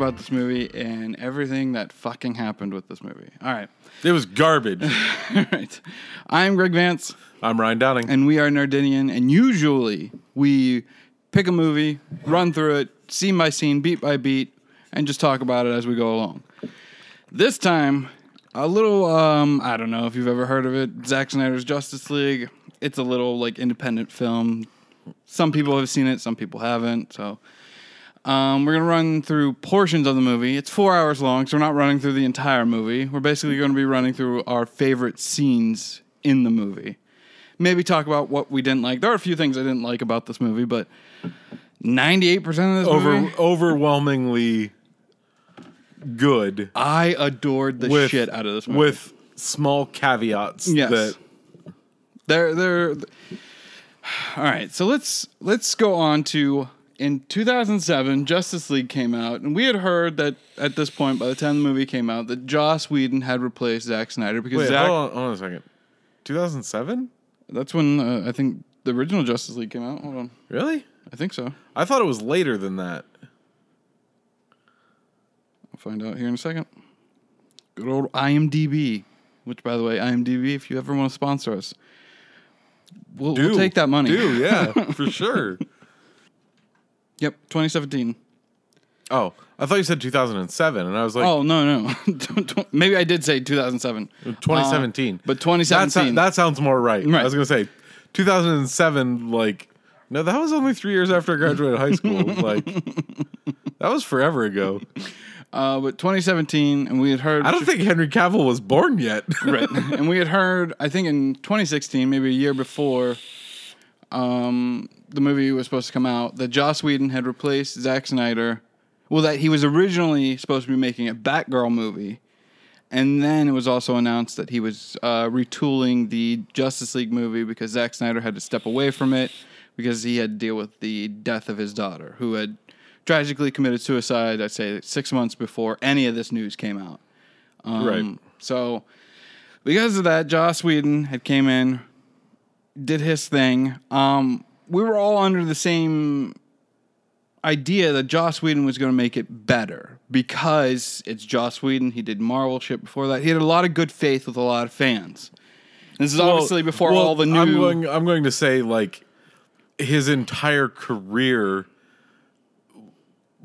about this movie and everything that fucking happened with this movie. All right. It was garbage. All right. I'm Greg Vance, I'm Ryan Downing. and we are Nerdinian, and usually we pick a movie, run through it, scene by scene, beat by beat, and just talk about it as we go along. This time, a little, um, I don't know if you've ever heard of it, Zack Snyder's Justice League. It's a little like independent film. Some people have seen it, some people haven't. So um, we're gonna run through portions of the movie. It's four hours long, so we're not running through the entire movie. We're basically going to be running through our favorite scenes in the movie. Maybe talk about what we didn't like. There are a few things I didn't like about this movie, but ninety-eight percent of this Over movie, overwhelmingly good I adored the with shit out of this movie. with small caveats Yes. that They're they're all right. So let's let's go on to in 2007, Justice League came out, and we had heard that at this point, by the time the movie came out, that Joss Whedon had replaced Zack Snyder because Wait, Zack. hold on, hold on a second. 2007? That's when uh, I think the original Justice League came out. Hold on, Really? I think so. I thought it was later than that. I'll find out here in a second. Good old IMDb, which by the way, IMDb, if you ever want to sponsor us, we'll, we'll take that money. Do, yeah, for sure. Yep, 2017. Oh, I thought you said 2007, and I was like, Oh no no, Don't- don't- maybe I did say 2007. 2017. Uh, but that, 2017. that sounds more right. Right. I was going to say 2007, like, no, that was only three years after I graduated high school. like, that was forever ago. uh, but 2017, and we had heard. I don't think Henry Cavill was born yet. right, and we had heard. I think in 2016, maybe a year before, um, the movie was supposed to come out, that Joss Whedon had replaced Zack Snyder. Well, that he was originally supposed to be making a Batgirl movie. And then it was also announced that he was uh, retooling the Justice League movie because Zack Snyder had to step away from it because he had to deal with the death of his daughter, who had tragically committed suicide, I'd say six months before any of this news came out. Um, Right. So, because of that, Joss Whedon had came in, did his thing. Um, we were all under the same idea that Joss Whedon was going to make it better because it's Joss Whedon. He did Marvel shit before that. He had a lot of good faith with a lot of fans. This is obviously before Well, all the new. I'm going, I'm going to say, like, his entire career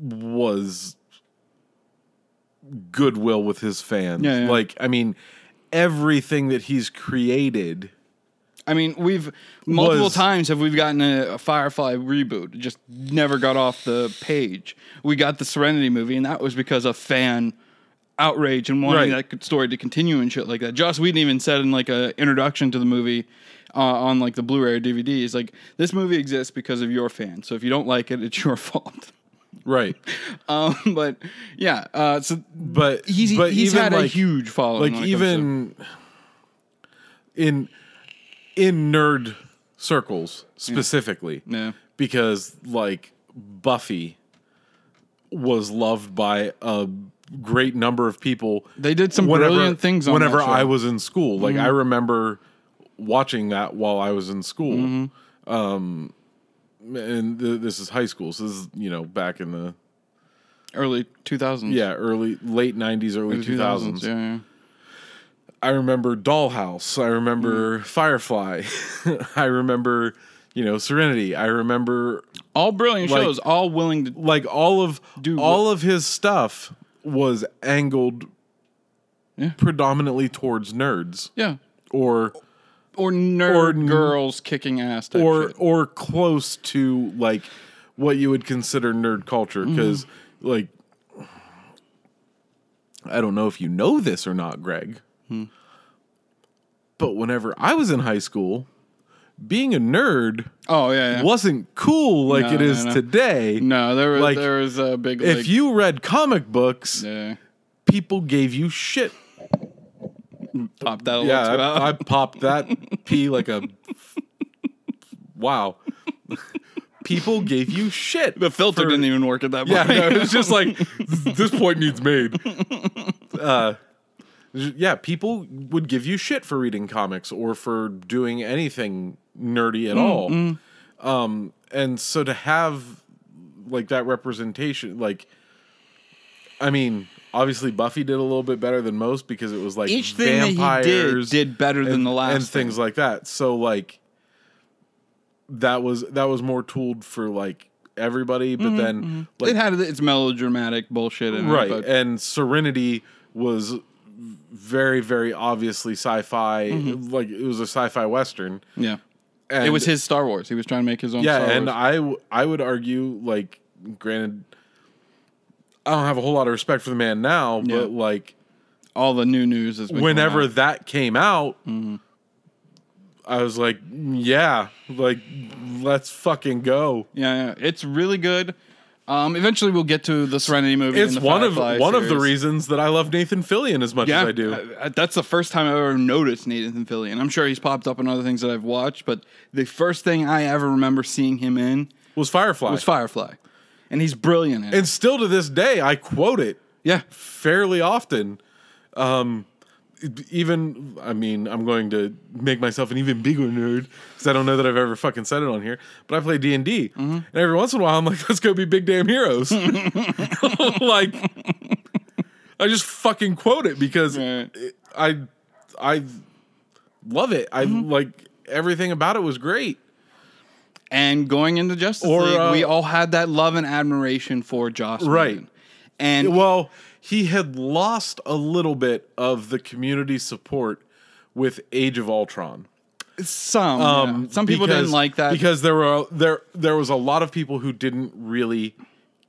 was goodwill with his fans. Yeah, yeah. Like, I mean, everything that he's created. I mean, we've multiple Was- times have we've gotten a, a Firefly reboot. It just never got off the page. We got the Serenity movie, and that was because of fan outrage and wanting Right. that story to continue and shit like that. Joss Whedon even said in like a introduction to the movie uh, on like the Blu-ray or DVD, is like, "This movie exists because of your fans. So if you don't like it, it's your fault." Right. Um, but yeah, uh, so But he's but he's had a huge following. like even in in nerd circles specifically yeah. because like Buffy was loved by a great number of people. They did some brilliant things on whenever. Mm-hmm. I was in school. Like I remember watching that while I was in school. Mm-hmm. Um, and th- this is high school, so this is you know back in the early 2000s. yeah early late nineties, early Early two thousands. Yeah, yeah. I remember Dollhouse. I Mm. remember Firefly. I remember, you know, Serenity. I remember All brilliant Like- shows, all willing to like all of Do all of his stuff was angled Yeah. predominantly towards nerds yeah. or Or nerd Or girls kicking ass or shit. or close to like what you would consider nerd culture Mm-hmm. because like I don't know if you know this or not, Greg. Hmm. But whenever I was in high school, being a nerd Oh yeah, yeah. wasn't cool like No, it is no, no. today. No, there was Like, there was a big If like, you read comic books, yeah, people gave you shit. pop that a little Yeah. I, I popped that pee like a wow. people gave you shit. the filter for- didn't even work at that Yeah, point. no, it's just like this point needs made. Uh, yeah, people would give you shit for reading comics or for doing anything nerdy at mm, all. Mm. Um, and so to have like that representation, like I mean, obviously Buffy did a little bit better than most because it was like Each thing vampires did did better than and, the last and things like that. So like that was that was more tooled for like everybody, but mm-hmm, then mm-hmm. like it had its melodramatic bullshit in right it, but and Serenity was very very obviously sci-fi like it was a sci-fi western. yeah, And it was his Star Wars. He was trying to make his own. yeah, and. I w- I would argue like granted I don't have a whole lot of respect for the man now, Yeah. but like all the new news is whenever that came out, Mm-hmm. I was like, yeah, like let's fucking go. Yeah, yeah, it's really good. Um, eventually, we'll get to the Serenity movie. It's and the one of Firefly one of the series. reasons that I love Nathan Fillion as much as I do. uh, that's the first time I've ever noticed Nathan Fillion. I'm sure he's popped up in other things that I've watched, but the first thing I ever remember seeing him in was Firefly. was Firefly, and he's brilliant. In it. and still to this day, I quote it Yeah, fairly often. Um, even, I mean, I'm going to make myself an even bigger nerd because I don't know that I've ever fucking said it on here. But I play D and D, Mm-hmm. and every once in a while, I'm like, let's go be big damn heroes. like, I just fucking quote it because Right. it- I, I love it. I Mm-hmm. like everything about it was great. and going into Justice Or, League, uh, we all had that love and admiration for Joss. Right. Whedon. and Well, he had lost a little bit of the community support with Age of Ultron. some yeah. Um, some people didn't Um, like that. because there were there there was a lot of people who didn't really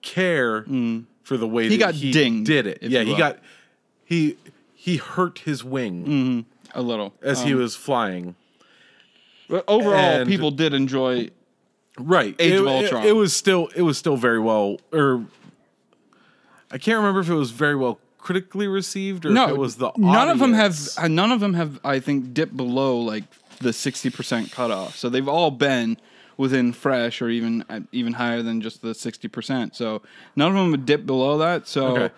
care mm. for the way He that got he dinged, did it. Yeah, he will. got he he hurt his wing mm-hmm. a little as he um, was flying. But overall, and- people did enjoy. Right, Age it, of it- Ultron. It, was still it was still very well or I can't remember if it was very well critically received or No, if it was the none of them have. uh, None of them have. I think dipped below like the sixty percent cutoff. So they've all been within fresh or even uh, even higher than just the sixty percent. So none of them would dip below that. So Okay.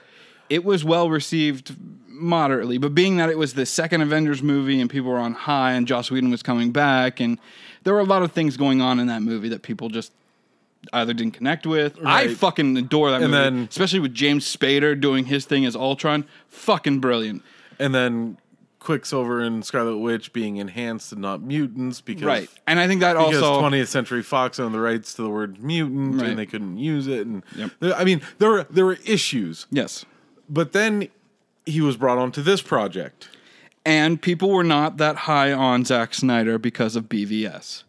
it was well received moderately. But being that it was the second Avengers movie and people were on high and Joss Whedon was coming back and there were a lot of things going on in that movie that people just either didn't connect with. I fucking adore that And movie, then- especially with James Spader doing his thing as Ultron. Fucking brilliant. and then Quicksilver and Scarlet Witch being enhanced and not mutants because Right. And I think that because also 20th Century Fox owned the rights to the word mutant Right. and they couldn't use it and Yep. there- I mean there were there were issues Yes. but then he was brought onto this project And people were not that high on Zack Snyder because of BVS.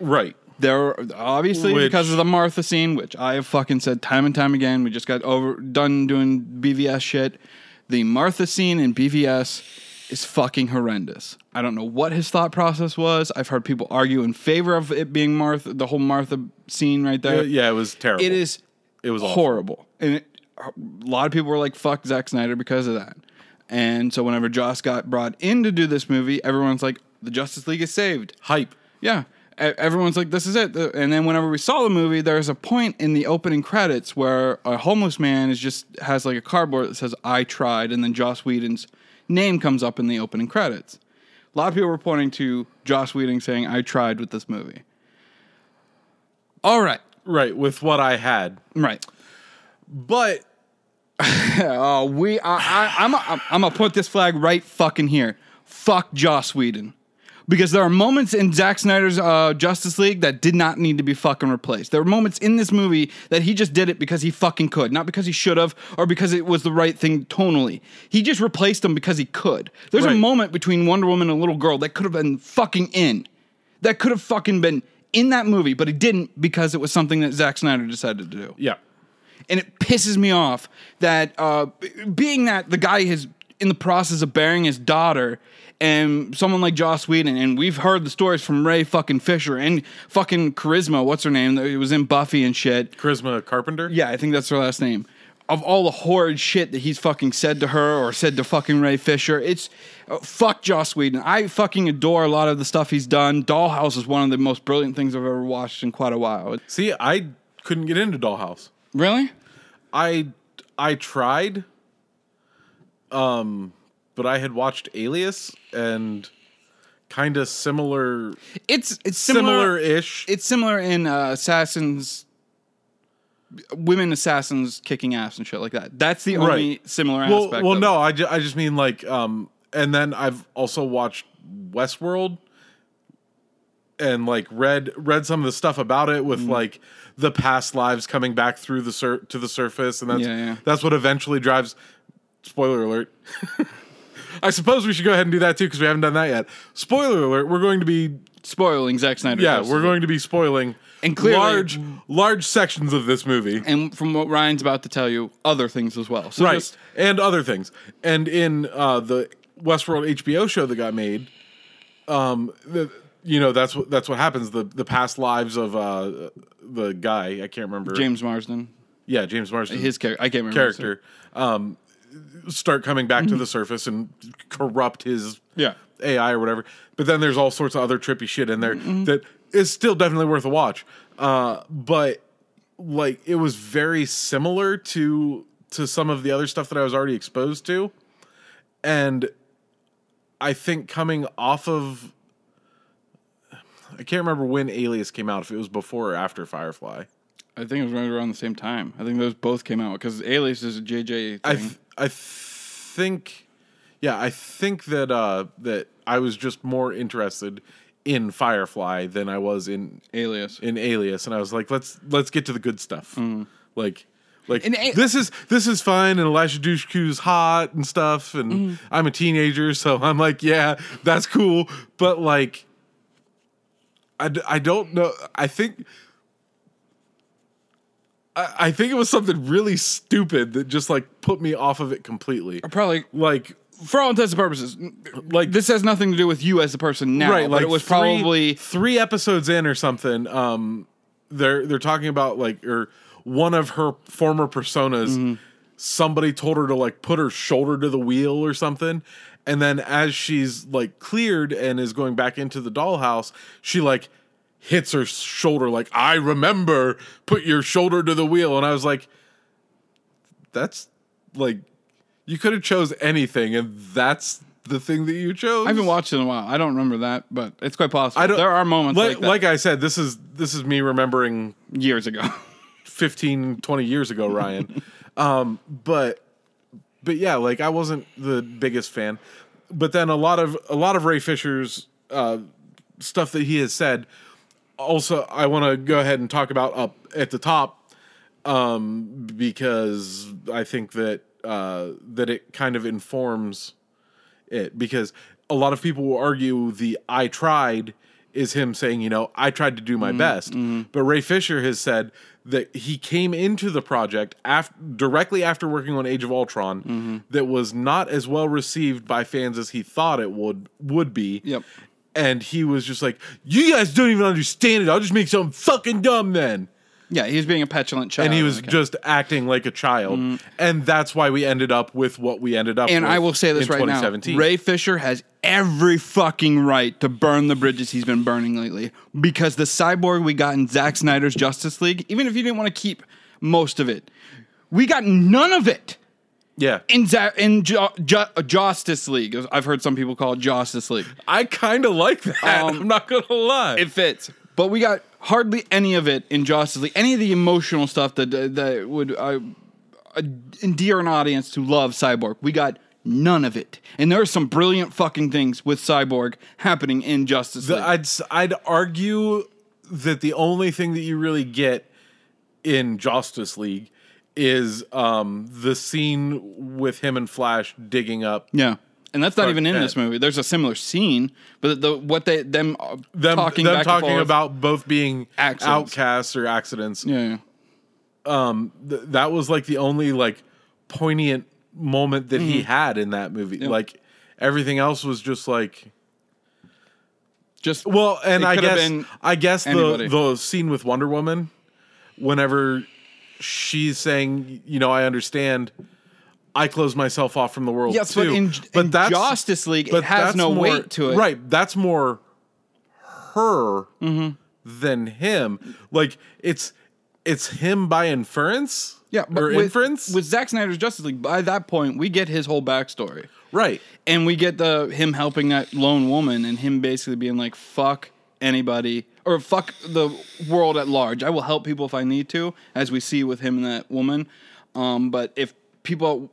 right There obviously Which- because of the Martha scene, which I have fucking said time and time again. We just got over done doing BVS shit. The Martha scene in BVS is fucking horrendous. I don't know what his thought process was. I've heard people argue in favor of it being Martha, the whole Martha scene right there. yeah it was terrible It is It was awful. horrible. And it, a lot of people were like, fuck Zack Snyder because of that. And so whenever Joss got brought in to do this movie, everyone's like, the Justice League is saved. hype Yeah. Everyone's like, this is it. And then whenever we saw the movie, there's a point in the opening credits where a homeless man is just has like a cardboard that says "I tried," and then Joss Whedon's name comes up in the opening credits. A lot of people were pointing to Joss Whedon saying "I tried" with this movie. All right, right with what I had right. but Oh, we. I, I, I'm. I'm, I'm gonna put this flag right fucking here. Fuck Joss Whedon, because there are moments in Zack Snyder's uh, Justice League that did not need to be fucking replaced. There were moments in this movie that he just did it because he fucking could, not because he should have or because it was the right thing tonally. He just replaced them because he could. There's a moment between Wonder Woman and a little girl that could have been fucking in. That could have fucking been in that movie, but he didn't because it was something that Zack Snyder decided to do yeah and it pisses me off that uh, being that the guy is in the process of burying his daughter and someone like Joss Whedon, and we've heard the stories from Ray fucking Fisher and fucking Charisma, what's her name? It was in Buffy and shit. Charisma Carpenter Yeah, I think that's her last name. Of all the horrid shit that he's fucking said to her or said to fucking Ray Fisher, it's uh, fuck Joss Whedon. I fucking adore a lot of the stuff he's done. Dollhouse is one of the most brilliant things I've ever watched in quite a while. see I couldn't get into Dollhouse Really? I I tried, um, but I had watched Alias and kind of similar, It's it's similar. ish. it's similar in uh, Assassin's women assassins kicking ass and shit like that. That's the only Right. similar well, aspect. well, no, I, ju- I just mean like, um, and then I've also watched Westworld and like read read some of the stuff about it Mm. with like the past lives coming back through the sur- to the surface, and that's Yeah, yeah. that's what eventually drives. Spoiler alert. I suppose we should go ahead and do that too because we haven't done that yet. Spoiler alert: We're going to be spoiling Zack Snyder. yeah, we're going to be spoiling And clearly- large large sections of this movie. and from what Ryan's about to tell you, other things as well. So right just and other things and in uh the westworld hbo show that got made um the, you know that's what that's what happens the the past lives of uh the guy i can't remember James Marsden, yeah james marsden his character, I can't remember his character um start coming back to the surface and corrupt his Yeah. ai or whatever but then there's all sorts of other trippy shit in there that is still definitely worth a watch uh but like it was very similar to to some of the other stuff that I was already exposed to. And I think coming off of I can't remember when Alias came out, if it was before or after Firefly. I think it was right around the same time. I think those both came out because Alias is a JJ thing. I th- I think yeah, I think that uh that I was just more interested in Firefly than I was in Alias. in Alias, and I was like, let's let's get to the good stuff. Like, like A- this is this is fine, and Eliza Dushku's hot and stuff, and I'm a teenager, so I'm like, yeah, that's cool. But like, I, d- I don't know. I think. I, I think it was something really stupid that just like put me off of it completely. Probably Like, for all intents and purposes, like this has nothing to do with you as a person now. right but like it was three- probably three episodes in or something um they're they're talking about like or one of her former personas Mm-hmm. somebody told her to like put her shoulder to the wheel or something and then as she's like cleared and is going back into the dollhouse she like hits her shoulder like i remember put your shoulder to the wheel and i was like that's like you could have chose anything and that's the thing that you chose I haven't watched in a while. I don't remember that, but it's quite possible. I don't, there are moments like, like, like I said, this is this is me remembering years ago. 15, 20 years ago, Ryan. um, but but yeah, like I wasn't the biggest fan. But then a lot of a lot of Ray Fisher's uh, stuff that he has said. Also, I want to go ahead and talk about up at the top um, because I think that uh, that it kind of informs it because a lot of people will argue the I tried is him saying, you know, I tried to do my best. But Ray Fisher has said that he came into the project af- directly after working on Age of Ultron that was not as well received by fans as he thought it would would be. Yep. And he was just like, "You guys don't even understand it. I'll just make something fucking dumb then." yeah, he was being a petulant child. And he was Okay. just acting like a child, mm. and that's why we ended up with what we ended up. With. And I will say this right now: Ray Fisher has every fucking right to burn the bridges he's been burning lately because the cyborg we got in Zack Snyder's Justice League, even if you didn't want to keep most of it, we got none of it yeah, in Za- in Ju- Ju- Justice League. I've heard some people call it Justice League. I kind of like that. Um, I'm not gonna lie. It fits, but we got hardly any of it in Justice League. Any of the emotional stuff that that would uh, uh, endear an audience to love Cyborg, we got none of it. And there are some brilliant fucking things with Cyborg happening in Justice League. The- I'd I'd argue that the only thing that you really get in Justice League is um, the scene with him and Flash digging up yeah. And that's not even in this movie. There's a similar scene, but the what they them, uh, them talking them back talking and forth, about both being Accidents. outcasts or accidents. yeah, yeah. Th- that was like the only like poignant moment that Mm-hmm. he had in that movie. Like everything else was just like just Well, and It I guess been I guess the anybody. the scene with Wonder Woman, whenever she's saying, you know, I understand, I close myself off from the world Yes, too. but in, in that's- Justice League, but it has no more- weight to it. Right, that's more her mm-hmm. than him. Like it's it's him by inference. Yeah, but or with, inference. with Zack Snyder's Justice League, by that point, we get his whole backstory. right. and we get the him helping that lone woman and him basically being like fuck anybody or fuck the world at large. I will help people if I need to, as we see with him and that woman. Um, but if people,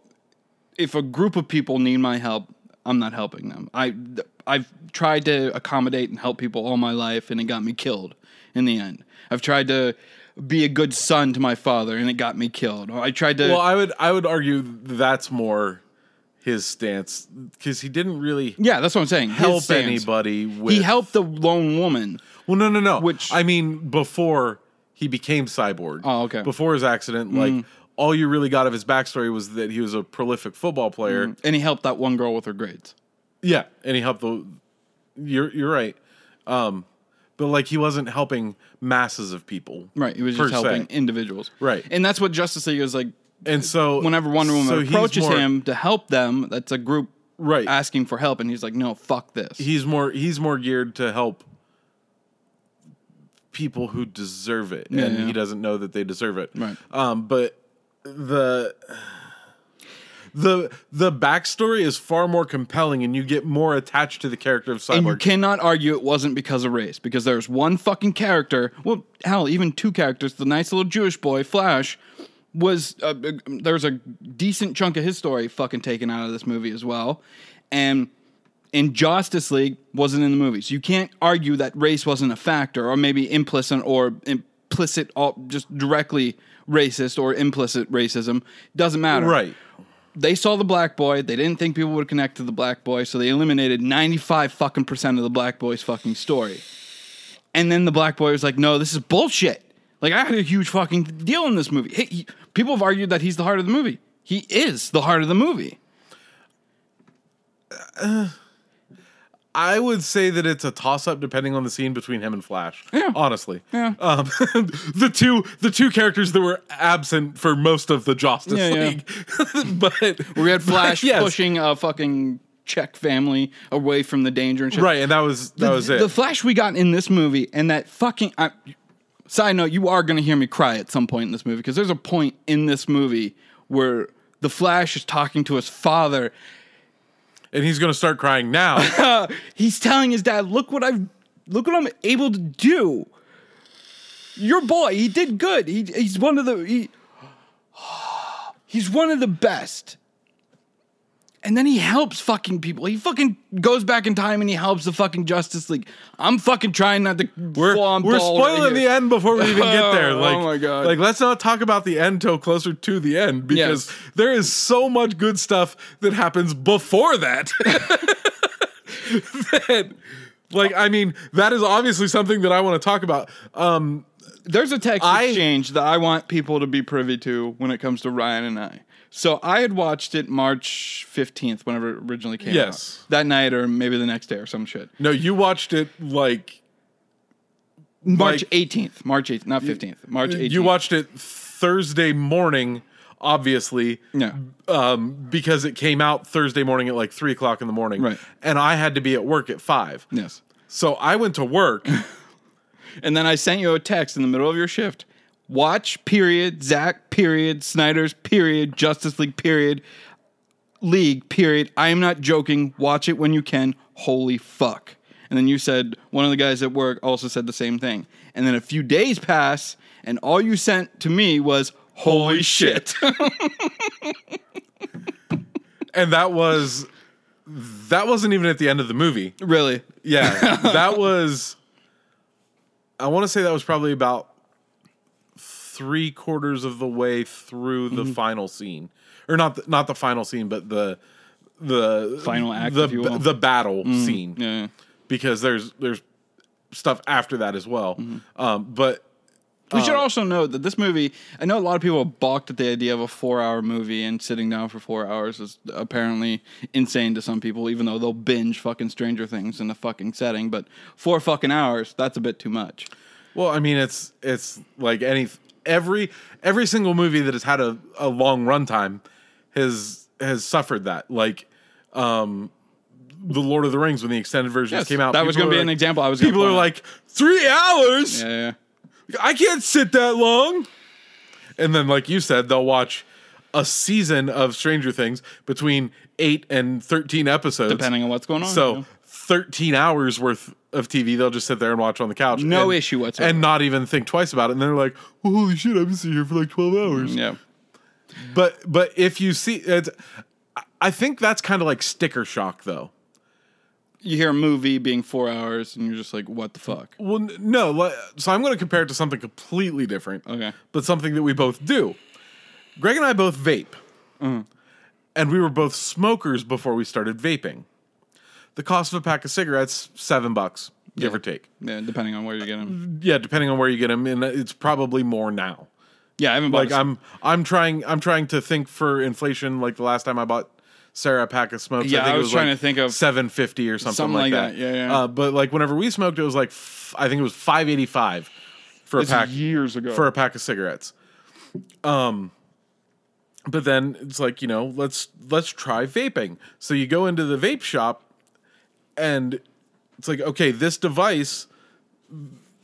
if a group of people need my help, I'm not helping them. I I've tried to accommodate and help people all my life, and it got me killed in the end. I've tried to be a good son to my father, and it got me killed. I tried to. Well, I would I would argue that's more his stance because he didn't really yeah, that's what I'm saying. Help anybody. With, He helped the lone woman. Well, no, no, no. Which- I mean, before he became cyborg. Oh, okay. Before his accident, like all you really got of his backstory was that he was a prolific football player. And he helped that one girl with her grades. Yeah, and he helped the. You're you're right, um, but like he wasn't helping masses of people. Right. He was just helping se. individuals. Right. And that's what Justice League is like. And so Whenever Wonder Woman so approaches more- him to help them, that's a group right? asking for help. And he's like, no, fuck this. he's more he's more geared to help people who deserve it, Yeah, and yeah. he doesn't know that they deserve it. Right. Um, but the the the backstory is far more compelling, and you get more attached to the character of and you cannot argue it wasn't because of race, because there's one fucking character. Well, hell, even two characters. The nice little Jewish boy, Flash, was uh, uh, there's a decent chunk of his story fucking taken out of this movie as well, and in Justice League wasn't in the movie. So you can't argue that race wasn't a factor, or maybe implicit or implicit, all, just directly racist or implicit racism. Doesn't matter. right. They saw the black boy. They didn't think people would connect to the black boy, so they eliminated 95 fucking percent of the black boy's fucking story. And then the black boy was like, "No, this is bullshit." Like I had a huge fucking deal in this movie. Hey, he- people have argued that he's the heart of the movie. He is the heart of the movie. I would say that it's a toss up depending on the scene between him and Flash. Yeah. Honestly. Yeah. Um, the two the two characters that were absent for most of the Justice Yeah, yeah. League. but We had Flash Yes. pushing a fucking Czech family away from the danger and shit. Right, and that was that was it. The Flash we got in this movie, and that fucking. I, side note: You are going to hear me cry at some point in this movie because there's a point in this movie where the Flash is talking to his father. and he's gonna start crying now. He's telling his dad, "Look what I've, look what I'm able to do. Your boy, he did good. He, he's one of the he, he's one of the best." And then he helps fucking people. He fucking goes back in time and he helps the fucking Justice League. I'm fucking trying not to. We're, we're right spoiling here. the end before we even get there. Like, Oh, my God. Like, let's not talk about the end till closer to the end because Yes. there is so much good stuff that happens before that. that, like, I mean, that is obviously something that I want to talk about. Um, There's a text I- exchange that I want people to be privy to when it comes to Ryan and I. So I had watched it March 15th, whenever it originally came Yes. out. That night or maybe the next day or some shit. no, you watched it like March Like- 18th. March 18th, not 15th. March 18th. you watched it Thursday morning, obviously. Yeah. um, because it came out Thursday morning at like three o'clock in the morning, Right. And I had to be at work at five, Yes. so I went to work. And then I sent you a text in the middle of your shift. Watch, period, Zack, period, Snyder's, period, Justice League, period, League, period. I am not joking. Watch it when you can. Holy fuck. And then you said, one of the guys at work also said the same thing. And then a few days pass, and all you sent to me was, holy shit. and that was that wasn't even at the end of the movie. really? Yeah, that was. I want to say that was probably about three quarters of the way through the Mm-hmm. final scene, or not the, not the final scene, but the the Final act, the if you will. Mm-hmm. the battle scene. Yeah. because there's there's stuff after that as well. Mm-hmm. Um, but We should also note that this movie, I know a lot of people balked at the idea of a four hour movie and sitting down for four hours is apparently insane to some people, even though they'll binge fucking Stranger Things in a fucking setting. But four fucking hours, that's a bit too much. Well, I mean, it's it's like any every every single movie that has had a, a long runtime has has suffered that. Like, um, the Lord of the Rings when the extended versions Yes, came out, that was gonna be are an example I was People are out. like three hours. Yeah, yeah. I can't sit that long. And then, like you said, they'll watch a season of Stranger Things between eight and thirteen episodes, Depending on what's going on. So yeah. thirteen hours worth of TV. They'll just sit there and watch on the couch. No and- issue whatsoever. And not even think twice about it. And they're like, well, holy shit, I've been sitting here for like 12 hours. Mm, yeah. But but if you see it's I- I think that's kind of like sticker shock though. You hear a movie being four hours, and you're just like, "What the fuck?" Well, no. So I'm going to compare it to something completely different. Okay. But something that we both do. Greg and I both vape. Mm-hmm. And we were both smokers before we started vaping. The cost of a pack of cigarettes, seven bucks, give Yeah. or take. Yeah, depending on where you get them. Yeah, depending on where you get them, and it's probably more now. Yeah, I haven't bought Like a- I'm, I'm trying, I'm trying to think for inflation. Like the last time I bought Sarah a pack of smokes, Yeah, I, think I it was trying like to think of seven fifty or something, something like, like that. that. Yeah, yeah. Uh, but like whenever we smoked, it was like f- I think it was five eighty five for a pack years ago. for a pack of cigarettes. Um, but then it's like you know let's let's try vaping. So you go into the vape shop, and it's like okay, this device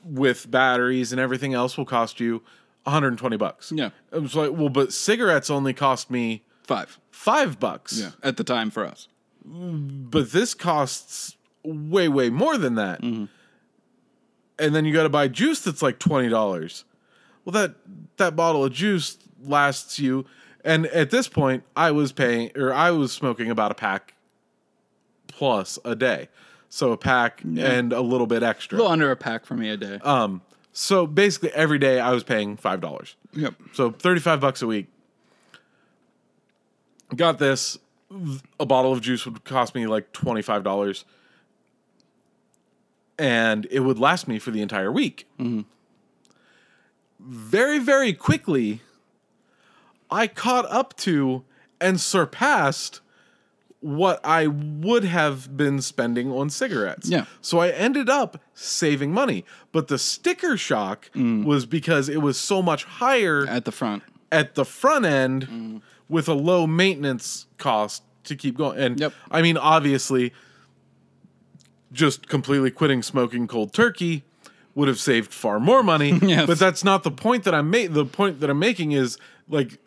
with batteries and everything else will cost you 120 bucks. Yeah. I was like, well, but cigarettes only cost me five. five bucks. Yeah, at the time for us. But this costs way, way more than that. Mm-hmm. And then you got to buy juice that's like twenty dollars. Well, that that bottle of juice lasts you. And at this point, I was paying, or I was smoking about a pack plus a day. So a pack and a little bit extra. A little under a pack for me a day. Um, so basically every day I was paying five dollars. yep. So thirty-five bucks a week. Got this. A bottle of juice would cost me like twenty-five dollars, and it would last me for the entire week. Very, very quickly, I caught up to and surpassed what I would have been spending on cigarettes. Yeah. So I ended up saving money. But the sticker shock mm. was because it was so much higher At the front. at the front end mm. with a low maintenance cost to keep going. And Yep. I mean, obviously, just completely quitting smoking cold turkey would have saved far more money. Yes. But that's not the point that I'm making. The point that I'm making is like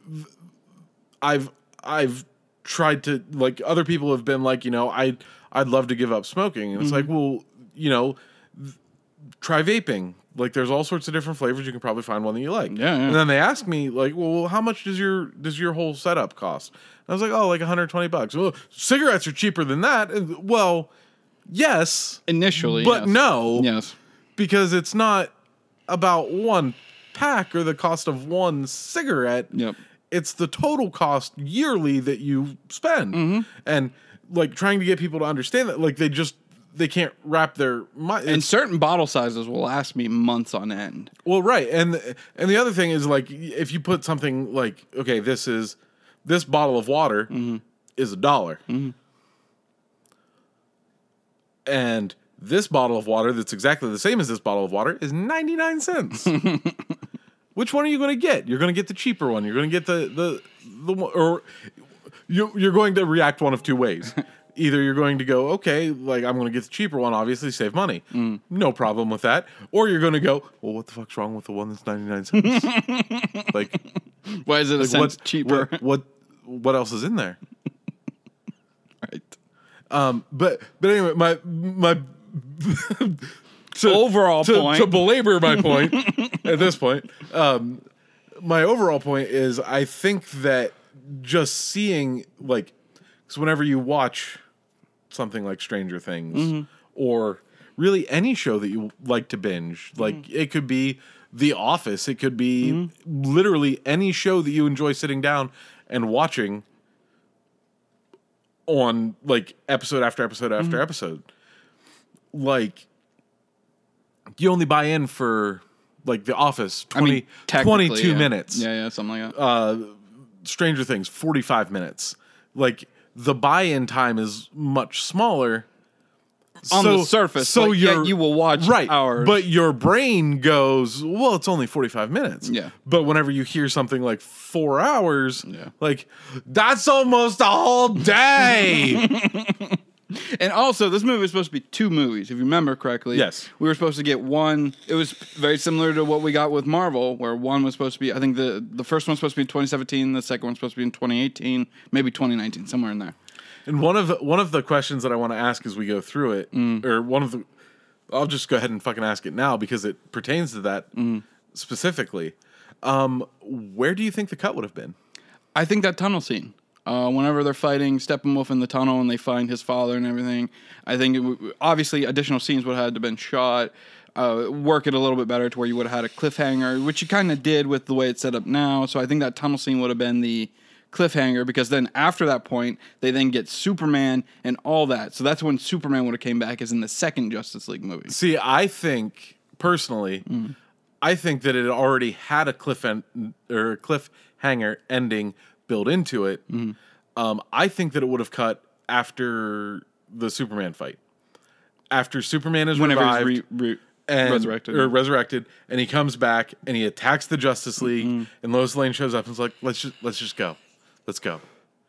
I've I've tried to like other people have been like you know I I'd love to give up smoking and it's like Mm-hmm. well you know th- try vaping like there's all sorts of different flavors you can probably find one that you like Yeah, yeah. and then they asked me like well how much does your does your whole setup cost and I was like oh like 120 bucks well cigarettes are cheaper than that and, well yes Initially. but yes. no Yes. because it's not about one pack or the cost of one cigarette Yep. It's the total cost yearly that you spend Mm-hmm. and like trying to get people to understand that like they just they can't wrap their mind And certain bottle sizes will last me months on end. well right and and the other thing is like if you put something like okay this is this bottle of water Mm-hmm. is a dollar and this bottle of water that's exactly the same as this bottle of water is 99 cents which one are you going to get? You're going to get the cheaper one. You're going to get the the the one or you you're going to react one of two ways. Either you're going to go okay like i'm going to get the cheaper one obviously save money. Mm. no problem with that. Or you're going to go well what the fuck's wrong with the one that's 99 cents? Like Why is it a cent cheaper? what, what what else is in there? Right. um but but anyway my my to, Overall to, point. to belabor my point at this point um my overall point is i think that just seeing like because whenever you watch something like stranger things Mm-hmm. or really any show that you like to binge like Mm-hmm. it could be the office it could be literally any show that you enjoy sitting down and watching on like episode after episode after Mm-hmm. episode like you only buy in for like the office 20, I mean, 22 yeah. minutes Yeah, yeah, something like that. uh stranger things 45 minutes like the buy-in time is much smaller On the surface, so you're you will watch right hours. but your brain goes well it's only 45 minutes Yeah. but whenever you hear something like four hours Yeah. like that's almost a whole day And also, this movie was supposed to be two movies, if you remember correctly. Yes. We were supposed to get one. It was very similar to what we got with Marvel, where one was supposed to be, I think the, the first one was supposed to be in 2017, the second one was supposed to be in 2018, maybe 2019, somewhere in there. And one of the, one of the questions that I want to ask as we go through it, Mm. or one of the, I'll just go ahead and fucking ask it now because it pertains to that specifically. Um, where do you think the cut would have been? I think that tunnel scene. Uh, whenever they're fighting Steppenwolf in the tunnel and they find his father and everything, I think it w- obviously additional scenes would have had to been shot, uh, work it a little bit better to where you would have had a cliffhanger, which you kind of did with the way it's set up now. So I think that tunnel scene would have been the cliffhanger because then after that point they then get Superman and all that. So that's when Superman would have came back as in the second Justice League movie. See, I think personally, I think that it already had a cliff en- or a cliffhanger ending built into it. Um, I think that it would have cut after the Superman fight, after Superman is Whenever revived re- re- and, resurrected. or resurrected, and he comes back and he attacks the Justice League, and Lois Lane shows up and is like, "Let's just let's just go, let's go."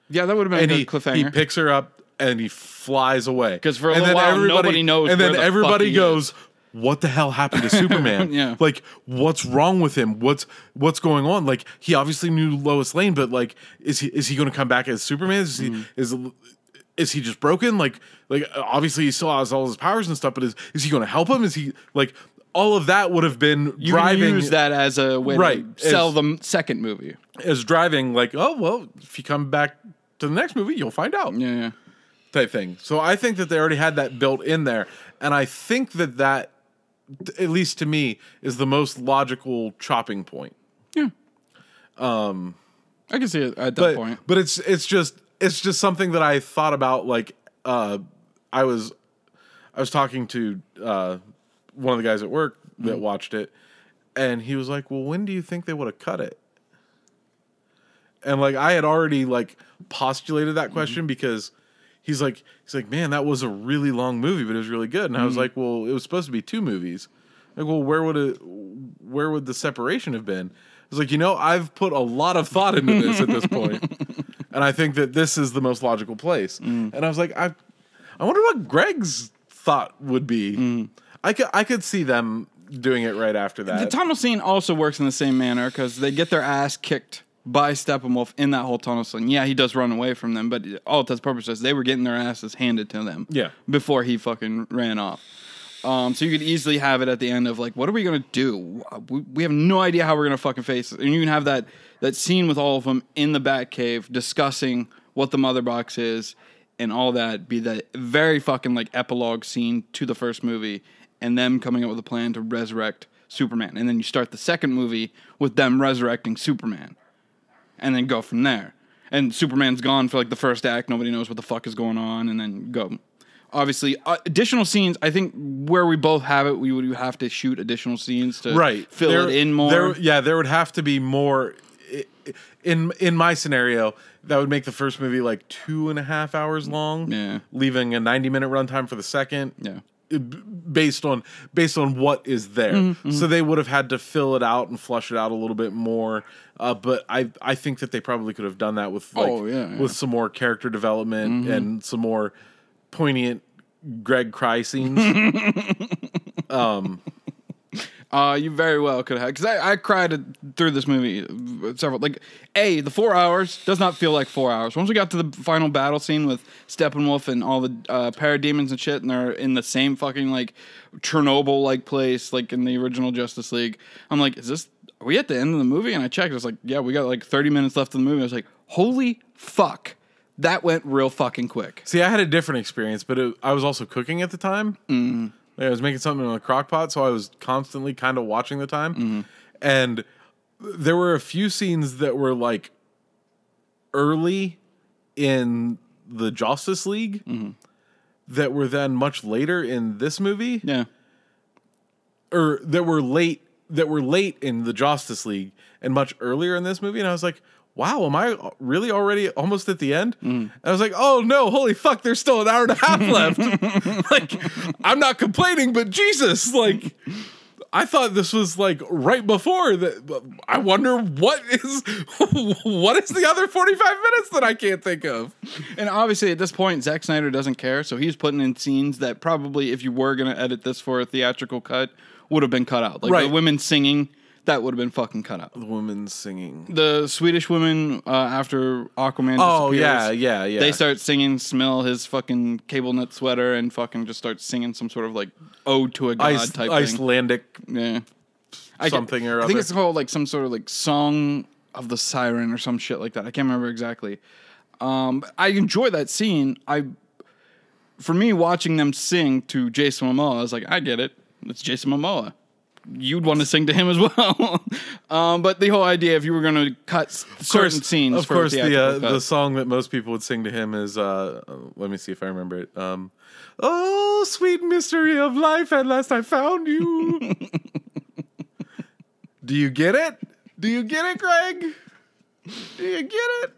yeah, that would have been and a he, cliffhanger. he picks her up and he flies away because for a and little then while, everybody- nobody knows And then everybody goes, "What the hell happened to Superman? Yeah. like what's wrong with him? What's what's going on? Like he obviously knew Lois Lane, but like is he is he going to come back as Superman? Is he Mm-hmm. is is he just broken? Like like obviously he still has all his powers and stuff, but is is he going to help him? Is he like all of that would have been you driving use that as a way Right, to sell as- the second movie. as driving like oh well if you come back to the next movie you'll find out Yeah, yeah. type thing. So I think that they already had that built in there, and I think that that, at least to me, is the most logical chopping point. Yeah. Um, I can see it at that But point. but it's it's just it's just something that I thought about. Like uh, I was I was talking to uh, one of the guys at work that watched it, and he was like, "Well, when do you think they would have cut it?" And like I had already like postulated that question because he's like he's like, "Man, that was a really long movie, but it was really good." And I was mm-hmm. like, "Well, it was supposed to be two movies." Like, well, where would it where would the separation have been? I was like, you know, I've put a lot of thought into this at this point, and I think that this is the most logical place. Mm. And I was like, I, I wonder what Greg's thought would be. Mm. I could I could see them doing it right after that The tunnel scene also works in the same manner because they get their ass kicked by Steppenwolf in that whole tunnel scene. Yeah, he does run away from them, but all intents and purposes, they were getting their asses handed to them. Yeah. Before he fucking ran off. Um, so you could easily have it at the end of like, what are we gonna do? We, we have no idea how we're gonna fucking face it. And you can have that that scene with all of them in the Batcave discussing what the mother box is and all that. Be that very fucking like epilogue scene to the first movie, and them coming up with a plan to resurrect Superman. And then you start the second movie with them resurrecting Superman, and then go from there. And Superman's gone for like the first act. Nobody knows what the fuck is going on, and then go. Obviously uh, additional scenes i think where we both have it we would have to shoot additional scenes to right. fill There- it in more. there- yeah there would have to be more. In in my scenario that would make the first movie like two and a half hours long Yeah. leaving a 90 minute runtime for the second yeah. based on based on what is there. Mm-hmm, so they would have had to fill it out and flush it out a little bit more uh, but I I think that they probably could have done that with like Oh, yeah, yeah. with some more character development and some more poignant Greg cry scenes. Uh you very well could have because I, I cried through this movie several like a the four hours does not feel like four hours. Once we got to the final battle scene with steppenwolf and all the uh parademons and shit and they're in the same fucking like chernobyl like place like in the original justice league i'm like is this are we at the end of the movie? And i checked. I was like yeah we got like 30 minutes left of the movie. I was like holy fuck. That went real fucking quick. See, I had a different experience, but it, I was also cooking at the time. Mm. I was making something in a crock pot, so I was constantly kind of watching the time. And there were a few scenes that were like early in the Justice League that were then much later in this movie, yeah. Or that were late that were late in the Justice League and much earlier in this movie. And I was like, wow, am I really already almost at the end? And I was like, oh no, holy fuck, there's still an hour and a half left. like, I'm not complaining, but Jesus, like, I thought this was like right before that. I wonder what is what is the other 45 minutes that I can't think of. And obviously, at this point, Zack Snyder doesn't care, so he's putting in scenes that probably, if you were going to edit this for a theatrical cut, would have been cut out. Like Right. the women singing that would have been fucking cut out. The woman singing. The Swedish women uh, after Aquaman. Oh disappears, yeah, yeah, yeah. They start singing "Smell" his fucking cable knit sweater and fucking just start singing some sort of like ode to a god Ice, type thing. Icelandic. Yeah. I ca- Something or other I think other. it's called like some sort of like song of the siren or some shit like that. I can't remember exactly. Um, but I enjoy that scene. I, for me, watching them sing to Jason Momoa, I was like, I get it. It's Jason Momoa. You'd want to sing to him as well. um, but the whole idea, if you were going to cut s- certain scenes, Of course, the uh, the song that most people would sing to him is. Uh, uh, let me see if I remember it. Um, oh, sweet mystery of life! At last I found you. Do you get it? Do you get it, Greg? Do you get it?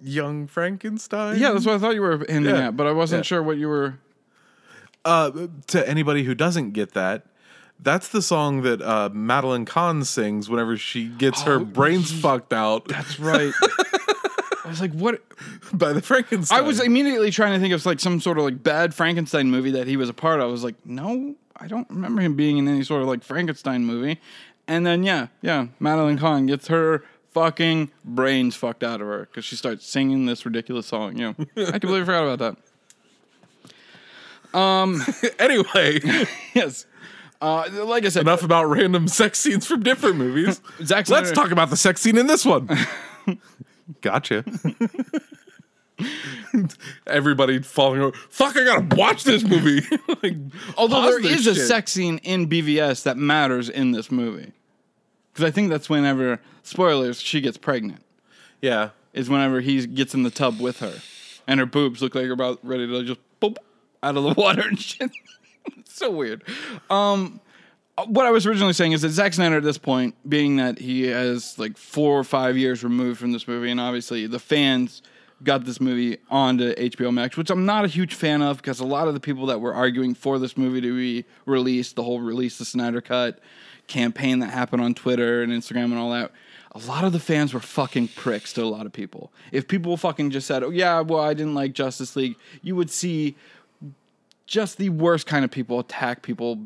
Young Frankenstein. yeah, that's what I thought you were hinting Yeah. at, but I wasn't Yeah. sure what you were. Uh, to anybody who doesn't get that, that's the song that uh, Madeline Kahn sings whenever she gets her Oh, brains fucked out That's right. I was like, what? by the Frankenstein. I was immediately trying to think of like some sort of like bad Frankenstein movie that he was a part of. I was like, no, I don't remember him being in any sort of like Frankenstein movie. And then yeah, yeah, Madeline Kahn gets her fucking brains fucked out of her because she starts singing this ridiculous song. You know, I completely forgot about that. anyway, Yes, uh, like I said, enough about random sex scenes from different movies. Zack Let's talk about the sex scene in this one. gotcha. Everybody falling over. Fuck! I gotta watch this movie. like, Although there is is a sex scene in BVS that matters in this movie, because I think that's whenever spoilers she gets pregnant. Yeah, is whenever he gets in the tub with her, and her boobs look like they're about ready to just out of the water and shit. it's so weird. Um, what I was originally saying is that Zack Snyder, at this point, being that he has like four or five years removed from this movie, and obviously the fans got this movie onto HBO Max, which I'm not a huge fan of because a lot of the people that were arguing for this movie to be released, the whole release the Snyder Cut campaign that happened on Twitter and Instagram and all that, a lot of the fans were fucking pricks to a lot of people. If people fucking just said, "Oh yeah, well I didn't like Justice League," you would see just the worst kind of people attack people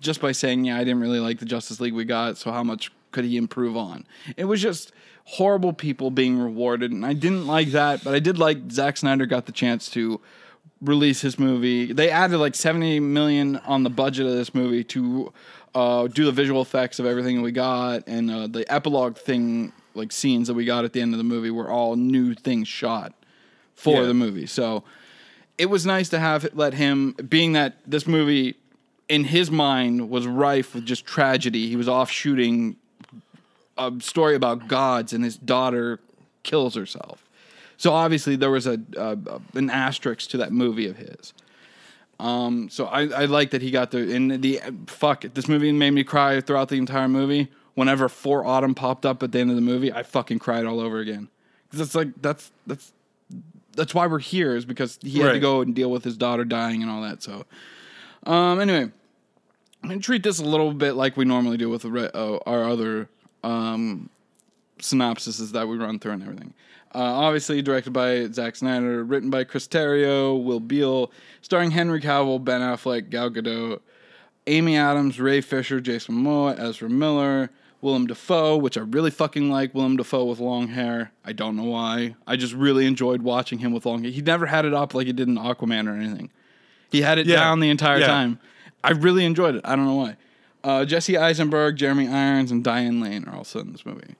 just by saying, "Yeah, I didn't really like the Justice League we got, so how much could he improve on?" It was just horrible people being rewarded, and I didn't like that. But I did like Zack Snyder got the chance to release his movie. They added like seventy million on the budget of this movie to uh, do the visual effects of everything we got, and uh, the epilogue thing, like scenes that we got at the end of the movie, were all new things shot for Yeah. the movie. So it was nice to have let him being that this movie in his mind was rife with just tragedy. He was off shooting a story about gods and his daughter kills herself. So obviously there was a, a an asterisk to that movie of his. Um so i i like that he got the in the fuck it this movie made me cry throughout the entire movie. Whenever for autumn popped up at the end of the movie i fucking cried all over again. Because it's like that's that's that's why we're here is because he had to go and deal with his daughter dying and all that. So, um, anyway, I'm gonna treat this a little bit like we normally do with re- uh, our other um, synopsises that we run through and everything. Uh, obviously, directed by Zack Snyder, written by Chris Terrio, Will Beall, starring Henry Cavill, Ben Affleck, Gal Gadot, Amy Adams, Ray Fisher, Jason Momoa, Ezra Miller, Willem Dafoe, which I really fucking like. Willem Dafoe with long hair. I don't know why. I just really enjoyed watching him with long hair. He never had it up like he did in Aquaman or anything. He had it Yeah. down the entire Yeah. time. I really enjoyed it. I don't know why. Uh, Jesse Eisenberg, Jeremy Irons, and Diane Lane are also in this movie.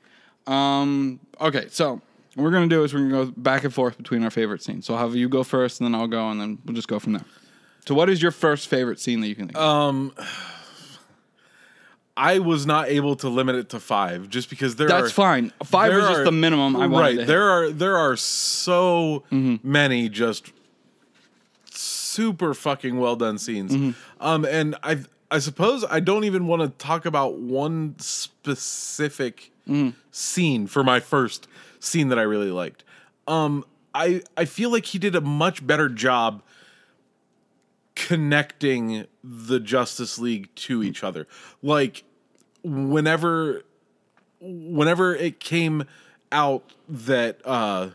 Um, okay, so what we're gonna do is we're gonna go back and forth between our favorite scenes. So I'll have you go first, and then I'll go, and then we'll just go from there. So, what is your first favorite scene that you can think? of? I was not able to limit it to five just because there are That's are fine. Five is just the minimum I wanted. right. There are there are so Mm-hmm. many just super fucking well done scenes. Mm-hmm. Um, and I I suppose I don't even want to talk about one specific Mm-hmm. scene for my first scene that I really liked. Um, I I feel like he did a much better job connecting the Justice League to each other. Like whenever whenever it came out that uh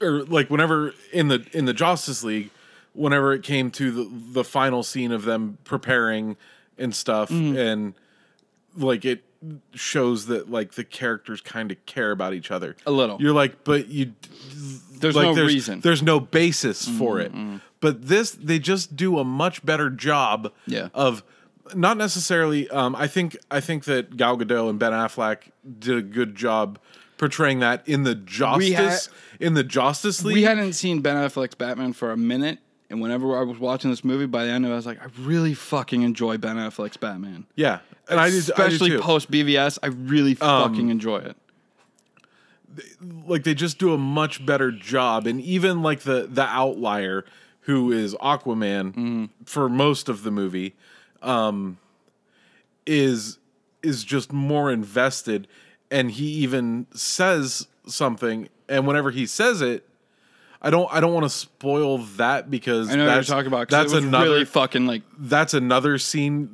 or like whenever in the in the Justice League whenever it came to the the final scene of them preparing and stuff, Mm-hmm. and like it shows that like the characters kind of care about each other A little. You're like, but you There's like no there's, reason. Mm-hmm, There's no basis for it. But this, they just do a much better job Yeah. of not necessarily. Um, I think I think that Gal Gadot and Ben Affleck did a good job portraying that in the Justice in the Justice League. We hadn't seen Ben Affleck's Batman for a minute, and whenever I was watching this movie, by the end of it, I was like, I really fucking enjoy Ben Affleck's Batman. yeah, and I did, Especially post BVS, I really fucking enjoy it. Like they just do a much better job and even like the the outlier who is aquaman Mm-hmm. for most of the movie um is is just more invested and he even says something and whenever he says it i don't i don't want to spoil that because I know what that's you're talking about. that's another really fucking like that's another scene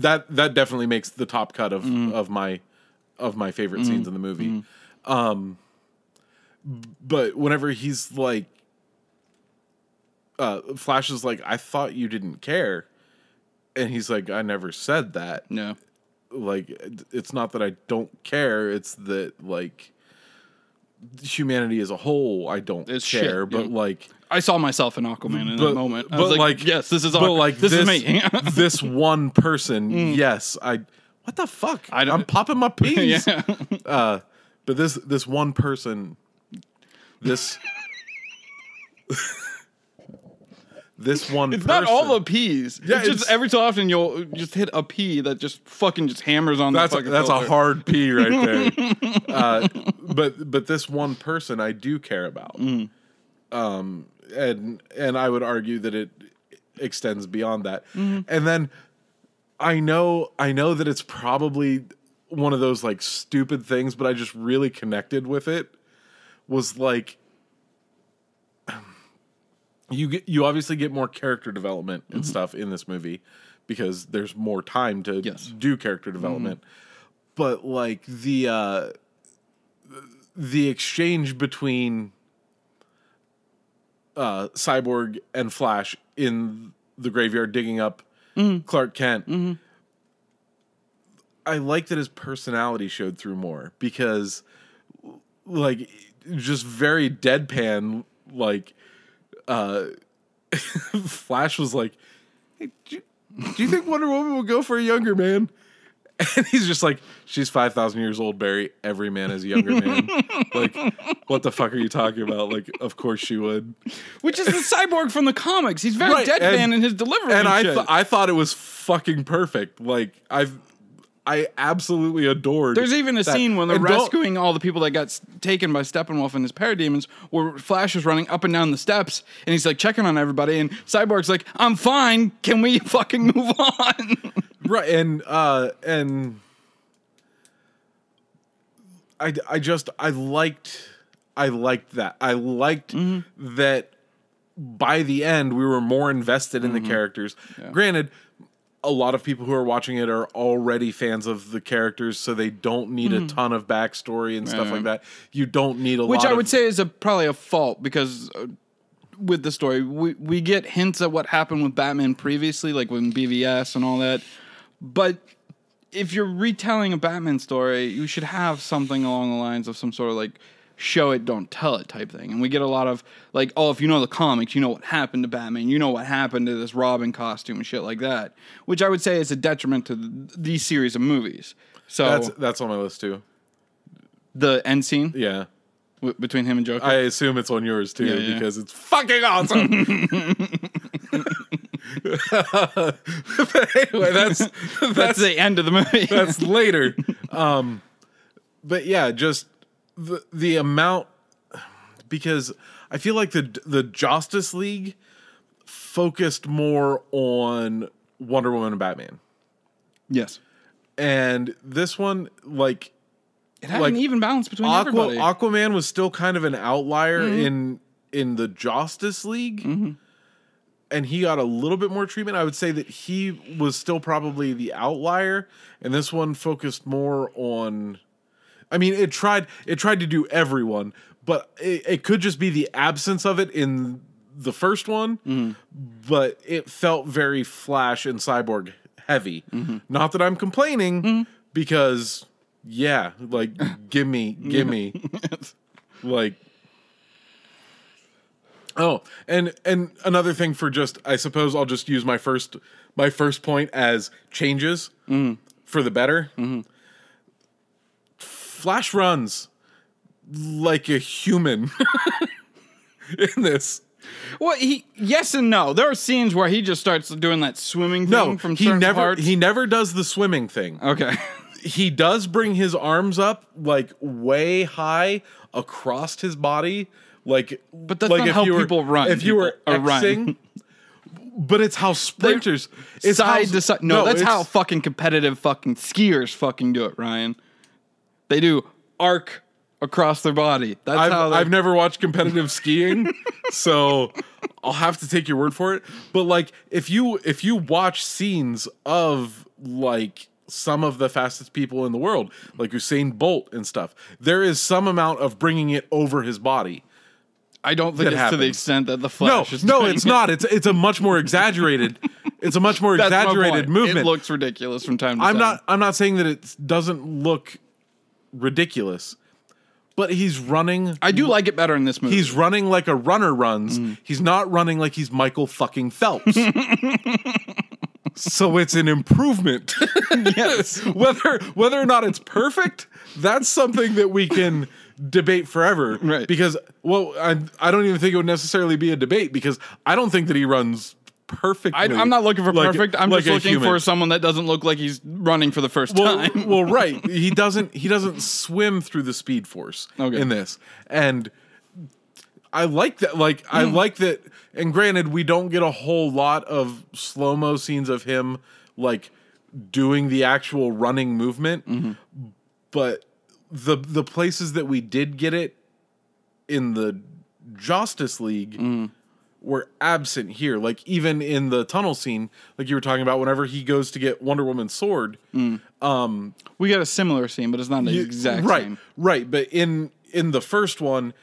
that that definitely makes the top cut of of my of my favorite scenes in the movie. Um but whenever he's like uh Flash is like I thought you didn't care and he's like I never said that. no. Like it's not that I don't care, it's that like humanity as a whole I don't It's care, shit, but yeah. like I saw myself in Aquaman in but- that moment. I but like, like- yes, this is but like this, is me. this one person, yes, I. What the fuck? I don't- I'm popping my peas. yeah. Uh, but this this one person, this this one. It's person, not all the P's. Yeah, Yeah, just every so often you'll just hit a P that just fucking just hammers on That's the a, that's a hard P right there. uh, but but this one person I do care about, Mm. um, and and I would argue that it extends beyond that. Mm-hmm. And then I know I know that it's probably one of those like stupid things, but I just really connected with it. Was like you get you obviously get more character development and stuff in this movie because there's more time to Yes. do character development. But like the uh the exchange between uh Cyborg and Flash in the graveyard digging up Clark Kent. I like that his personality showed through more because like just very deadpan like uh Flash was like, "Hey, do you, do you think Wonder Woman would go for a younger man?" And he's just like, "She's five thousand years old, Barry. Every man is a younger man. like, what the fuck are you talking about? Like, of course she would." Which is the cyborg from the comics. He's very Right, deadpan and- in his delivery. And I, shit. th- I thought it was fucking perfect. Like, I've, I absolutely adored. There's even a that. scene when they're rescuing all the people that got s- taken by Steppenwolf and his parademons, where Flash is running up and down the steps, and he's like checking on everybody, and Cyborg's like, "I'm fine. Can we fucking move on?" right and uh and i i just i liked i liked that i liked that by the end we were more invested in the characters granted a lot of people who are watching it are already fans of the characters so they don't need a ton of backstory and stuff like that. You don't need a lot, Which I of- would say is a probably a fault because uh, with the story, we we get hints at what happened with Batman previously, like with BVS and all that. But if you're retelling a Batman story, you should have something along the lines of some sort of like show it, don't tell it type thing. And we get a lot of like, oh, if you know the comics, you know what happened to Batman, you know what happened to this Robin costume and shit like that. Which I would say is a detriment to th- these series of movies. So that's that's on my list too the end scene yeah w- between him and Joker. I assume it's on yours too Yeah, yeah. because it's fucking awesome. but anyway, that's That's that's the end of the movie. that's later. Um, but yeah, just the the amount because I feel like the the Justice League focused more on Wonder Woman and Batman, yes. and this one like It had Like, an even balance between Aqua, everybody. Aquaman was still kind of an outlier mm-hmm. in in the Justice League. Mm-hmm. And he got a little bit more treatment. I would say that he was still probably the outlier, and this one focused more on. I mean, it tried it tried to do everyone, but it, it could just be the absence of it in the first one, mm-hmm. but it felt very Flash and Cyborg heavy. Mm-hmm. Not that I'm complaining, mm-hmm. because yeah, like gimme, gimme, like. Oh, and and another thing for just I suppose I'll just use my first my first point as changes mm. for the better. Flash runs like a human in this. Well, he yes and no. There are scenes where he just starts doing that swimming thing No, from he certain never parts. he never does the swimming thing. okay. He does bring his arms up like way high across his body, like But that's like not if how you were- people run, If you were or but it's how sprinters. It's side how, to side. No, that's how fucking competitive fucking skiers fucking do it, Ryan. They do arc across their body. That's I've, how they I've never watched competitive skiing, so I'll have to take your word for it. But like, if you if you watch scenes of like some of the fastest people in the world, like Usain Bolt and stuff, there is some amount of bringing it over his body. I don't think it's to the extent that the No, is no, it's it. not. It's it's a much more exaggerated. It's a much more exaggerated movement. It looks ridiculous from time to I'm time. not. I'm not saying that it doesn't look ridiculous, but he's running. I do like it better in this movie. He's running like a runner runs. Mm. He's not running like he's Michael fucking Phelps. so it's an improvement. yes. whether whether or not it's perfect, that's something that we can debate forever. Right. Because well, I I don't even think it would necessarily be a debate because I don't think that he runs perfectly. I, I'm not looking for like- perfect. I'm like just a looking human. for someone that doesn't look like he's running for the first well, time. well, right. He doesn't. He doesn't swim through the Speed Force Okay. in this, and I like that. Like Hmm. I like that. And granted, we don't get a whole lot of slow mo scenes of him like doing the actual running movement, Mm-hmm. but the the places that we did get it in the Justice League Mm-hmm. Were absent here. Like even in the tunnel scene, like you were talking about, whenever he goes to get Wonder Woman's sword, um, we got a similar scene, but it's not the you- exact right, same. right. But in in the first one,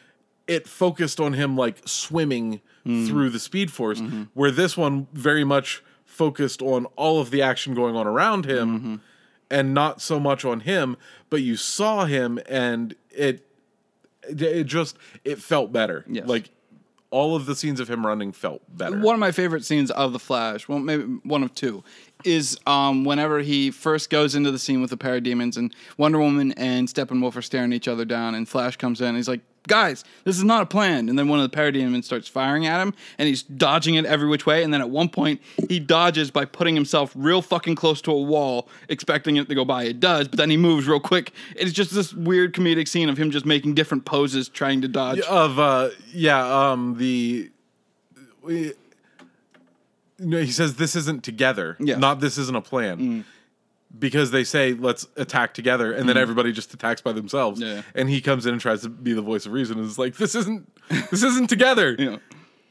it focused on him like swimming Mm. through the Speed Force, Mm-hmm. where this one very much focused on all of the action going on around him, Mm-hmm. and not so much on him. But you saw him, and it it, it just it felt better. Yes. Like all of the scenes of him running felt better. One of my favorite scenes of the Flash, well, maybe one of two, is um, whenever he first goes into the scene with the parademons and Wonder Woman and Steppenwolf are staring each other down, and Flash comes in. And he's like, "Guys, this is not a plan." And then one of the parademons starts firing at him, and he's dodging it every which way. And then at one point, he dodges by putting himself real fucking close to a wall, expecting it to go by. It does, but then he moves real quick. It's just this weird comedic scene of him just making different poses, trying to dodge. of uh yeah um the we, no, he says this isn't together Yeah. Mm. not this isn't a plan because they say let's attack together and then everybody just attacks by themselves. Yeah. and he comes in and tries to be the voice of reason and is like this isn't this isn't together know.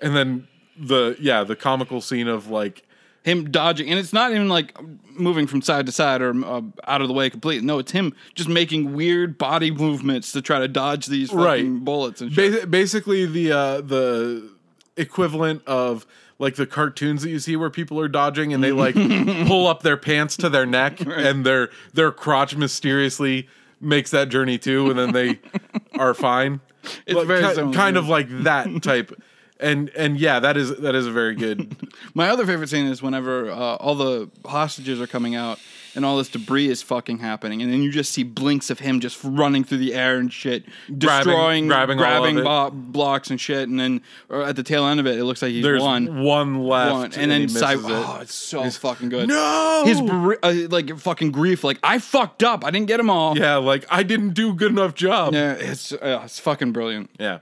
and then the yeah the comical scene of like him dodging, and it's not even like moving from side to side or uh, out of the way completely. No, it's him just making weird body movements to try to dodge these fucking Right. bullets and shit. Ba- basically the uh, the equivalent of like the cartoons that you see where people are dodging and they like pull up their pants to their neck and their their crotch mysteriously makes that journey too and then they are fine. It's Like, very similar, kind of like that type. And and yeah, that is that is a very good. My other favorite scene is whenever uh, all the hostages are coming out and all this debris is fucking happening, and then you just see blinks of him just running through the air and shit, destroying, grabbing grabbing it. bo- blocks and shit, and then at the tail end of it, it looks like he's There's won. one, left, One. And, then he Cy- it. oh, it's so fucking good. no, his uh, like fucking grief, like I fucked up, I didn't get them all. yeah, like I didn't do a good enough job. Yeah, it's uh, it's fucking brilliant. Yeah.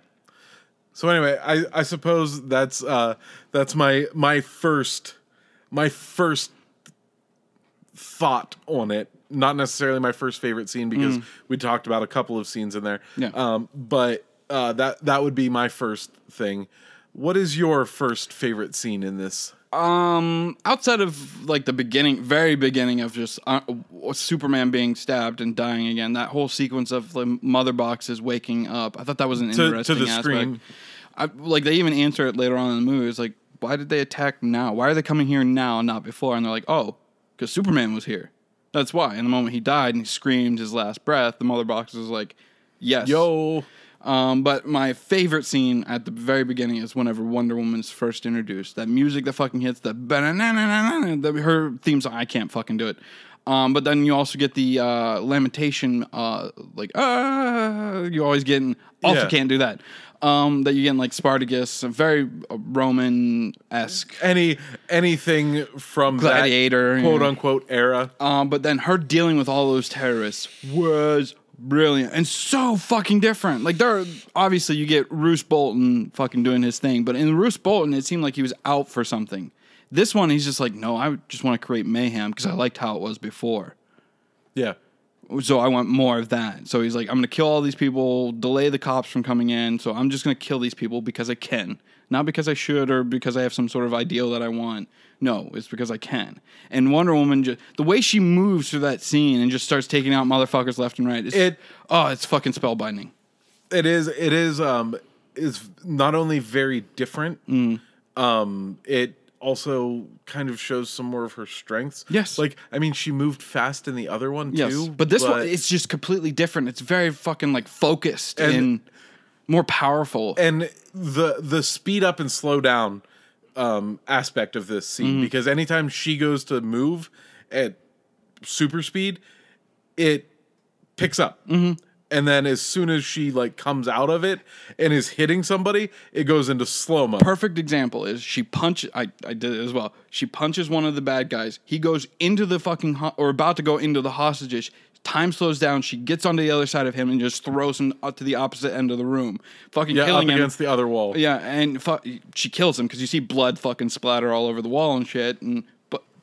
So anyway, I I suppose that's uh that's my my first my first thought on it. Not necessarily my first favorite scene because we talked about a couple of scenes in there. Mm. Yeah. Um, but uh, that that would be my first thing. What is your first favorite scene in this? Um, outside of like the beginning, very beginning of just uh, Superman being stabbed and dying again, that whole sequence of the mother boxes waking up, I thought that was an To- to interesting the aspect. screen. I, like they even answer it later on in the movie. It's like, why did they attack now? Why are they coming here now and not before? And they're like, oh, because Superman was here. That's why. And the moment he died and he screamed his last breath, the mother box was like, yes. Yo, Um, but my favorite scene at the very beginning is whenever Wonder Woman's first introduced. That music that fucking hits the, the her theme song. I can't fucking do it. Um, but then you also get the uh, lamentation, uh, like ah, you always getting. Also Yeah. can't do that. Um, that you get in like Spartacus, a very Roman esque. any anything from Gladiator, that quote unquote era. Um, but then her dealing with all those terrorists was brilliant and so fucking different. Like there, obviously you get Roose Bolton fucking doing his thing, but in Roose Bolton it seemed like he was out for something. This one he's just like, no, I just want to create mayhem because I liked how it was before. Yeah, So I want more of that. So he's like, I'm gonna kill all these people, delay the cops from coming in. So I'm just gonna kill these people because I can, not because I should or because I have some sort of ideal that I want. No, it's because I can. And Wonder Woman, just, the way she moves through that scene and just starts taking out motherfuckers left and right, it's, It- oh, it's fucking spellbinding. it is. It is. Um, is not only very different. Mm. Um, it also kind of shows some more of her strengths. Yes. like I mean, she moved fast in the other one Yes, too. but this one, it's just completely different. It's very fucking like focused and, And- more powerful. and the the speed up and slow down um aspect of this scene Mm-hmm. because anytime she goes to move at super speed it picks up Mm-hmm. And then as soon as she like comes out of it and is hitting somebody it goes into slow mo perfect example is she punch I, I did it as well. She punches one of the bad guys. He goes into the fucking ho- or about to go into the hostages. Time slows down. She gets onto the other side of him and just throws him up to the opposite end of the room. Fucking yeah up him. against the other wall. Yeah and fu- she kills him because you see blood fucking splatter all over the wall and shit and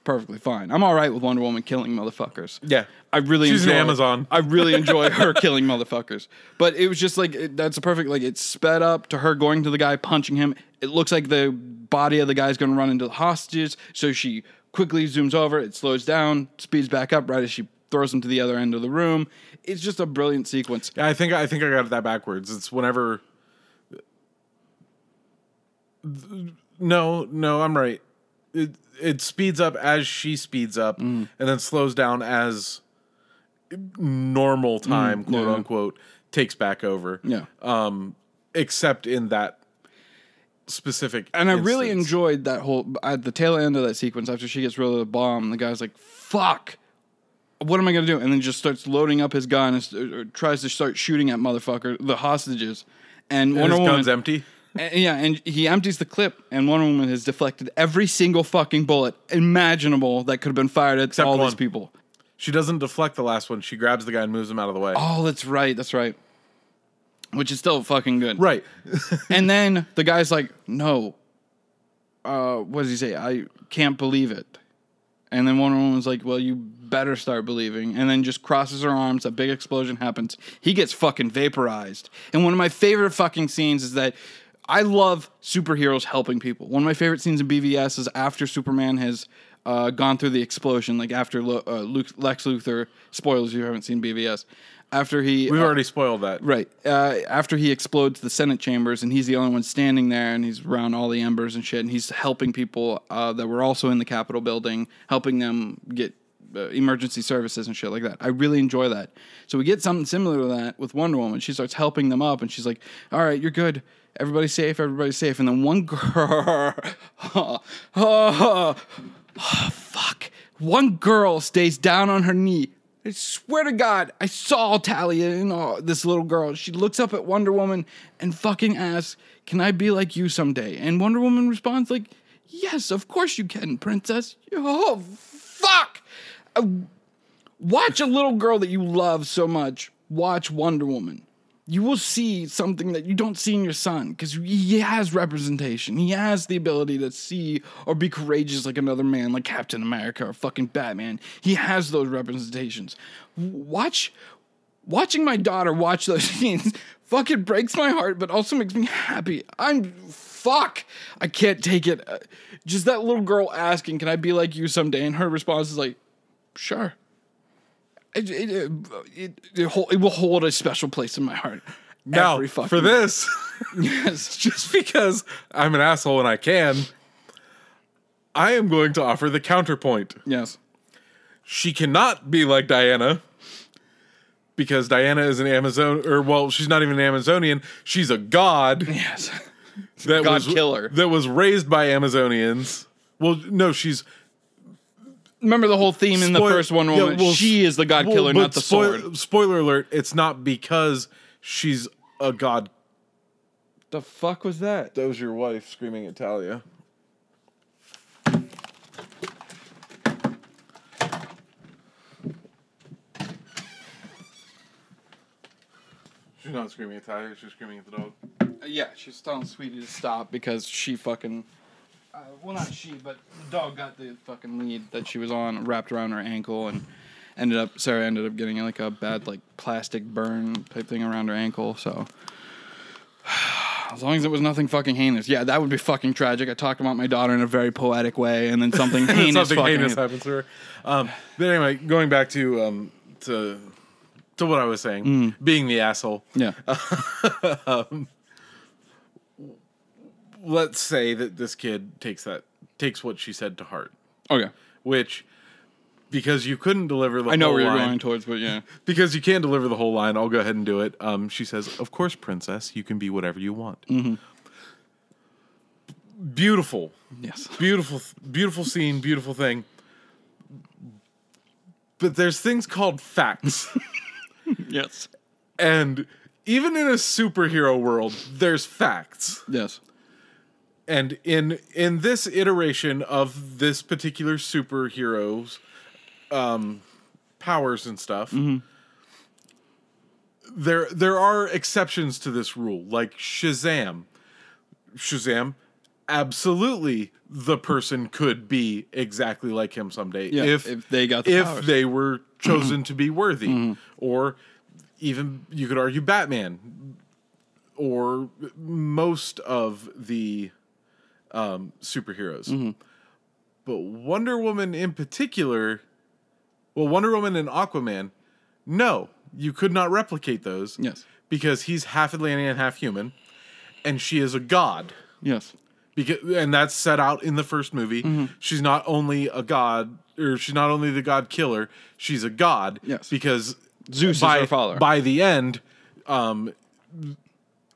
perfectly fine i'm all right with wonder woman killing motherfuckers Yeah. I really She's an enjoy Amazon. I really enjoy her killing motherfuckers. But it was just like it, that's a perfect like it's sped up to her going to the guy punching him. It looks like the body of the guy's going to run into the hostages, so she quickly zooms over. It slows down, speeds back up right as she throws him to the other end of the room. It's just a brilliant sequence. Yeah, I think I think I got that backwards. It's whenever. No, no, I'm right. It it speeds up as she speeds up, Mm. and then slows down as normal time, quote Mm, yeah. unquote, takes back over. Yeah. Um, except in that specific. And I really enjoyed that whole at the tail end of that sequence after she gets rid of the bomb. The guy's like, "Fuck, what am I gonna do?" And then just starts loading up his gun and tries to start shooting at motherfucker the hostages. And And Wonder his Woman, gun's empty. And- yeah, and he empties the clip, and Wonder Woman has deflected every single fucking bullet imaginable that could have been fired at all one. these people. She doesn't deflect the last one. She grabs the guy and moves him out of the way. Oh, that's right, that's right. Which is still fucking good. Right. And then the guy's like, "No, uh, what does he say? I can't believe it." And then Wonder Woman's like, "Well, you better start believing." And then just crosses her arms. A big explosion happens. He gets fucking vaporized. And one of my favorite fucking scenes is that I love superheroes helping people. One of my favorite scenes in BVS is after Superman has. Uh, gone through the explosion, like after Lo- uh, Luke, Lex Luthor. Spoilers if you haven't seen BVS. After he, We've uh, already spoiled that. Right. Uh, after he explodes the Senate chambers, and he's the only one standing there, and he's around all the embers and shit, and he's helping people uh, that were also in the Capitol building, helping them get uh, emergency services and shit like that. I really enjoy that. So we get something similar to that with Wonder Woman. She starts helping them up, and she's like, "All right, you're good. Everybody's safe. Everybody's safe." And then one girl, oh, oh, oh, fuck, one girl stays down on her knee. I swear to God, I saw Talia and uh, this little girl. She looks up at Wonder Woman and fucking asks, "Can I be like you someday?" And Wonder Woman responds like, "Yes, of course you can, princess." Oh, fuck! Uh, watch a little girl that you love so much. Watch Wonder Woman. You will see something that you don't see in your son because he has representation. He has the ability to see or be courageous like another man, like Captain America or fucking Batman. He has those representations. Watch, watching my daughter watch those scenes fucking breaks my heart, but also makes me happy. I'm fuck. I can't take it. Uh, Just that little girl asking, "Can I be like you someday?" And her response is like, "Sure." It, it, it, it, will hold a special place in my heart. Now, for this, yes. just because I'm an asshole and I can, I am going to offer the counterpoint. Yes. She cannot be like Diana because Diana is an Amazon, or well, she's not even an Amazonian. She's a god Yes. that God was killer. that was raised by Amazonians. Well, no, she's Remember the whole theme in the first one. yeah, Woman? well, she is the God well, killer, but not the spoil- sword. Spoiler alert: It's not because she's a god. The fuck was that? That was your wife screaming at Talia. She's not screaming at Talia. She's screaming at the dog. Uh, yeah, she's telling Sweetie to stop because she fucking. Uh, well, not she, but the dog got the fucking lead that she was on wrapped around her ankle and ended up. Sarah ended up getting like a bad like plastic burn type thing around her ankle. So. As long as it was nothing fucking heinous, yeah, that would be fucking tragic. I talked about my daughter in a very poetic way, and then something heinous, Something fucking heinous happens to her. Um, but anyway, going back to um, to to what I was saying, being the asshole. Yeah, Let's say that this kid takes that takes what she said to heart, okay. which because you couldn't deliver the I know where you're line, going towards, but yeah, because you can't deliver the whole line. I'll go ahead and do it. Um, she says, "Of course, princess, you can be whatever you want." Mm-hmm. Beautiful, yes, beautiful, beautiful scene, beautiful thing. But there's things called facts. yes, And even in a superhero world, there's facts. yes, And in in this iteration of this particular superhero's um, powers and stuff, there there are exceptions to this rule, like Shazam. Shazam, absolutely, the person could be exactly like him someday yeah. if If, they got the if powers. they were chosen to be worthy or even you could argue batman or most of the um, superheroes but wonder woman in particular well wonder woman and aquaman no you could not replicate those yes, because he's half atlantean half human and she is a god yes, because and that's set out in the first movie. Mm-hmm. She's not only a god, or she's not only the god killer. She's a god. Yes. because Zeus is by, her father. By the end, um,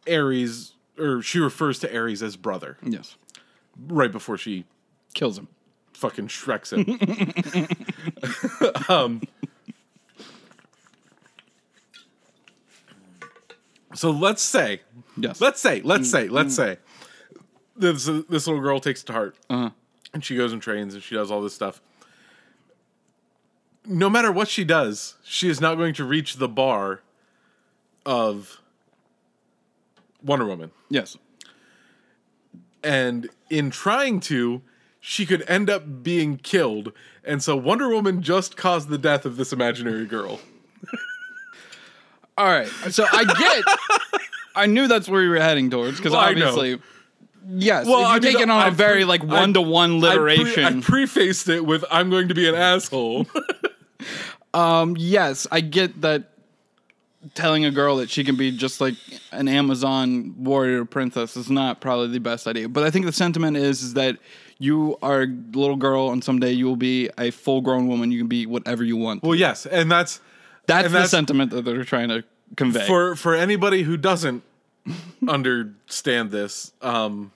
Ares, or she refers to Ares as brother, yes. Right before she Kills him. fucking shreks him. um, so let's say Yes. Let's say, let's say, let's say this this little girl takes it to heart, Uh-huh. and she goes and trains, and she does all this stuff. No matter what she does, she is not going to reach the bar of Wonder Woman, Yes. And in trying to, she could end up being killed, and so Wonder Woman just caused the death of this imaginary girl. All right. So I get. I knew that's where you were heading towards because Well, obviously. Yes. Well, if you I mean, take it on I a very pre- like one to one I pre- I prefaced it with "I'm going to be an asshole." Um, yes, I get that telling a girl that she can be just like an Amazon warrior princess is not probably the best idea. But I think the sentiment is is that you are a little girl and someday you will be a full grown woman. You can be whatever you want. well, yes, and that's that's and the that's- sentiment that they're trying to convey. for for anybody who doesn't understand this um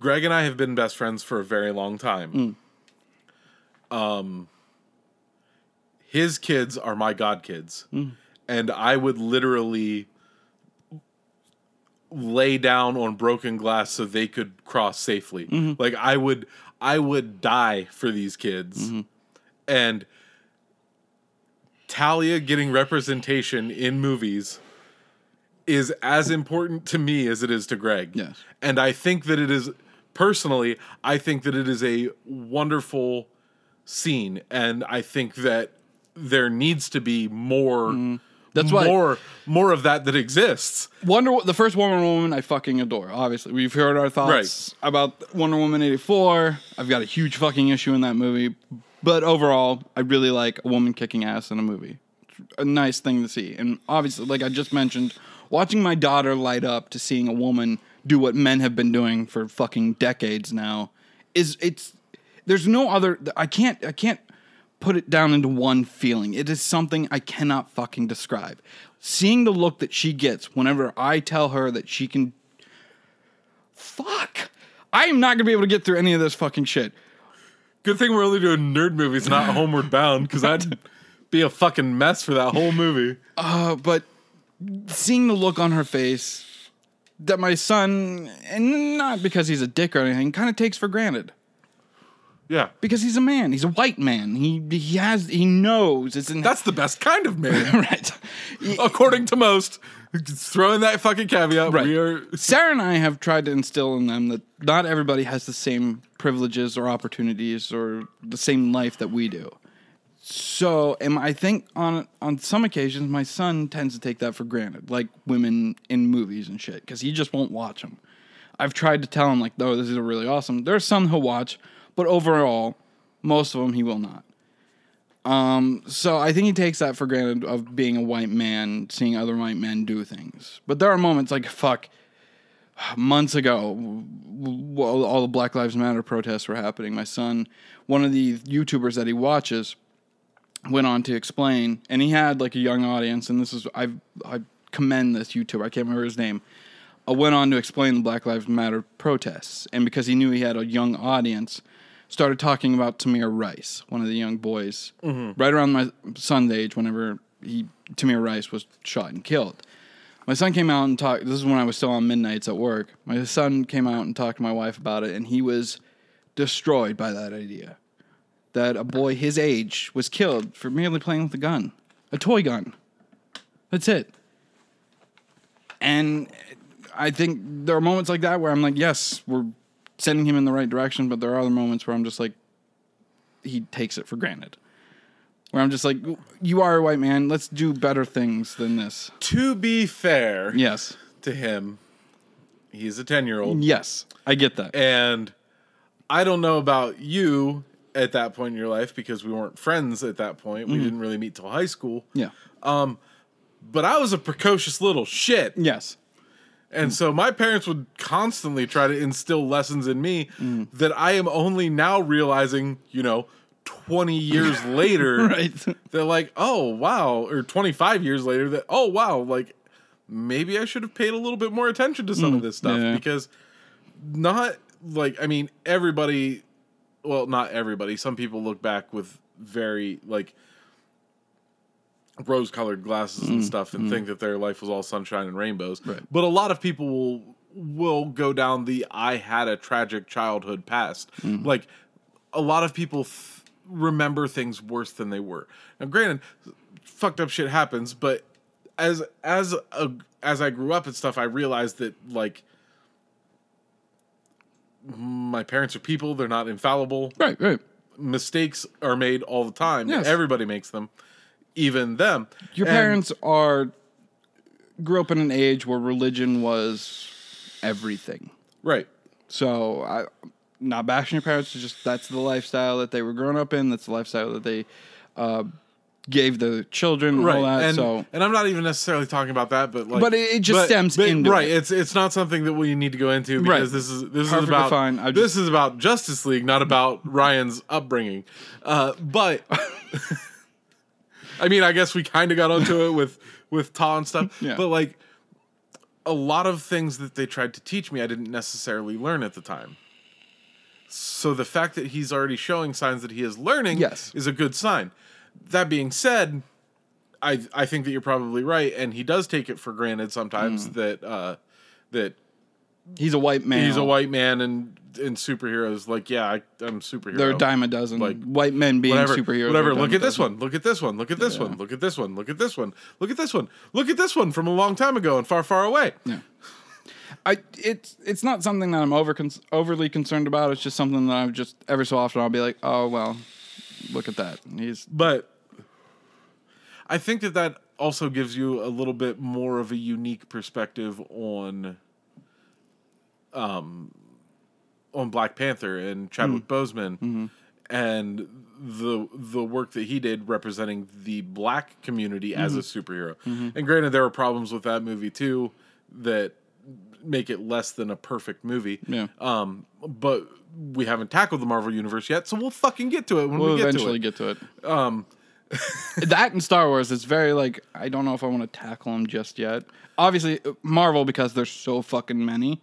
greg and i have been best friends for a very long time um his kids are my god kids hmm. and i would literally lay down on broken glass so they could cross safely. Mm-hmm. Like i would i would die for these kids. Mm-hmm. And Talia getting representation in movies is as important to me as it is to Greg. Yes. And I think that it is personally, I think that it is a wonderful scene. And I think that there needs to be more Mm-hmm. That's why- more more of that that exists. Wonder the first Wonder Woman I fucking adore. Obviously, we've heard our thoughts about Wonder Woman eighty four. I've got a huge fucking issue in that movie, but overall, I really like a woman kicking ass in a movie. A nice thing to see. And obviously, like I just mentioned, watching my daughter light up to seeing a woman do what men have been doing for fucking decades now is it's there's no other I can't I can't put it down into one feeling. It is something I cannot fucking describe. Seeing the look that she gets whenever I tell her that she can fuck I am not gonna be able to get through any of this fucking shit. Good thing we're only doing nerd movies, not Homeward Bound, because that'd be a fucking mess for that whole movie. Uh, but seeing the look on her face that my son, and not because he's a dick or anything, kind of takes for granted. Yeah. Because he's a man. He's a white man. He he has he knows it's in That's the best kind of man, right. according to most. Throwing that fucking caveat, Right. we are. Sarah and I have tried to instill in them that not everybody has the same privileges or opportunities or the same life that we do. So, and I think on on some occasions, my son tends to take that for granted, like women in movies and shit, because he just won't watch them. I've tried to tell him like, "No, this is really awesome." There's some he'll watch, but overall, most of them he will not. Um, so I think he takes that for granted of being a white man, seeing other white men do things. But there are moments like fuck. Months ago, all the Black Lives Matter protests were happening, my son, one of the YouTubers that he watches, went on to explain, and he had like a young audience, and this is I I commend this YouTuber. I can't remember his name. Uh, went on to explain the Black Lives Matter protests, and because he knew he had a young audience, started talking about Tamir Rice, one of the young boys, mm-hmm. right around my son's age. Whenever he Tamir Rice was shot and killed, my son came out and talked. This is when I was still on midnights at work. My son came out and talked to my wife about it, and he was destroyed by that idea that a boy his age was killed for merely playing with a gun, a toy gun. That's it. And I think there are moments like that where I'm like, yes, we're sending him in the right direction, but there are other moments where I'm just like, he takes it for granted. Where I'm just like, you are a white man. Let's do better things than this. To be fair Yes. to him, he's a 10 year old. Yes. I get that. And I don't know about you at that point in your life because we weren't friends at that point. We didn't really meet till high school. Yeah. Um, but I was a precocious little shit. Yes. And so my parents would constantly try to instill lessons in me mm. that I am only now realizing, you know, 20 years later Right. they're like, "Oh, wow," or 25 years later that, "Oh, wow, like maybe I should have paid a little bit more attention to some of mm. this stuff yeah. because not like I mean, everybody well, not everybody. Some people look back with very like rose-colored glasses and mm, stuff and mm. think that their life was all sunshine and rainbows. Right. But a lot of people will will go down the I had a tragic childhood past. Mm. Like a lot of people th- remember things worse than they were. Now, granted, fucked up shit happens, but as as a as I grew up and stuff, I realized that like my parents are people; they're not infallible. Right. Right. Mistakes are made all the time. Yes. Everybody makes them, even them. Your And- parents are grew up in an age where religion was everything. right? So I not bashing your parents, it's just that's the lifestyle that they were growing up in. That's the lifestyle that they uh, gave the children and all that. and, so and I'm not even necessarily talking about that, but like, But it- it just stems into right. it. It's it's not something that we need to go into Right. because this is this Perfectly is about fine. I this is about Justice League, not about Ryan's upbringing. Uh, but I mean, I guess we kind of got onto it with with Ta and stuff. Yeah. But like a lot of things that they tried to teach me, I didn't necessarily learn at the time. So the fact that he's already showing signs that he is learning Yes. is a good sign. That being said, I I think that you're probably right, and he does take it for granted sometimes Mm. that uh, that he's a white man. he's a white man and and superheroes like yeah I, I'm a superhero. They're a dime a dozen. Like, white men being whatever, superheroes. whatever. are a dime Look at this dozen. one. Look at this one. Look at this one. Look at this one. Look at this one. Look at this one. Look at this one from a long time ago and far, far away. Yeah. I it's it's not something that I'm over overly concerned about. It's just something that I'm just every so often I'll be like, oh well, look at that. He's But I think that that also gives you a little bit more of a unique perspective on um on Black Panther and Chadwick Hmm. Boseman Mm-hmm. and the the work that he did representing the black community as a Mm-hmm. superhero. And granted, there were problems with that movie too that make it less than a perfect movie. Yeah. Um, but we haven't tackled the Marvel universe yet, so we'll fucking get to it when We'll we get eventually to it. get to it. Um, that and Star Wars, it's very like I don't know if I want to tackle them just yet. Obviously, Marvel because there's so fucking many,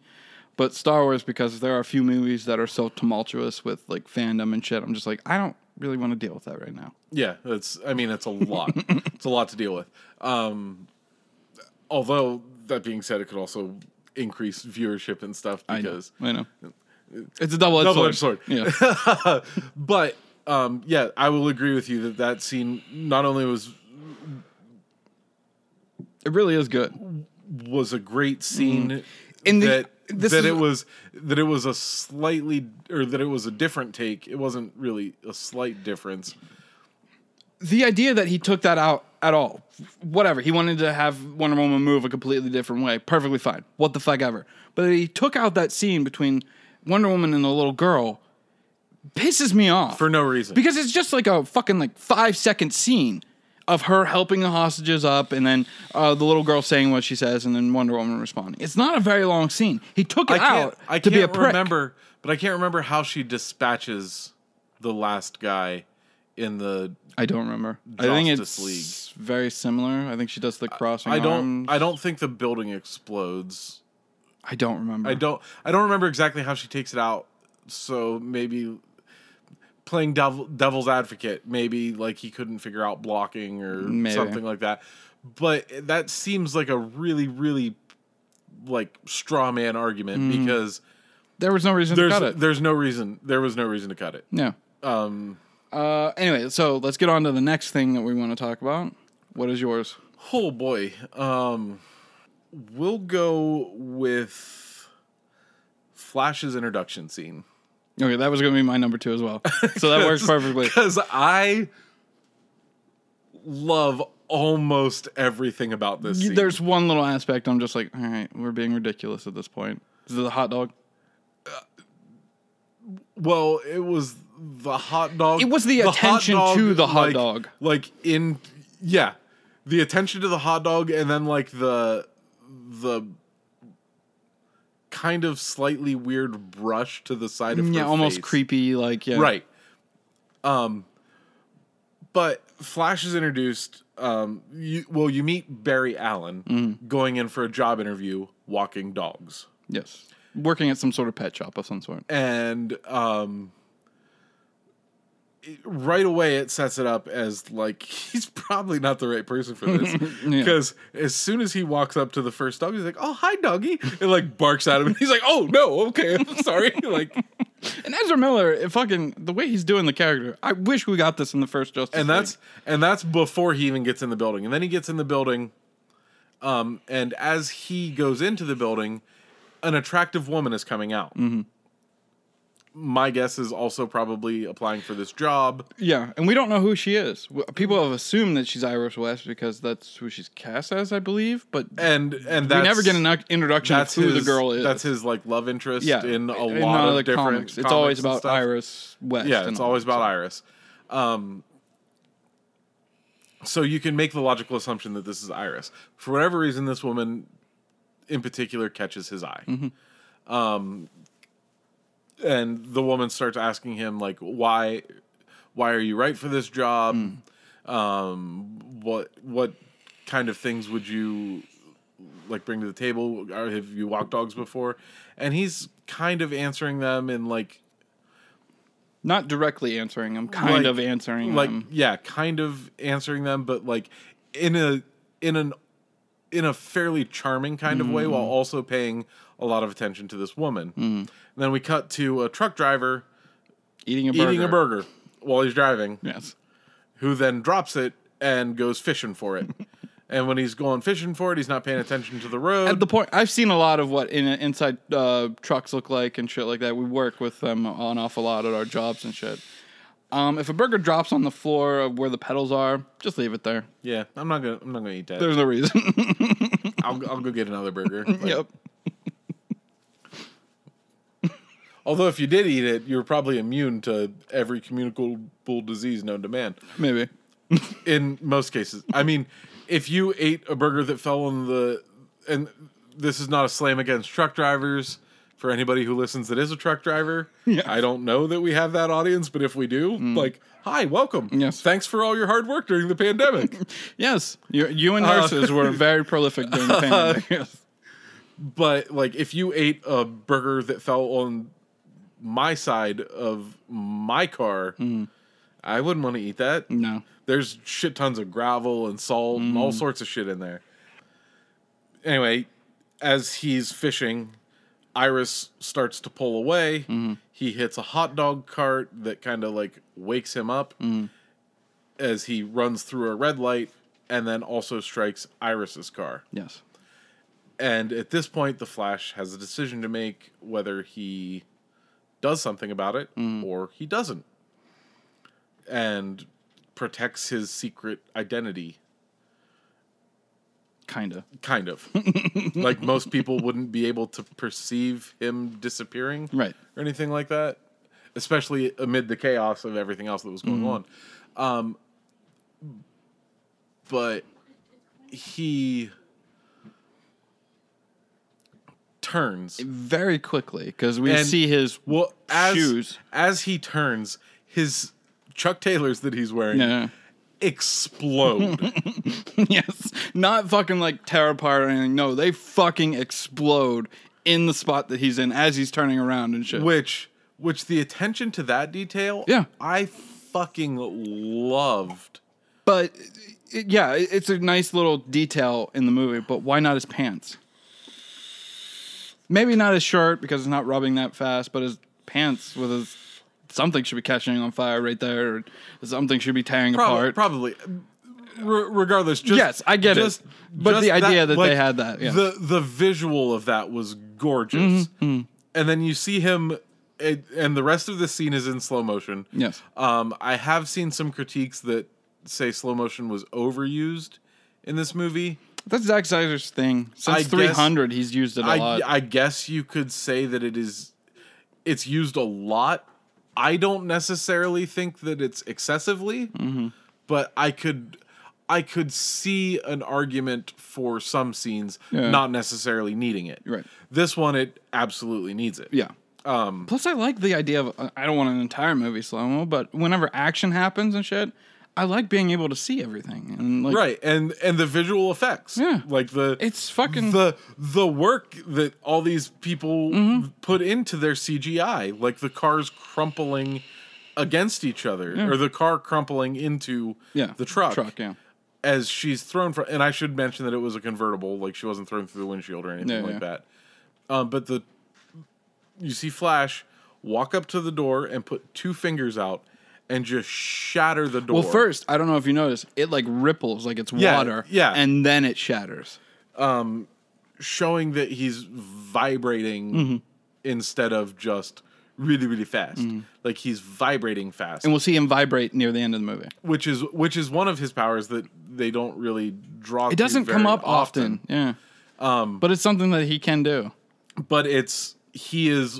but Star Wars because there are a few movies that are so tumultuous with like fandom and shit. I'm just like I don't really want to deal with that right now. Yeah, it's. I mean, it's a lot. it's a lot to deal with. Um, although that being said, it could also increase viewership and stuff I know. because. I know. It's a double-edged Double-edged sword. sword. Yeah. But um, yeah, I will agree with you that that scene not only was it really is good. was a great scene. And the- that this that is- it was that it was a slightly or that it was a different take. It wasn't really a slight difference. the idea that he took that out at all, whatever. He wanted to have Wonder Woman move a completely different way. Perfectly fine. What the fuck ever. But he took out that scene between Wonder Woman and the little girl. Pisses me off For no reason. because it's just like a fucking like five second scene of her helping the hostages up, and then uh, the little girl saying what she says, and then Wonder Woman responding. It's not a very long scene. He took it I can't, out I to can't be a prick. remember, but I can't remember how she dispatches the last guy in the. I don't remember. I think Justice it's very similar. I think she does the crossing. I don't. arms. I don't think the building explodes. I don't remember. I don't. I don't remember exactly how she takes it out. So maybe playing devil, devil's advocate, maybe like he couldn't figure out blocking or Maybe. something like that. But that seems like a really, really like straw man argument because There was no reason to Mm. cut it. there's no reason there was no reason to cut it. Yeah. Um, Uh, anyway, so let's get on to the next thing that we want to talk about. What is yours? oh boy, um, we'll go with Flash's introduction scene. Okay, that was going to be my number two as well. So that works perfectly. Because I love almost everything about this. Scene. There's one little aspect I'm just like, all right, we're being ridiculous at this point. Is it the hot dog? Uh, well, it was the hot dog. It was the hot attention to the hot like- dog. Like in yeah, the attention to the hot dog, and then like the the kind of slightly weird brush to the side of Yeah, her almost face. creepy. Like, yeah. Right. Um, but Flash is introduced. Um, you, well, you meet Barry Allen Mm-hmm. going in for a job interview, walking dogs, Yes. Working at some sort of pet shop of some sort. and um, right away it sets it up as like he's probably not the right person for this Yeah. because as soon as he walks up to the first dog, he's like, "Oh, hi, doggy," and like barks at him, and he's like, "Oh no, okay, I'm sorry." like, And Ezra Miller, fucking the way he's doing the character, I wish we got this in the first Justice. and League. that's and that's before he even gets in the building and then he gets in the building um and as he goes into the building an attractive woman is coming out Mm-hmm. My guess is also probably applying for this job Yeah, and we don't know who she is. People have assumed that she's Iris West because that's who she's cast as, I believe. But and and we that's, never get an introduction of who his, the girl is. that's his like love interest yeah, in a in lot of the different comics. It's always about stuff. Iris West. Yeah, it's always about Iris. Um, so you can make the logical assumption that this is Iris. For whatever reason, this woman in particular catches his eye. Um, and the woman starts asking him like, "Why, why are you right for this job? Um, what, what kind of things would you like bring to the table? Or have you walked dogs before?" And he's kind of answering them in like Not directly answering them, kind Like- of answering like them. yeah kind of answering them but like in a in an in a fairly charming kind of way while Mm-hmm. also paying a lot of attention to this woman Mm. and then we cut to a truck driver Eating a burger. eating a burger while he's driving Yes. who then drops it and goes fishing for it and when he's going fishing for it he's not paying attention to the road At the point, I've seen a lot of what in, inside uh, trucks look like and shit like that. We work with them an awful lot at our jobs and shit. Um, if a burger drops on the floor of where the pedals are, just leave it there. yeah i'm not gonna i'm not gonna eat that There's no reason. I'll, I'll go get another burger Like, yep. Although if you did eat it, you're probably immune to every communicable disease known to man. Maybe. In most cases, I mean, if you ate a burger that fell on the and this is not a slam against truck drivers. For anybody who listens that is a truck driver, Yeah. I don't know that we have that audience, but if we do, mm. like, hi, welcome. Yes. Thanks for all your hard work during the pandemic. Yes, you, you and Uh, nurses were very prolific during the pandemic. Yes. but like if you ate a burger that fell on my side of my car, mm. I wouldn't want to eat that. No. There's shit tons of gravel and salt and all mm. sorts of shit in there. Anyway, as he's fishing, Iris starts to pull away. Mm-hmm. He hits a hot dog cart that kind of like wakes him up mm-hmm. as he runs through a red light and then also strikes Iris's car. Yes. And at this point, the Flash has a decision to make whether he does something about it mm-hmm. or he doesn't. And protects his secret identity, Kinda. kind of. like most people wouldn't be able to perceive him disappearing Right. or anything like that, especially amid the chaos of everything else that was going on. Um, but he turns Very quickly, because we And- see his well as shoes. as he turns his Chuck Taylors that he's wearing Yeah. Explode. yes. Not fucking like tear apart or anything. No, they fucking explode in the spot that he's in as he's turning around and shit. which which the attention to that detail Yeah. I fucking loved. But it, yeah, it- it's a nice little detail in the movie. But why not his pants? Maybe not his shirt because it's not rubbing that fast, but his pants with his something should be catching on fire right there, or something should be tearing apart. probably. Regardless, just Yes, I get it. But the idea that they had that, yeah. the the visual of that was gorgeous. Mm-hmm, And then you see him, it, and the rest of the scene is in slow motion. yes, Um, I have seen some critiques that say slow motion was overused in this movie. that's Zack Snyder's thing. I Since guess- 300, he's used it a I, lot. I guess you could say that it is it's used a lot. I don't necessarily think that it's excessively, Mm-hmm. but I could I could see an argument for some scenes Yeah. not necessarily needing it. Right. This one it absolutely needs it. Yeah. Um, Plus, I like the idea of uh, I don't want an entire movie slow mo, but whenever action happens and shit, I like being able to see everything and like Right. And and the visual effects. Yeah. Like the It's fucking the the work that all these people Mm-hmm. put into their CGI, like the cars crumpling against each other, or the car crumpling into yeah the truck, Truck, yeah. as she's thrown from. And I should mention that it was a convertible, like she wasn't thrown through the windshield or anything Yeah, like yeah. that. Um, but the you see Flash walk up to the door and put two fingers out and just shatter the door. Well, first, I don't know if you noticed, it like ripples like it's Yeah, water, yeah. and then it shatters. um, showing that he's vibrating Mm-hmm. instead of just really really fast like he's vibrating fast And we'll see him vibrate near the end of the movie. which is which is one of his powers that they don't really draw It doesn't come up often, yeah. Um, but it's something that he can do. but it's he is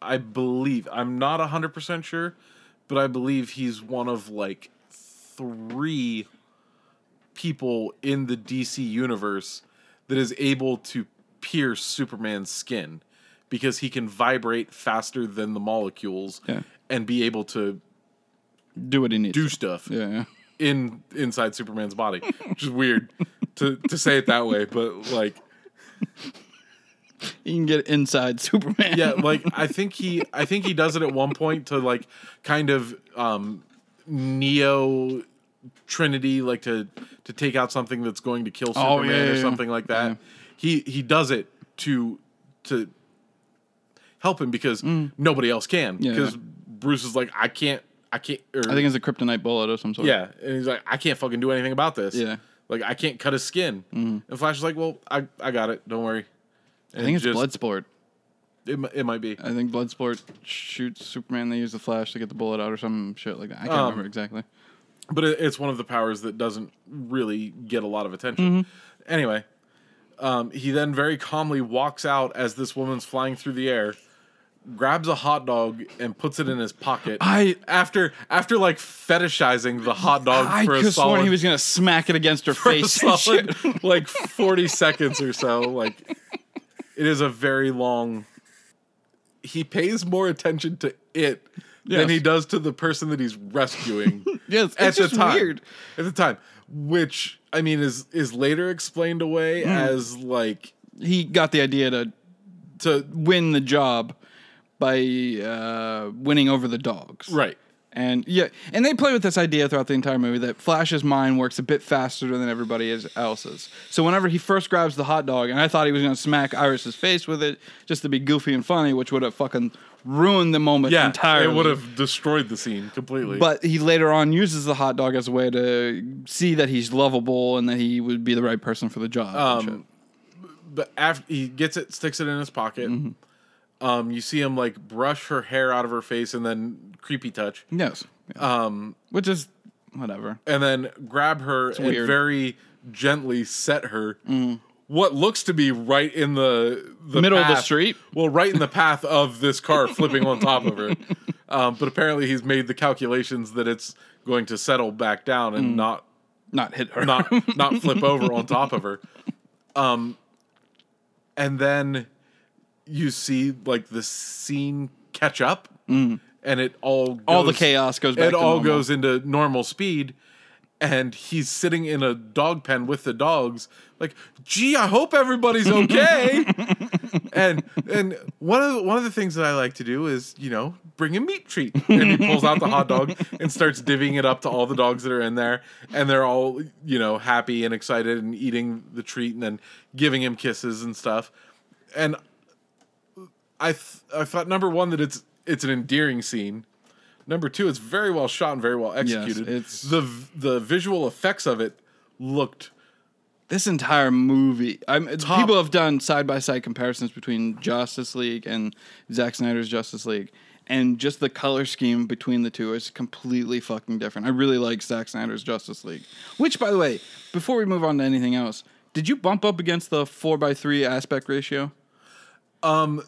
i believe i'm not 100% sure but i believe he's one of like three people in the dc universe that is able to pierce superman's skin because he can vibrate faster than the molecules Yeah. and be able to Do what he needs. do stuff Yeah, yeah. in inside superman's body which is weird to, to say it that way but like You can get inside Superman. yeah like i think he i think he does it at one point to like kind of um neo trinity like to to take out something that's going to kill Oh, superman yeah, or yeah, something like that yeah. he he does it to to help him because nobody else can because yeah. bruce is like i can't i can't or, I think it's a kryptonite bullet or some sort. yeah and he's like i can't fucking do anything about this Yeah. like i can't cut his skin and flash is like well i i got it don't worry I think it's just, Bloodsport. it, it might be I think Bloodsport shoots Superman. They use the Flash to get the bullet out or some shit like that. I can't Um, remember exactly. but it, it's one of the powers that doesn't really get a lot of attention. Mm-hmm. Anyway, um, he then very calmly walks out as this woman's flying through the air, grabs a hot dog and puts it in his pocket. I- after after like fetishizing the hot dog I for a have solid, he was gonna smack it against her face. solid like forty seconds or so. Like it is a very long. He pays more attention to it Yes. than he does to the person that he's rescuing. Yes, it's at the time. weird. At the time, which I mean is is later explained away Hmm. as like He got the idea to to win the job by uh, winning over the dogs. right. And yeah, and they play with this idea throughout the entire movie that Flash's mind works a bit faster than everybody else's. So whenever he first grabs the hot dog, and I thought he was going to smack Iris's face with it just to be goofy and funny, which would have fucking ruined the moment Yeah, entirely. it would have destroyed the scene completely. But he later on uses the hot dog as a way to see that he's lovable and that he would be the right person for the job. um, but after he gets it, sticks it in his pocket. Mm-hmm. Um, you see him like brush her hair out of her face and then creepy touch, yes, um, which is whatever. and then grab her and weird. Mm. very gently set her. What looks to be right in the, the Middle of the path- street? Well, right in the path of this car flipping on top of her. Um, but apparently, he's made the calculations that it's going to settle back down Mm. and not Not hit her. not not flip over on top of her. Um, and then you see like the scene catch up, and it all goes. All the chaos goes back It all normal. goes into normal speed, and he's sitting in a dog pen with the dogs. Like, gee, I hope everybody's okay. and and one of the, one of the things that I like to do is you know bring a meat treat, and he pulls out the hot dog and starts divvying it up to all the dogs that are in there, and they're all you know happy and excited and eating the treat, and then giving him kisses and stuff. And I th- I thought number one that it's it's an endearing scene. Number two, it's very well shot and very well executed. it's- the the visual effects of it looked this entire movie. Top- people have done side by side comparisons between Justice League and Zack Snyder's Justice League, and just the color scheme between the two is completely fucking different. I really like Zack Snyder's Justice League. Which, by the way, before we move on to anything else, did you bump up against the four by three aspect ratio? Um,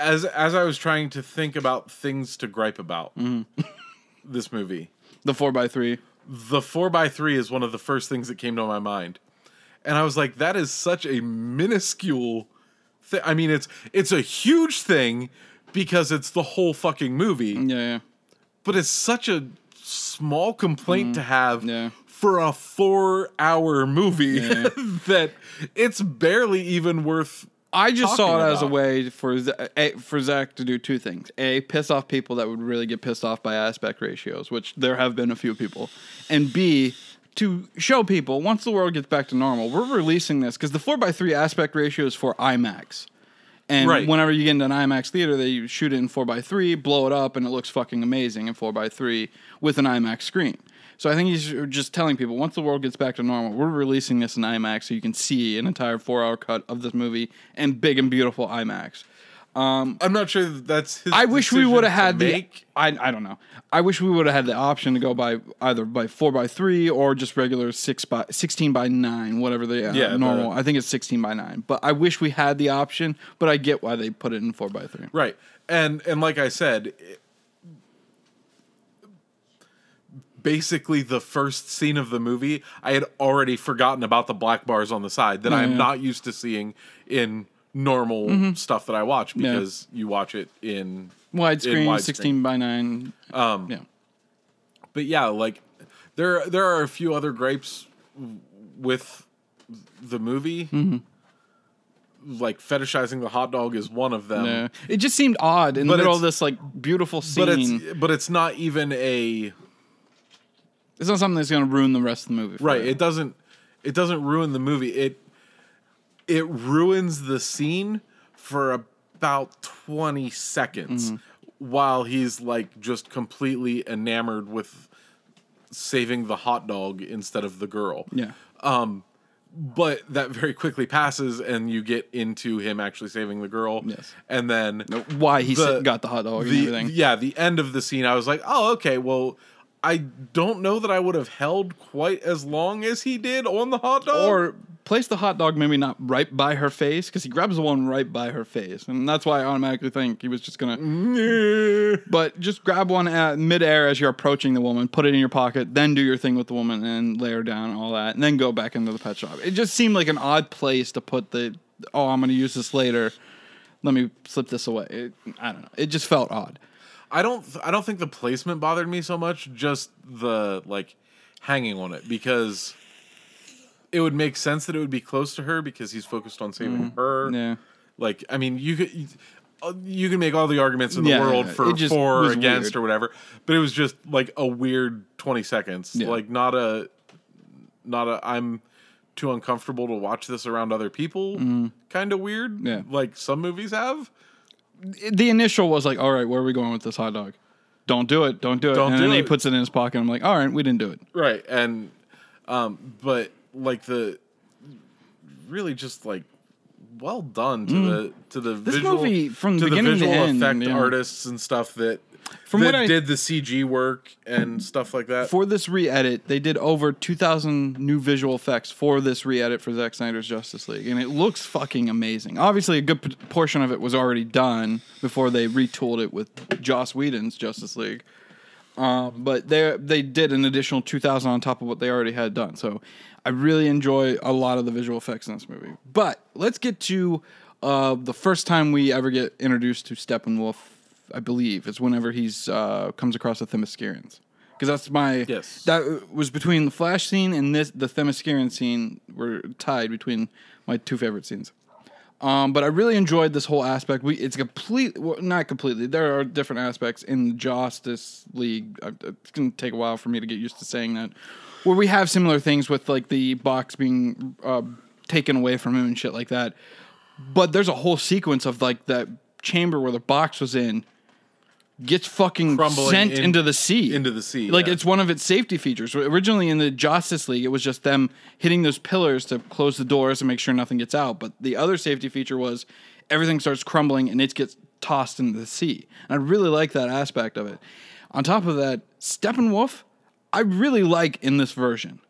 as as I was trying to think about things to gripe about Mm-hmm. this movie. The four by three. The four by three is one of the first things that came to my mind, and I was like, that is such a minuscule. thing. I mean, it's it's a huge thing because it's the whole fucking movie. Yeah, yeah. but it's such a small complaint to have. Yeah. for a four hour movie Yeah. that it's barely even worth I just saw it as a way for a, for Zack to do two things: a, piss off people that would really get pissed off by aspect ratios, which there have been a few people, and b to show people once the world gets back to normal, we're releasing this because the four x three aspect ratio is for IMAX, and Right. whenever you get into an IMAX theater, they shoot it in four x three, blow it up, and it looks fucking amazing in four x three with an IMAX screen. So I think he's just telling people once the world gets back to normal, we're releasing this in IMAX so you can see an entire four-hour cut of this movie and big and beautiful IMAX. Um, i'm not sure that that's his I wish we would have had the. I, I don't know. I wish we would have had the option to go by either by four by three or just regular six by sixteen by nine, whatever they are uh, Yeah, the- normal. I think it's sixteen by nine. But I wish we had the option. But I get why they put it in four by three. right and and like i said it- basically the first scene of the movie i had already forgotten about the black bars on the side that i am yeah. not used to seeing in normal stuff that i watch Yeah. because you watch it in Widescreen, in widescreen. sixteen by nine. Um, yeah. but yeah, like there there are a few other gripes with the movie. Mm-hmm. Like fetishizing the hot dog is one of them. Yeah. It just seemed odd in the middle of this like beautiful scene. But it's but it's not even a It's not something that's going to ruin the rest of the movie. right. It doesn't it doesn't ruin the movie. It it ruins the scene for about 20 seconds Mm-hmm. while he's like just completely enamored with saving the hot dog instead of the girl. Yeah. Um, but that very quickly passes and you get into him actually saving the girl Yes. and then Why he The- got the hot dog and the everything. yeah the end of the scene i was like oh okay well i don't know that i would have held quite as long as he did on the hot dog or place the hot dog maybe not right by her face because he grabs the one right by her face, and that's why I automatically think he was just gonna. But just grab one at midair as you're approaching the woman, put it in your pocket, then do your thing with the woman and lay her down and all that, and then go back into the pet shop. It just seemed like an odd place to put the. Oh, I'm gonna use this later. Let me slip this away. It, I don't know. It just felt odd. I don't I don't think the placement bothered me so much, just the like hanging on it because it would make sense that it would be close to her because he's focused on saving her. Mm. Yeah. Like I mean, you could uh, you can make all the arguments in the Yeah, world for for or against weird. or whatever, but it was just like a weird 20 seconds. Yeah. Like not a not a I'm too uncomfortable to watch this around other people kind of weird. Mm. Yeah. Like some movies have. The initial was like, all right, where are we going with this hot dog? Don't do it. Don't do it. Don't and do then he it. puts it in his pocket. I'm like, all right, we didn't do it. Right. And um but like the really just like well done to the to the Mm. This visual movie, from to beginning the to visual end, effect yeah. artists and stuff that From that what I- did the CG work and stuff like that. For this re-edit, they did over 2,000 new visual effects for this re-edit for Zack Snyder's Justice League, and it looks fucking amazing. Obviously, a good p- portion of it was already done before they retooled it with Joss Whedon's Justice League. Um, but they they did an additional 2,000 on top of what they already had done. So I really enjoy a lot of the visual effects in this movie. But let's get to uh, the first time we ever get introduced to Steppenwolf. I believe it's whenever he's uh, comes across the Themyscirans. Because that's my Yes. That was between the Flash scene and this the Themysciran scene were tied between my two favorite scenes. Um, but I really enjoyed this whole aspect. We it's complete, well, not completely. There are different aspects in the Justice League. Uh, It's gonna take a while for me to get used to saying that. Where we have similar things with like the box being uh, taken away from him and shit like that. But there's a whole sequence of like that chamber where the box was in gets fucking Crumbling sent in- into the sea. into the sea, Like yeah. it's one of its safety features. Originally in the Justice League, it was just them hitting those pillars to close the doors and make sure nothing gets out. But the other safety feature was everything starts crumbling and it gets tossed into the sea. And I really like that aspect of it. On top of that, Steppenwolf, I really like in this version.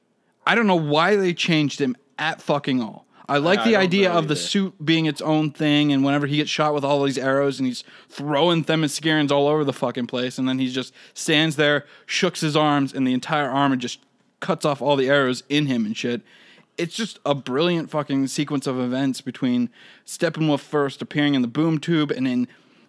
I don't know why they changed him at fucking all. I like I the don't idea of the either. suit being its own thing, and whenever he gets shot with all these arrows and he's throwing Themyscirans all over the fucking place, and then he just stands there, shooks his arms, and the entire armor just cuts off all the arrows in him and shit. It's just a brilliant fucking sequence of events between Steppenwolf first appearing in the boom tube, and then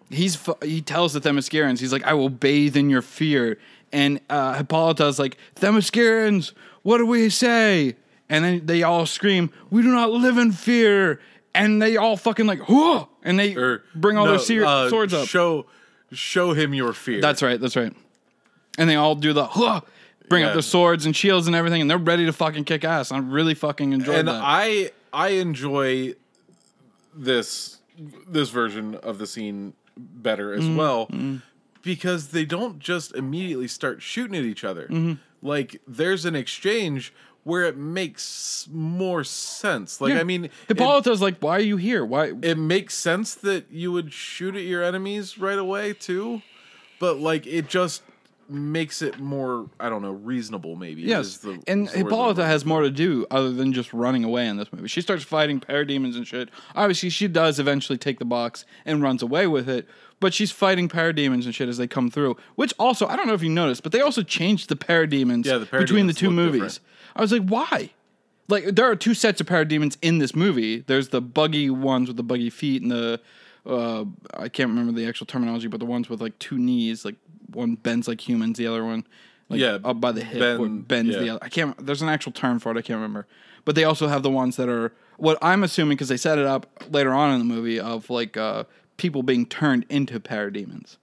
he's he tells the Themyscirans, he's like, "I will bathe in your fear," and uh, Hippolyta's like, "Themyscirans, what do we say?" And then they all scream, "We do not live in fear!" And they all fucking like, "Whoa!" And they Or- bring all no, their uh, swords up. Show show him your fear. That's right. That's right. And they all do the "Huh!" bring up their swords and shields and everything, and they're ready to fucking kick ass. I'm really fucking enjoyed and that. I I enjoy this this version of the scene better Mm-hmm. as well because they don't just immediately start shooting at each other. Mm-hmm. Like there's an exchange where it makes more sense. Like Yeah. I mean, Hippolyta's like, "Why are you here? Why?" it makes sense that you would shoot at your enemies right away too, but like it just makes it more I don't know reasonable maybe. Yes, the- and Hippolyta has more to do other than just running away in this movie. She starts fighting parademons and shit. Obviously, she does eventually take the box and runs away with it, but she's fighting parademons and shit as they come through. Which also, I don't know if you noticed, but they also changed the parademons Yeah, the between the two movies. different. I was like, why? Like, there are two sets of parademons in this movie. There's the buggy ones with the buggy feet and the uh, I can't remember the actual terminology, but the ones with like two knees, like one bends like humans, the other one like Yeah, up by the hip bend- bends the other. I can't. There's an actual term for it. I can't remember. But they also have the ones that are what I'm assuming because they set it up later on in the movie of like uh, people being turned into parademons.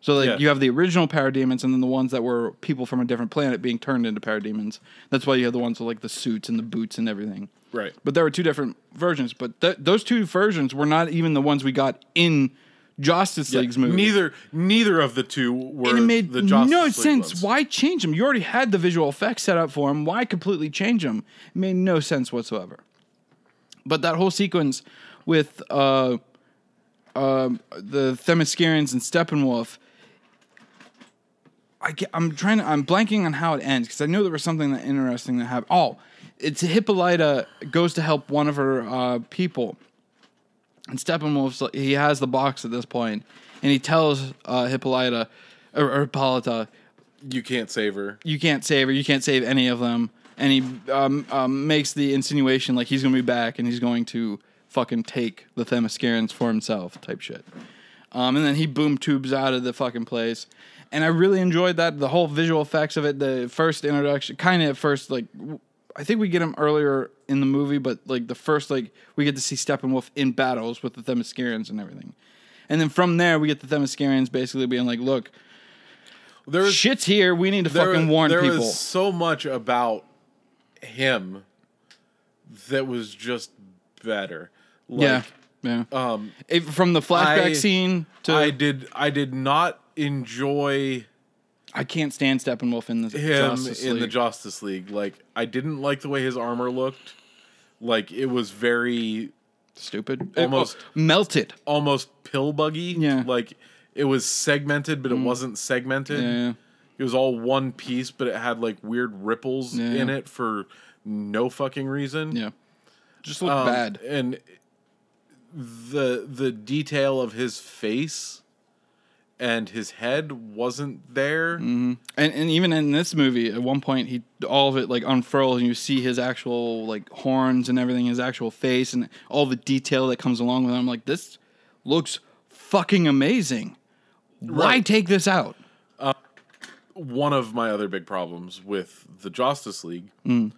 So like Yeah. you have the original parademons and then the ones that were people from a different planet being turned into parademons. That's why you have the ones with like the suits and the boots and everything. Right. But there were two different versions. But th- those two versions were not even the ones we got in Justice League's movie. Neither neither of the two were And it made the Justice no League sense. ones. Why change them? You already had the visual effects set up for them. Why completely change them? It made no sense whatsoever. But that whole sequence with uh, um the Themyscirans and Steppenwolf, I am trying to. I'm blanking on how it ends because I knew there was something that interesting that happened. Oh, it's Hippolyta goes to help one of her uh, people, and Steppenwolf's like, he has the box at this point, and he tells uh, Hippolyta or, or Hippolyta, You can't save her. you can't save her, you can't save any of them, and he um, um, makes the insinuation like he's gonna be back and he's going to fucking take the Themyscirans for himself, type shit. Um, and then he boom tubes out of the fucking place. And I really enjoyed that. The whole visual effects of it, the first introduction, kind of at first, like, I think we get him earlier in the movie, but like the first, like, we get to see Steppenwolf in battles with the Themyscirans and everything. And then from there, we get the Themyscirans basically being like, look, There was shit's here. We need to there, fucking warn there people. was so much about him that was just better. Like, yeah. Yeah. Um, It- from the flashback I- scene to. I, did. I did not enjoy I can't stand Steppenwolf in the him Justice in the League. Justice League. Like I didn't like the way his armor looked. Like it was very Stupid. Almost- oh, melted. almost pill buggy. Yeah. Mm. Like it was segmented, but it wasn't segmented. Yeah. It was all one piece, but it had like weird ripples Yeah. in it for no fucking reason. Yeah. Just looked Um, bad. And the the detail of his face and his head wasn't there. And and even in this movie, at one point, he all of it like unfurls, and you see his actual like horns and everything, his actual face, and all the detail that comes along with it. I'm like, this looks fucking amazing. Why Right. take this out? One of my other big problems with the Justice League, Mm.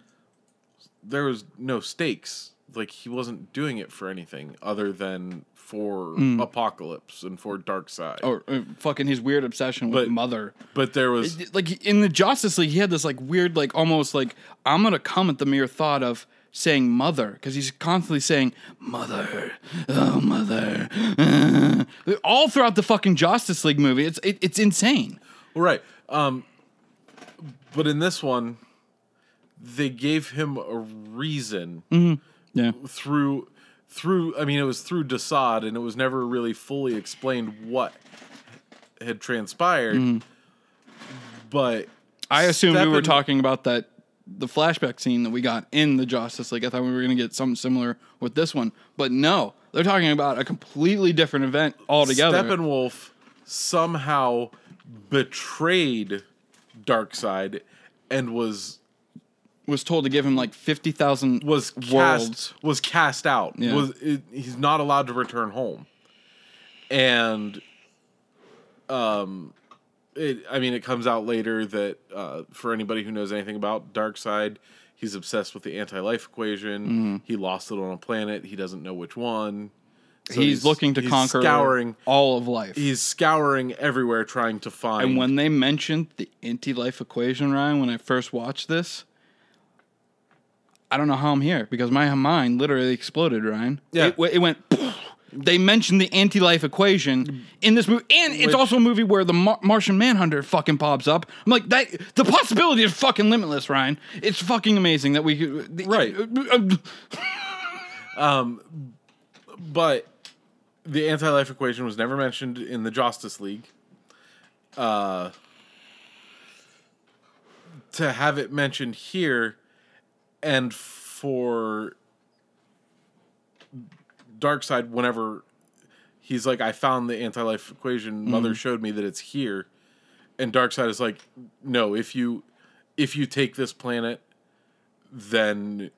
there was no stakes. Like he wasn't doing it for anything other than for Mm. Apokolips and for Darkseid. Or uh, fucking his weird obsession with But- Mother. But there was like in the Justice League, he had this like weird, like almost like I'm gonna come at the mere thought of saying mother because he's constantly saying mother, oh mother, uh." all throughout the fucking Justice League movie. It's it, it's insane. Right. Um, but in this one, they gave him a reason Yeah, through through. I mean, it was through Desaad, and it was never really fully explained what had transpired. Mm-hmm. But I assumed we were talking about that the flashback scene that we got in the Justice League. I thought we were gonna get something similar with this one, but no, they're talking about a completely different event altogether. Steppenwolf somehow betrayed Darkseid and was was told to give him like fifty thousand was cast worlds. was cast out. Yeah. Was it, he's not allowed to return home, and um, it. I mean, it comes out later that uh, for anybody who knows anything about Darkseid, he's obsessed with the anti-life equation. Mm-hmm. He lost it on a planet. He doesn't know which one. So he's, looking to he's conquer scouring. all of life. He's scouring everywhere trying to find. And when they mentioned the anti-life equation, Ryan, when I first watched this, I don't know how I'm here because my mind literally exploded, Ryan. Yeah. it, it went. They mentioned the anti-life equation in this movie, and it's Which- also a movie where the Mar- Martian Manhunter fucking pops up. I'm like, that the possibility is fucking limitless, Ryan. It's fucking amazing that we could. Right. but the anti-life equation was never mentioned in the Justice League. Uh, to have it mentioned here, and for Darkseid, whenever he's like, "I found the anti-life equation. Mm-hmm. Mother showed me that it's here," and Darkseid is like, "No, if you if you take this planet, then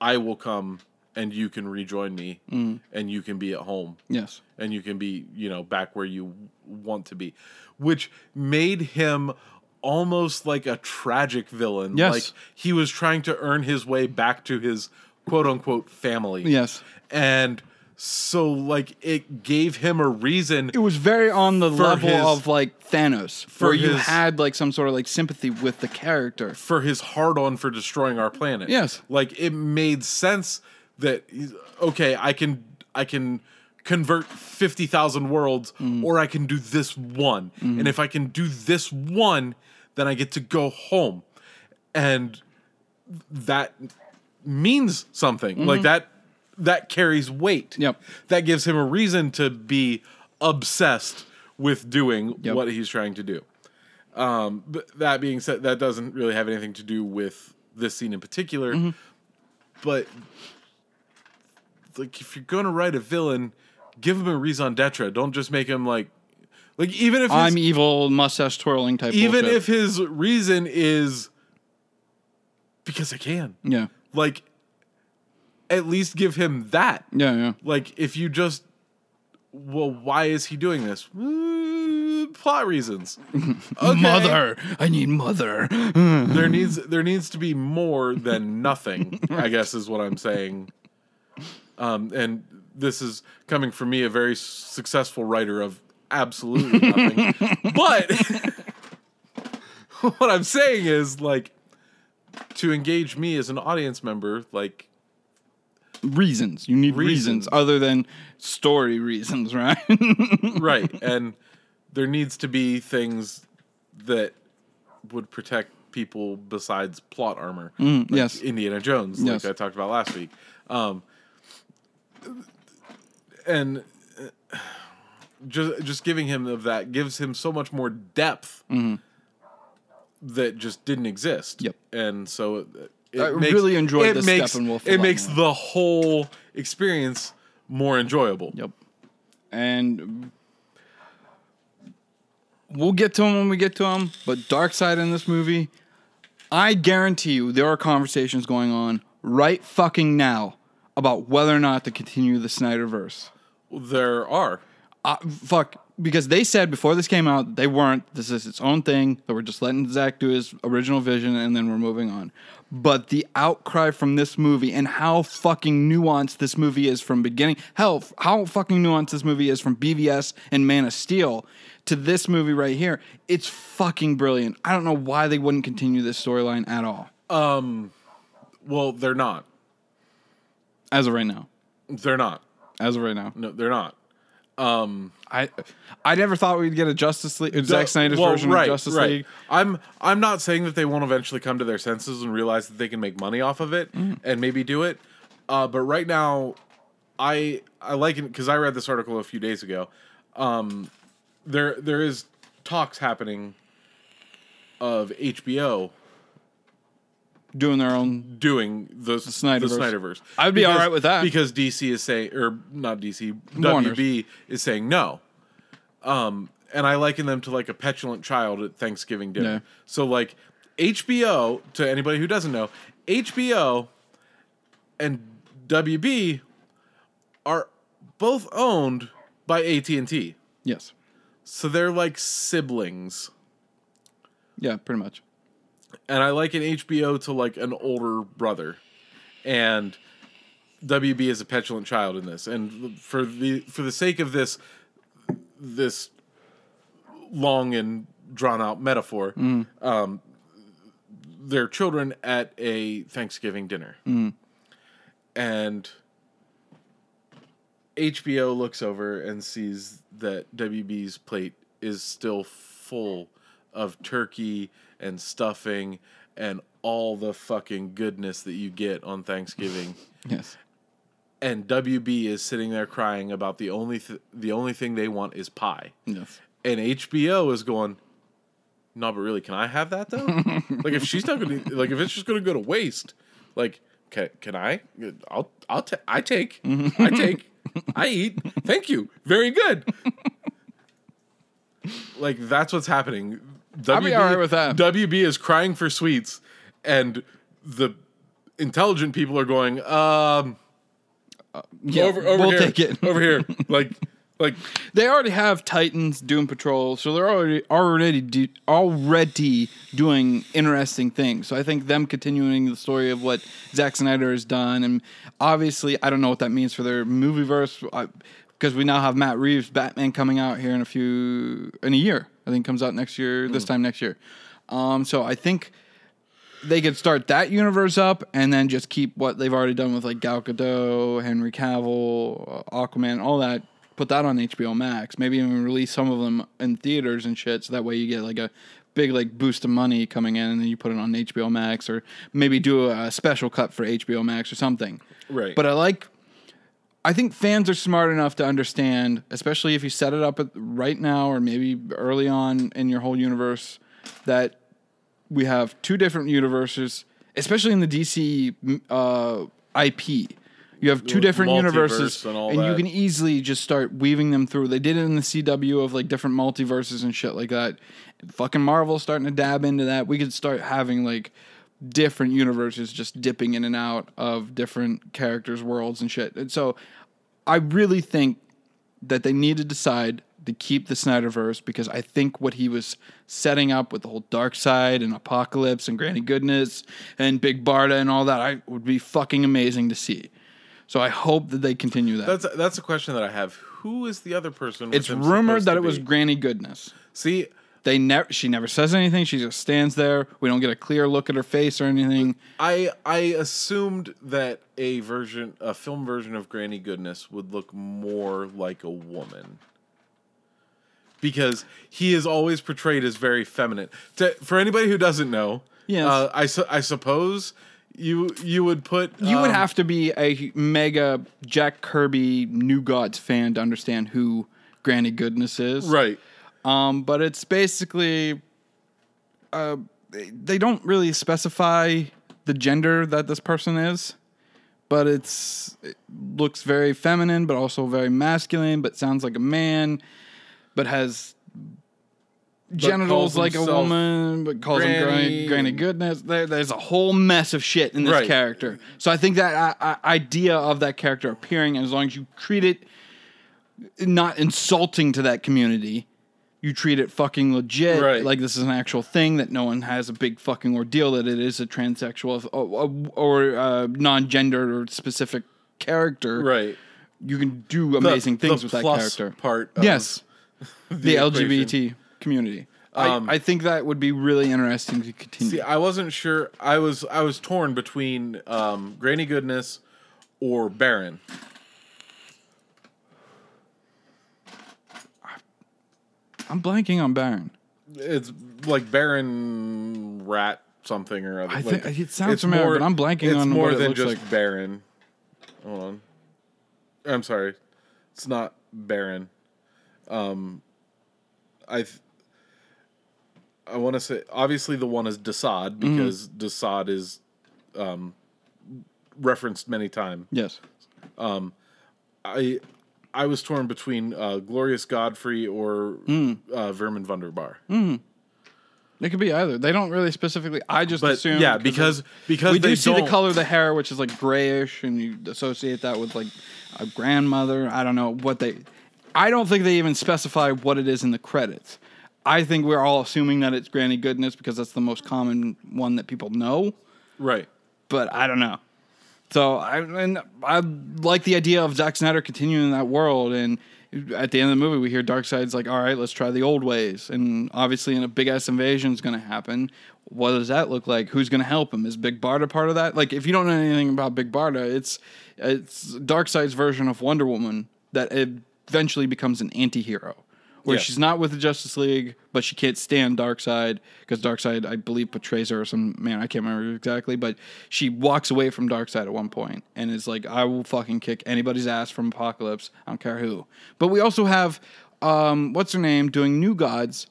I will come." And you can rejoin me, mm. and you can be at home yes. and you can be you know back where you want to be which made him almost like a tragic villain Yes. like he was trying to earn his way back to his quote unquote family Yes. and so like it gave him a reason It was very on the level his- of like Thanos, for where you had like some sort of like sympathy with the character. for his hard on for destroying our planet Yes. like it made sense that he's- okay i can i can convert 50,000 worlds Mm. or I can do this one. Mm-hmm. And if I can do this one, then I get to go home. And that means something. Like that that carries weight. Mm-hmm. Yep. That gives him a reason to be obsessed with doing Yep. what he's trying to do. Um, but that being said, that doesn't really have anything to do with this scene in particular. Mm-hmm. But like, if you're gonna write a villain, give him a raison d'etre. Don't just make him like, like even if his, I'm evil, mustache twirling type. even bullshit. if his reason is because I can, yeah, like, at least give him that. yeah, yeah. Like, if you just, well, why is he doing this? Uh, plot reasons. Okay. Mother, I need mother. there needs there needs to be more than nothing. I guess is what I'm saying. Um, and this is coming from me, a very successful writer of absolutely nothing. but what I'm saying is like to engage me as an audience member, like reasons. You need Reasons. reasons. other than story reasons, right? right, and there needs to be things that would protect people besides plot armor. like Mm, yes. Indiana Jones, Yes. like I talked about last week. Um, and uh, just just giving him of that gives him so much more depth that just didn't exist. Mm-hmm. Yep. And so it, it I really enjoyed it the makes, Steppenwolf It makes more. the whole experience more enjoyable. Yep. And we'll get to him when we get to him. But Darkseid in this movie, I guarantee you there are conversations going on right fucking now about whether or not to continue the Snyderverse. There are. Uh, fuck, because they said before this came out they weren't. This is its own thing. That we're just letting Zack do his original vision and then we're moving on. But the outcry from this movie and how fucking nuanced this movie is from beginning, hell, how fucking nuanced this movie is from BVS and Man of Steel to this movie right here, it's fucking brilliant. I don't know why they wouldn't continue this storyline at all Um, Well, they're not. As of right now. They're not. As of right now, No, they're not. I I never thought we'd get a Justice League, Zack Snyder's Well, version right, of Justice right. League. I'm I'm not saying that they won't eventually come to their senses and realize that they can make money off of it Mm. and maybe do it. Uh, but right now, I I like it because I read this article a few days ago. Um, there there is talks happening of HBO Doing their own doing the, the Snyderverse. The Snyderverse. I'd be Because- all right with that. because DC is saying, or not DC, Warner's. WB is saying no. Um, and I liken them to like a petulant child at Thanksgiving dinner. Yeah. So like HBO, to anybody who doesn't know, HBO and WB are both owned by AT and T. Yes. So they're like siblings. Yeah, pretty much. And I liken HBO to like an older brother, and WB is a petulant child in this. And for the for the sake of this this long and drawn out metaphor, um, they're children at a Thanksgiving dinner, and HBO looks over and sees that WB's plate is still full of turkey and stuffing and all the fucking goodness that you get on Thanksgiving. Yes. and WB is sitting there crying about the only th- the only thing they want is pie. Yes. And HBO is going, "No, but really, can I have that though? like if she's not going to like if it's just going to go to waste, like can, can I? I'll I'll ta- I take I take I eat. Thank you. Very good. like that's what's happening. WB, I'd be all right with that. WB is crying for sweets, and the intelligent people are going, um, Yeah, over over we'll here, take it. over here, like like They already have Titans doing patrol, so they're already already do, already doing interesting things. So I think them continuing the story of what Zack Snyder has done, and obviously I don't know what that means for their movie verse, because we now have Matt Reeves Batman coming out here in a few in a year. I think comes out next year, this time next year. Um, so I think they could start that universe up and then just keep what they've already done with like Gal Gadot, Henry Cavill, uh, Aquaman, all that. Put that on HBO Max. Maybe even release some of them in theaters and shit. So that way you get like a big like boost of money coming in, and then you put it on HBO Max, or maybe do a special cut for HBO Max or something. Right. But I like. I think fans are smart enough to understand, especially if you set it up at, right now or maybe early on in your whole universe, that we have two different universes especially in the DC uh, IP. You have two different universes, and all you can easily just start weaving them through. They did it in the CW of like different multiverses and shit like that. Fucking Marvel starting to dab into that. We could start having like different universes just dipping in and out of different characters' worlds and shit. And so I really think that they need to decide to keep the Snyderverse because I think what he was setting up with the whole Darkseid and Apokolips and Granny Goodness and Big Barda and all that, I would be fucking amazing to see. So I hope that they continue that. That's that's a question that I have. Who is the other person? it's rumored that it was? Granny Goodness. See, They never. She never says anything. She just stands there. We don't get a clear look at her face or anything. I I assumed that a version, a film version of Granny Goodness would look more like a woman. Because he is always portrayed as very feminine. To, for anybody who doesn't know, Yes. uh, I su- I suppose you you would put You would um, have to be a mega Jack Kirby New Gods fan to understand who Granny Goodness is. right. Um, but it's basically, uh, they- don't really specify the gender that this person is, but it's it looks very feminine, but also very masculine, but sounds like a man, but has genitals like a woman, but calls him Granny. granny, granny goodness. There, there's a whole mess of shit in this Right. character. So I think that uh, uh, idea of that character appearing, as long as you treat it not insulting to that community. You treat it fucking legit, Right. like this is an actual thing that no one has a big fucking ordeal that it is a transsexual or, or uh, non-gendered or specific character. Right. You can do amazing the things with that character. part. Of yes, the, equation. LGBT community. Um, I, I think that would be really interesting to continue. See, I wasn't sure. I was I was torn between um, Granny Goodness or Baron. I'm blanking on Baron. It's like Baron Rat something or other. I like, think- it sounds familiar, but I'm blanking on more than just like. Baron. Hold on. I'm sorry. It's not Baron. Um, I. Th- I want to say obviously the one is Desaad Mm-hmm. because Desaad is um, referenced many times. Yes. Um, I I was torn between uh, Glorious Godfrey or Mm. uh, Vermin Vundabar. It could be either. They don't really specifically. I just But assume yeah, because because we they do see the don't- color of the hair, which is like grayish, and you associate that with like a grandmother. I don't know what they. I don't think they even specify what it is in the credits. I think we're all assuming that it's Granny Goodness because that's the most common one that people know. Right. But I don't know. So I and I like the idea of Zack Snyder continuing in that world, and at the end of the movie, we hear Darkseid's like, "All right, let's try the old ways," and obviously, in a big ass invasion is going to happen. What does that look like? Who's going to help him? Is Big Barda part of that? Like, if you don't know anything about Big Barda, it's it's Darkseid's version of Wonder Woman that eventually becomes an anti-hero. Where Yes. she's not with the Justice League, but she can't stand Darkseid because Darkseid, I believe, portrays her as some man. I can't remember exactly, but she walks away from Darkseid at one point and is like, "I will fucking kick anybody's ass from Apokolips. I don't care who." But we also have, um, what's her name, doing New Gods.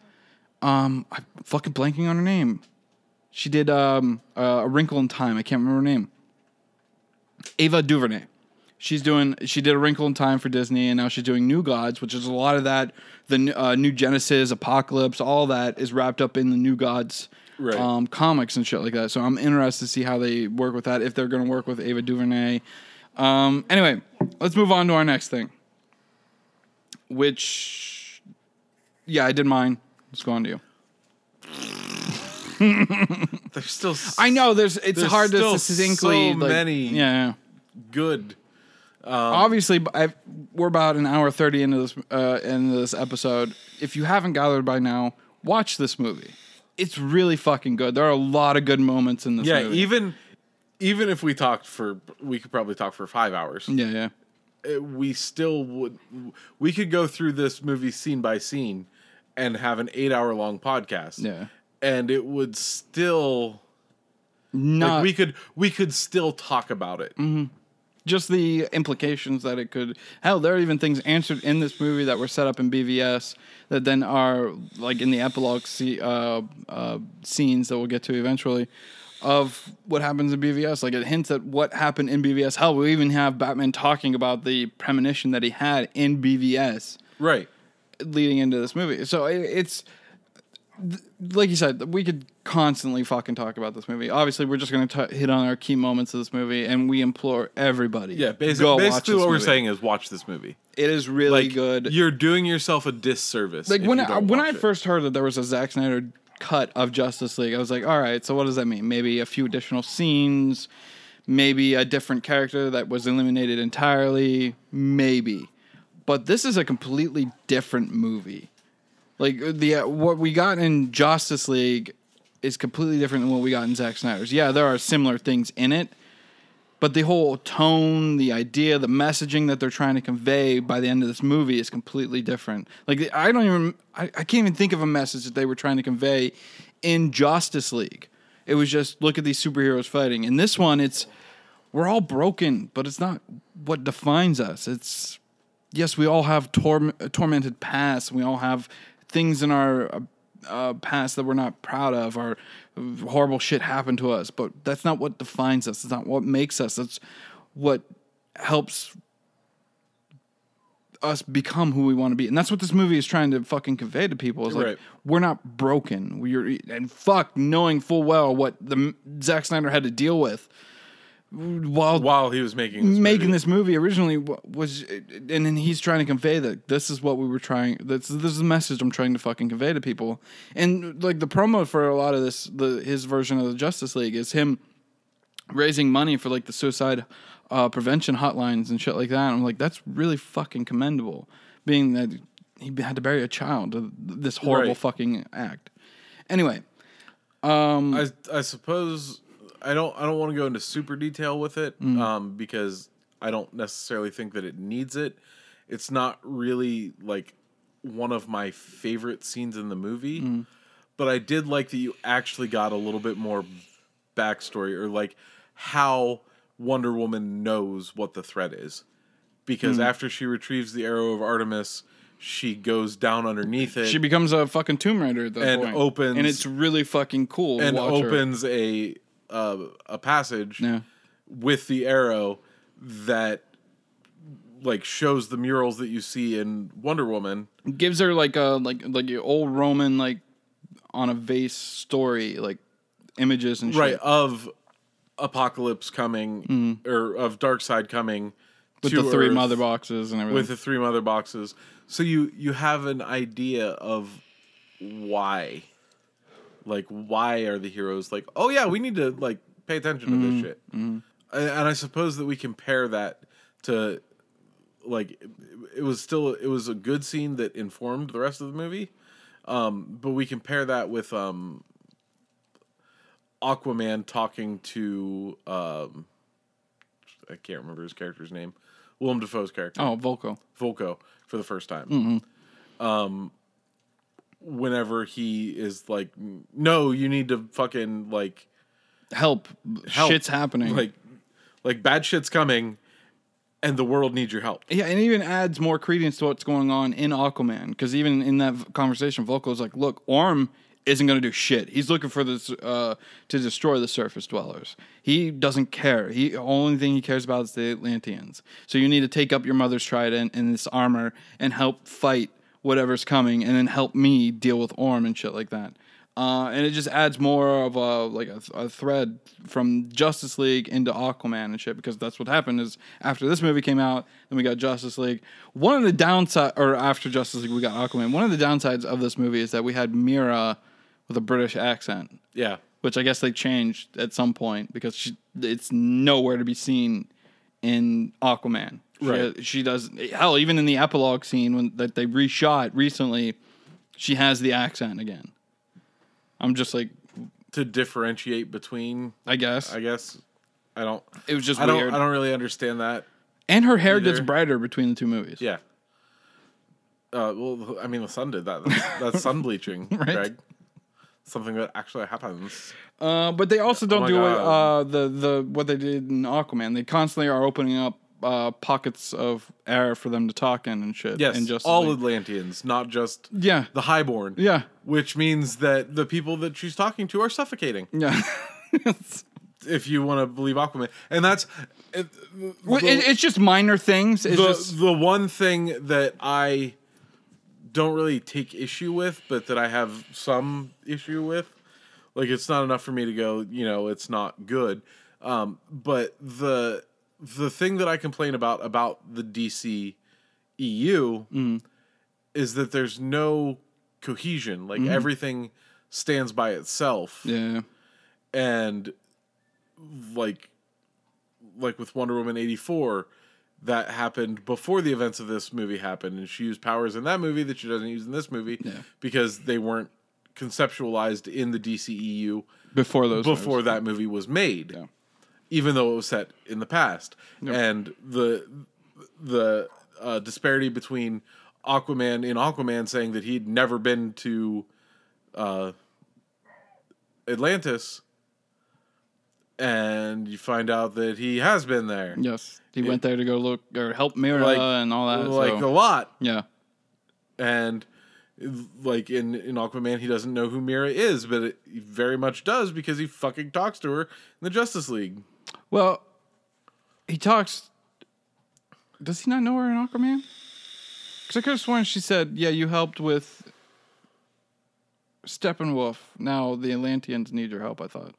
Um, I'm fucking blanking on her name. She did um, uh, A Wrinkle in Time. I can't remember her name. Ava DuVernay. She's doing. She did A Wrinkle in Time for Disney, and now she's doing New Gods, which is a lot of that. The uh, New Genesis, Apokolips, all that is wrapped up in the New Gods Right. um, comics and shit like that. So I'm interested to see how they work with that. If they're going to work with Ava DuVernay. Um, anyway, let's move on to our next thing. Which, yeah, I did mine. Let's go on to you. There's still I know there's. It's There's hard to succinctly. so like- many- Yeah. yeah. Good. obviously I, we're about an hour 30 into this uh, into this episode if you haven't gathered by now watch this movie it's really fucking good there are a lot of good moments in this Yeah, movie even even if we talked for we could probably talk for 5 hours. yeah yeah uh, We still would we could go through this movie scene by scene and have an 8-hour long podcast. Yeah. And it would still not like we could we could still talk about it. Just the implications that it could hell there are even things answered in this movie that were set up in bvs that then are like in the epilogue see, uh, uh, scenes that we'll get to eventually of what happens in BVS. Like it hints at what happened in BVS. Hell, we even have Batman talking about the premonition that he had in BVS Right. leading into this movie. So it, it's th- like you said, we could constantly fucking talk about this movie. Obviously, we're just going to hit on our key moments of this movie, and we implore everybody. Yeah. Basi- go watch basically, this what we're saying is watch this movie. it is really Like good. You're doing yourself a disservice. like when I, when I first heard that there was a Zack Snyder cut of Justice League, I was like, all right, so what does that mean? Maybe a few additional scenes, maybe a different character that was eliminated entirely, maybe. But this is a completely different movie. Like the uh, what we got in Justice League is completely different than what we got in Zack Snyder's. Yeah, there are similar things in it, but the whole tone, the idea, the messaging that they're trying to convey by the end of this movie is completely different. Like I don't even I, I can't even think of a message that they were trying to convey in Justice League. It was just look at these superheroes fighting. In this one, it's we're all broken, but it's not what defines us. It's yes, we all have torm- tormented past. We all have things in our uh, uh, past that we're not proud of, or horrible shit happened to us. But that's not what defines us. It's not what makes us. It's what helps us become who we want to be. And that's what this movie is trying to fucking convey to people. Is like Right. we're not broken. We're and fuck knowing full well what the Zack Snyder had to deal with while while he was making this making movie. this movie originally was and then he's trying to convey that this is what we were trying this, this is the message i'm trying to fucking convey to people and like the promo for a lot of this the his version of the justice league is him raising money for like the suicide uh, prevention hotlines and shit like that i'm like that's really fucking commendable being that he had to bury a child to this horrible Right. fucking act anyway I I suppose I don't I don't want to go into super detail with it mm-hmm. um, because I don't necessarily think that it needs it. It's not really like one of my favorite scenes in the movie, mm-hmm. but I did like that you actually got a little bit more backstory or like how Wonder Woman knows what the threat is. Because mm-hmm. after she retrieves the arrow of Artemis, she goes down underneath it. she becomes a fucking tomb raider at that And point. opens- and it's really fucking cool and watch her. opens a uh, a passage yeah with the arrow that like shows the murals that you see in Wonder Woman. gives her like a like like old Roman like on a vase story like images and shit. Right, of apocalypse coming or of Darkseid coming with the three Earth mother boxes and everything. with the three mother boxes. So you you have an idea of why like why are the heroes like oh yeah we need to like pay attention to Mm-hmm. this shit and, and i suppose that we compare that to like it, it was still it was a good scene that informed the rest of the movie um but we compare that with um aquaman talking to um i can't remember his character's name willem dafoe's character oh, Vulko. Vulko for the first time. Mm-hmm. Um, whenever he is like, no, you need to fucking like Help. help. Shit's happening. Like, like bad shit's coming, and the world needs your help. yeah, and even adds more credence to what's going on in Aquaman because even in that conversation, conversation, is like, "Look, Orm isn't going to do shit. He's looking for this uh, to destroy the surface dwellers. He doesn't care. He only thing he cares about is the Atlanteans. So you need to take up your mother's trident and this armor and help fight whatever's coming, and then help me deal with Orm and shit like that." Uh, and it just adds more of a like a, a thread from Justice League into Aquaman and shit because that's what happened is after this movie came out, then we got Justice League. One of the downside, or after Justice League, we got Aquaman. One of the downsides of this movie is that we had Mera with a British accent, Yeah, which I guess they changed at some point because she, it's nowhere to be seen in Aquaman. She- Right. She, does hell even in the epilogue scene when that they reshot recently, she has the accent again. I'm just like, to differentiate between, I guess I guess. I don't. it was just I don't. weird. I don't really understand that. and her hair gets brighter between the two movies. Yeah. Uh, well, I mean, the sun did that. That's, that's sun bleaching, Right. Greg. Something that actually happens. Uh, but they also don't my do it. Uh, the the what they did in Aquaman. They constantly are opening up uh, pockets of air for them to talk in and shit. Yes, and just all Atlanteans, not just yeah, the highborn. yeah, which means that the people that she's talking to are suffocating. yeah. if you want to believe Aquaman, and that's it, the- it, it's just minor things. It's the just the one thing that I don't really take issue with, but that I have some issue with. Like it's not enough for me to go, you know, it's not good. Um, but the the thing that I complain about about the DC EU mm. is that there's no cohesion. Like mm-hmm. everything stands by itself yeah. and like like with Wonder Woman 84 that happened before the events of this movie happened and she used powers in that movie that she doesn't use in this movie Yeah. because they weren't conceptualized in the DCEU Before those. before movies. that movie was made Yeah. Even though it was set in the past and the the uh, disparity between Aquaman in Aquaman saying that he'd never been to uh, Atlantis, and you find out that he has been there, Yes, he went there to go look or help Mera Like- and all that. like so, a lot. yeah. And like in in Aquaman, he doesn't know who Mera is, but it, he very much does because he fucking talks to her in the Justice League. Well, he talks. Does he not know her in Aquaman? Because I could have sworn she said, "Yeah, you helped with Steppenwolf. Now the Atlanteans need your help." I thought.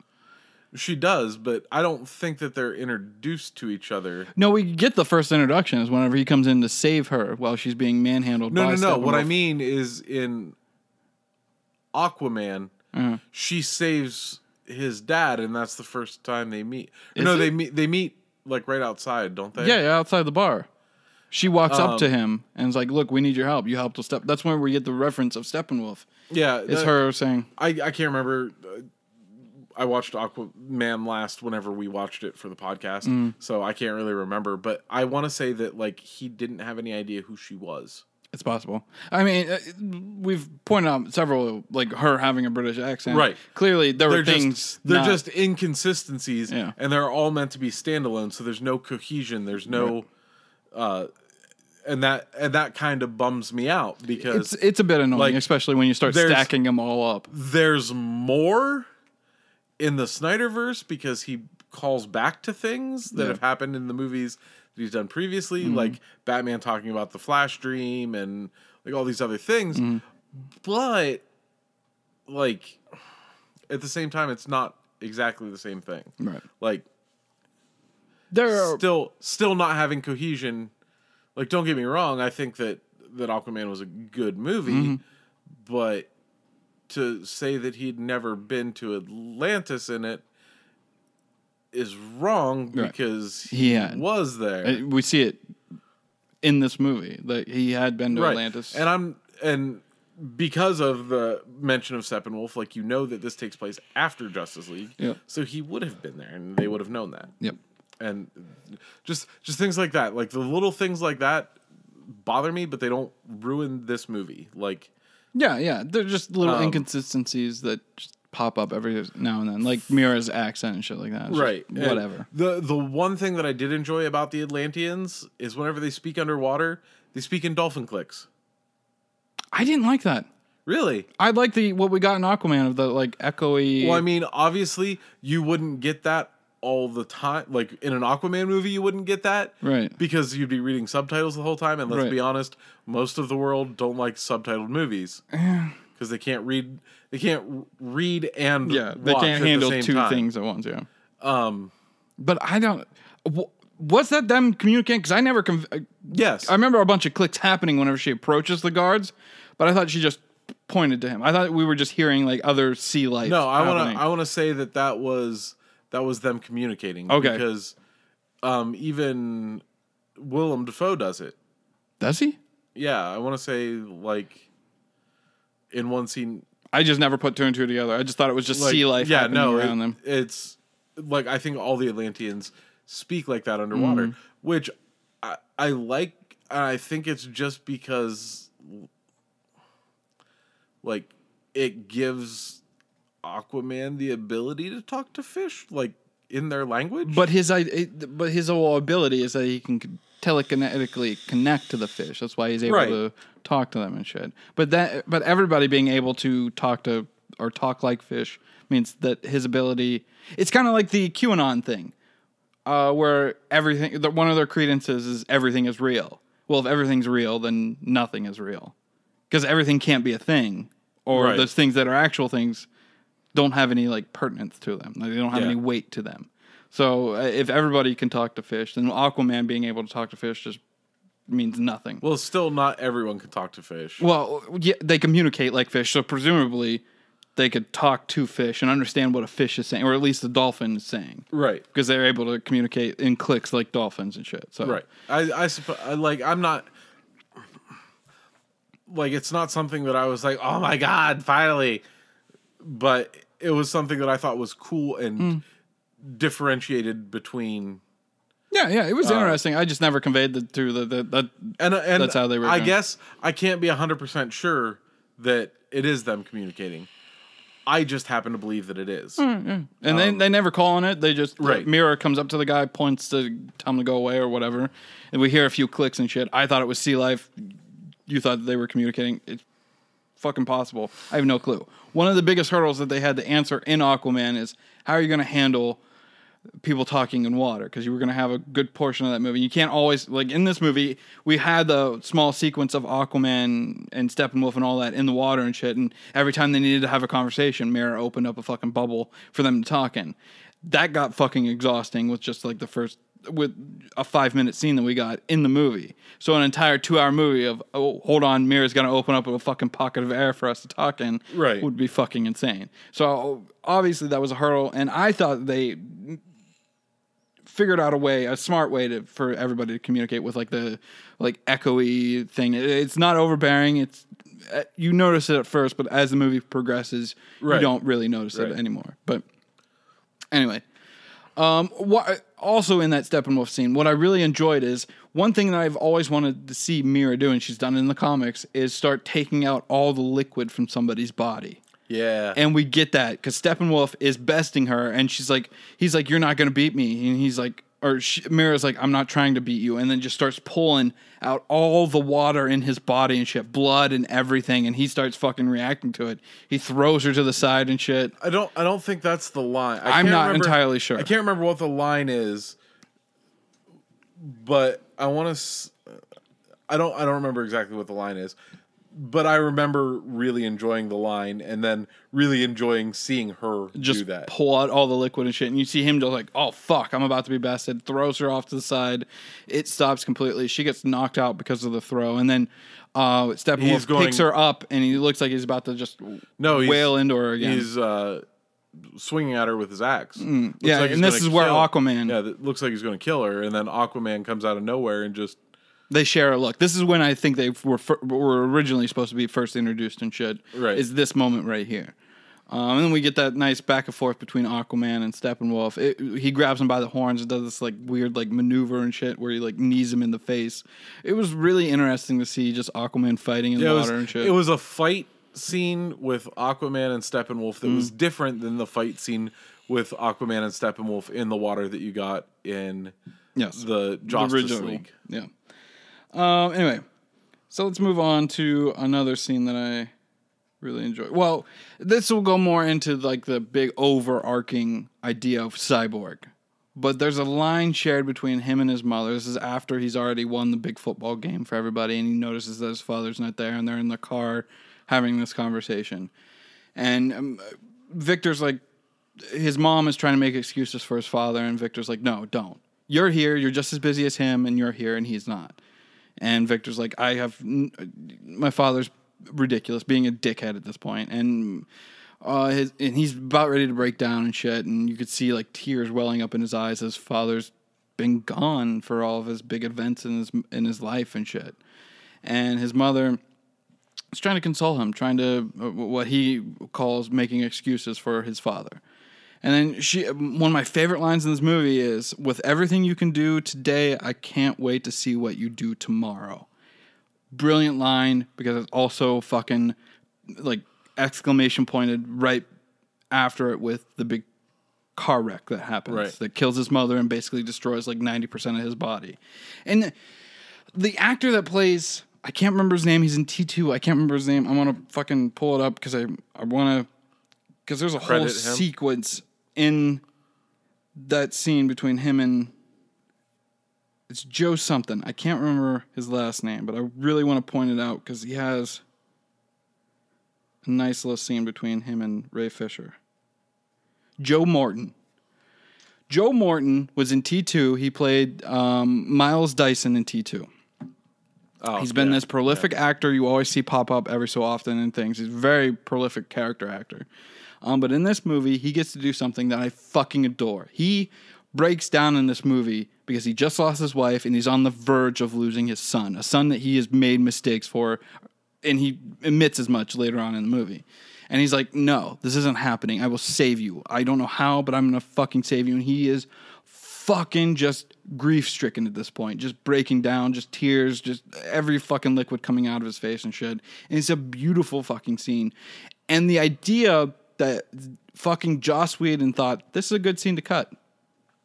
She does, but I don't think that they're introduced to each other. No, we get the first introduction is whenever he comes in to save her while she's being manhandled. No, no, no. What I mean is in Aquaman, Uh-huh. she saves his dad, and that's the first time they meet. Is no, it? they meet. They meet like right outside, don't they? Yeah, yeah, outside the bar. She walks Um, up to him and is like, "Look, we need your help. You helped us step." That's when we get the reference of Steppenwolf. yeah. It's that- her saying, I I can't remember. I watched Aquaman last whenever we watched it for the podcast, Mm. so I can't really remember. But I want to say that like he didn't have any idea who she was. It's possible. I mean, uh, we've pointed out several, like her having a British accent. Right. Clearly, there They're were things. just they're not- just inconsistencies, Yeah. and they're all meant to be standalone. So there's no cohesion. There's no, uh, and that and that kind of bums me out because It's it's a bit annoying, like, especially when you start stacking them all up. there's more in the Snyderverse because he calls back to things that Yeah. have happened in the movies that he's done previously, like Batman talking about the Flash dream and like all these other things. But like at the same time, it's not exactly the same thing. Right. Like There are still still not having cohesion. Like don't get me wrong, I think that that Aquaman was a good movie, Mm-hmm. but to say that he'd never been to Atlantis in it is wrong Right. because He had. was there. we see it in this movie that he had been to right. Atlantis. And I'm and because of the mention of Steppenwolf, like you know that this takes place after Justice League. Yep. So he would have been there and they would have known that. yep. and just just things like that like the little things like that bother me but they don't ruin this movie like Yeah, yeah. They're just little Um, inconsistencies that just pop up every now and then, like Mera's accent and shit like that. It's just right And Whatever. the the one thing that i did enjoy about the atlanteans is whenever they speak underwater they speak in dolphin clicks I didn't like that. really I like the what we got in Aquaman of the like echoey. well i mean obviously you wouldn't get that all the time like in an aquaman movie you wouldn't get that Right. because you'd be reading subtitles the whole time and let's Right. be honest most of the world don't like subtitled movies because they can't read they can't read and Yeah, they can't the handle same two time. things at once. Yeah. Um, But I don't. Was that them communicating? Because I never. Conv- yes, I remember a bunch of clicks happening whenever she approaches the guards, but I thought she just pointed to him. I thought we were just hearing like other sea life. no, I want to I want to say that that was that was them communicating. Okay. because um, even Willem Dafoe does it. Does he? Yeah, I want to say like in one scene, I just never put two and two together. I just thought it was just like, sea life Yeah, no, around it- them. it's like I think all the Atlanteans speak like that underwater, Mm-hmm. which I, I like. I think it's just because like it gives Aquaman the ability to talk to fish like in their language. But his i- but his whole ability is that he can telekinetically connect to the fish. That's why he's able Right. to talk to them and shit. But that but everybody being able to talk to or talk like fish means that his ability. It's kind of like the QAnon thing, uh, where everything. The, one of their credences is everything is real. Well, if everything's real, then nothing is real, because everything can't be a thing, or Right. those things that are actual things don't have any like pertinence to them. Like, they don't have Yeah. any weight to them. So uh, if everybody can talk to fish, then Aquaman being able to talk to fish just means nothing. Well, still, not everyone can talk to fish. Well, yeah, they communicate like fish, so presumably they could talk to fish and understand what a fish is saying, or at least the dolphin is saying, right. because they're able to communicate in clicks like dolphins and shit. So Right. I I like I'm not like it's not something that I was like, "Oh my god, finally." But it was something that I thought was cool and Hmm. Differentiated between yeah, yeah, it Uh, was interesting. I just never conveyed the to the, the that. and and That's how they were I doing. guess I can't be 100% sure that it is them communicating. I just happen to believe that it is. And they, they never call on it. They just Um, Right. Mera comes up to the guy, points to tell him to go away or whatever, and we hear a few clicks and shit. I thought it was sea life. You thought they were communicating. It's fucking possible. I have no clue. One of the biggest hurdles that they had to answer in Aquaman is how are you going to handle people talking in water because you were going to have a good portion of that movie. You can't always like in this movie we had the small sequence of Aquaman and Steppenwolf and all that in the water and shit, and every time they needed to have a conversation, Mera opened up a fucking bubble for them to talk in. That got fucking exhausting with just like the first with a five minute scene that we got in the movie. So an entire two hour movie of oh hold on, Mera's gonna open up a fucking pocket of air for us to talk in Right. would be fucking insane. So obviously that was a hurdle, and I thought they figured out a way, a smart way to for everybody to communicate with like the like echoey thing. It- It's not overbearing. It's uh, you notice it at first, but as the movie progresses, you don't really notice Right. it anymore. But anyway, um, what also in that Steppenwolf scene, what I really enjoyed is one thing that I've always wanted to see Mera do, and she's done it in the comics, is start taking out all the liquid from somebody's body. Yeah. And we get that because Steppenwolf is besting her, and she's like, he's like, you're not gonna beat me, and he's like, or she, Mera's like, I'm not trying to beat you, and then just starts pulling out all the water in his body and shit, blood and everything, and he starts fucking reacting to it. He throws her to the side and shit. I don't. I don't think that's the line. I I'm can't not remember- entirely sure. I can't remember what the line is, but I want to. I don't. I don't remember exactly what the line is, but I remember really enjoying the line and then really enjoying seeing her Just do that. pull out all the liquid and shit, and you see him just like, "Oh fuck, I'm about to be bested." Throws her off to the side. It stops completely. She gets knocked out because of the throw, and then uh, Steppenwolf going- picks her up, and he looks like he's about to just no, wail into her again. He's uh, swinging at her with his axe. Mm, yeah, like and this is where Aquaman- Yeah, that looks like he's going to kill her, and then Aquaman comes out of nowhere and just they share a look. This is when I think they were fir- were originally supposed to be first introduced and shit. Right. Is this moment right here. Um, and then we get that nice back and forth between Aquaman and Steppenwolf. It, he grabs him by the horns and does this like weird like maneuver and shit where he like knees him in the face. It was really interesting to see just Aquaman fighting in Yeah, the it water was, and shit. it was a fight scene with Aquaman and Steppenwolf that Mm. was different than the fight scene with Aquaman and Steppenwolf in the water that you got in yes. the Justice League. Yeah. Um, anyway, so let's move on to another scene that I really enjoy. Well, this will go more into like the big overarching idea of Cyborg. But there's a line shared between him and his mother. This is after he's already won the big football game for everybody, and he notices that his father's not there, and they're in the car having this conversation. And um, Victor's like, his mom is trying to make excuses for his father, and Victor's like, no, don't. You're here. You're just as busy as him, and you're here, and he's not. And Victor's like, I have my father's ridiculous, being a dickhead at this point, and uh, his and he's about ready to break down and shit, and you could see like tears welling up in his eyes. His father's been gone for all of his big events in his in his life and shit, and his mother is trying to console him, trying to uh, what he calls making excuses for his father. And then she, one of my favorite lines in this movie is, "With everything you can do today, I can't wait to see what you do tomorrow." Brilliant line because it's also fucking like exclamation pointed right after it with the big car wreck that happens Right. that kills his mother and basically destroys like ninety percent of his body. And the actor that plays, I can't remember his name. He's in T two. I can't remember his name. I want to fucking pull it up because I I want to because there's a whole him. sequence in that scene between him and it's Joe something. I can't remember his last name, but I really want to point it out because he has a nice little scene between him and Ray Fisher. Joe Morton. Joe Morton was in T2. He played um, Miles Dyson in T2. Oh, He's been yeah. this prolific actor you always see pop up every so often in things. He's a very prolific character actor. Um, but in this movie, he gets to do something that I fucking adore. He breaks down in this movie because he just lost his wife and he's on the verge of losing his son, a son that he has made mistakes for, and he admits as much later on in the movie. And he's like, "No, this isn't happening. I will save you. I don't know how, but I'm gonna fucking save you." And he is fucking just grief stricken at this point, just breaking down, just tears, just every fucking liquid coming out of his face and shit. And it's a beautiful fucking scene. And the idea that fucking Joss Whedon thought this is a good scene to cut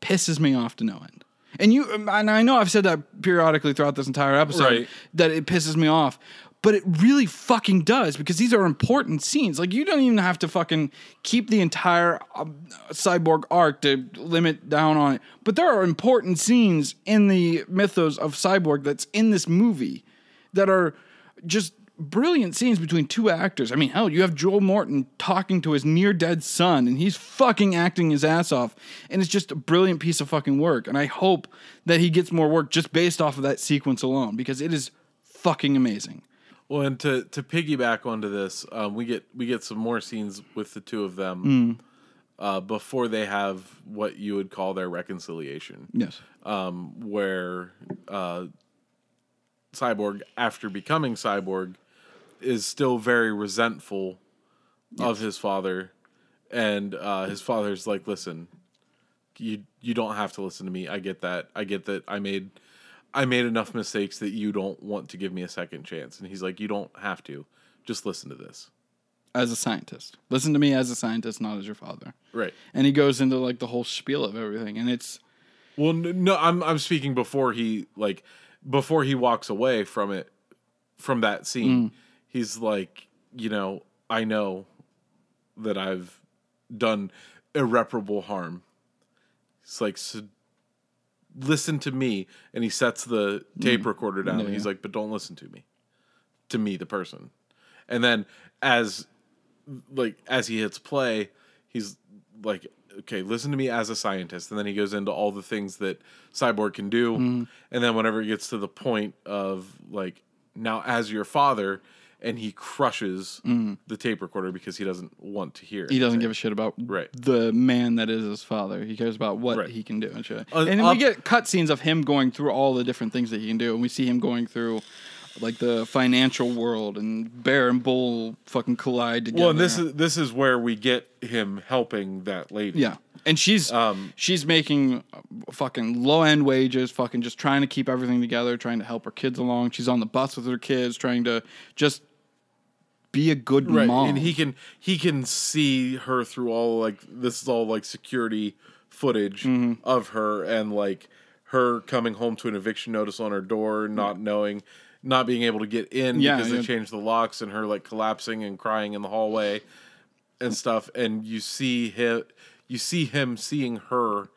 pisses me off to no end. And you and I know I've said that periodically throughout this entire episode Right. that it pisses me off. But it really fucking does because these are important scenes. Like you don't even have to fucking keep the entire um, cyborg arc to limit down on it. But there are important scenes in the mythos of cyborg that's in this movie that are just brilliant scenes between two actors. I mean, hell, you have Joel Morton talking to his near dead son, and he's fucking acting his ass off. And it's just a brilliant piece of fucking work. And I hope that he gets more work just based off of that sequence alone because it is fucking amazing. Well, and to to piggyback onto this, um, we get we get some more scenes with the two of them Mm. uh, before they have what you would call their reconciliation, Yes. um, where uh, Cyborg, after becoming Cyborg, is still very resentful of his father, and uh, his father's like, "Listen, you you don't have to listen to me. I get that. I get that. I made." I made enough mistakes that you don't want to give me a second chance. And he's like, You don't have to. Just listen to this. As a scientist. Listen to me as a scientist, not as your father. Right. And he goes into like the whole spiel of everything. And it's Well, no, I'm I'm speaking before he like before he walks away from it from that scene. He's like, you know, I know that I've done irreparable harm. It's like so listen to me and he sets the tape recorder down and he's like, but don't listen to me. To me the person. And then as like as he hits play, he's like, okay, listen to me as a scientist, and then he goes into all the things that Cyborg can do, Mm-hmm. and then whenever it gets to the point of like, now as your father, and he crushes the tape recorder because he doesn't want to hear. He doesn't give a shit about Right. the man that is his father. He cares about what Right. he can do and shit. Uh, and then up- we get cutscenes of him going through all the different things that he can do, and we see him going through like the financial world and Bear and Bull fucking collide together. Well, and this is this is where we get him helping that lady. Yeah. And she's Um, she's making uh, fucking low end wages, fucking just trying to keep everything together, trying to help her kids along. She's on the bus with her kids, trying to just be a good right mom. and he can he can see her through all like this is all like security footage Mm-hmm. of her and like her coming home to an eviction notice on her door not knowing not being able to get in Yeah, because they changed the locks and her like collapsing and crying in the hallway and stuff and you see him you see him seeing her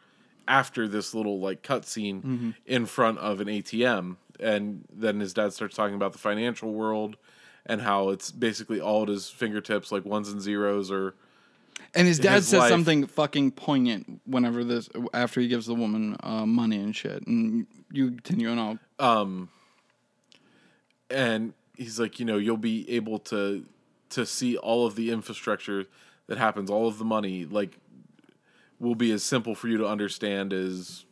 after this little like cutscene Mm-hmm. in front of an ATM and then his dad starts talking about the financial world and how it's basically all at his fingertips like ones and zeros or and his dad his says life- something fucking poignant whenever this after he gives the woman uh, money and shit. And you continue and I'll and he's like you know you'll be able to to see all of the infrastructure that happens all of the money like will be as simple for you to understand as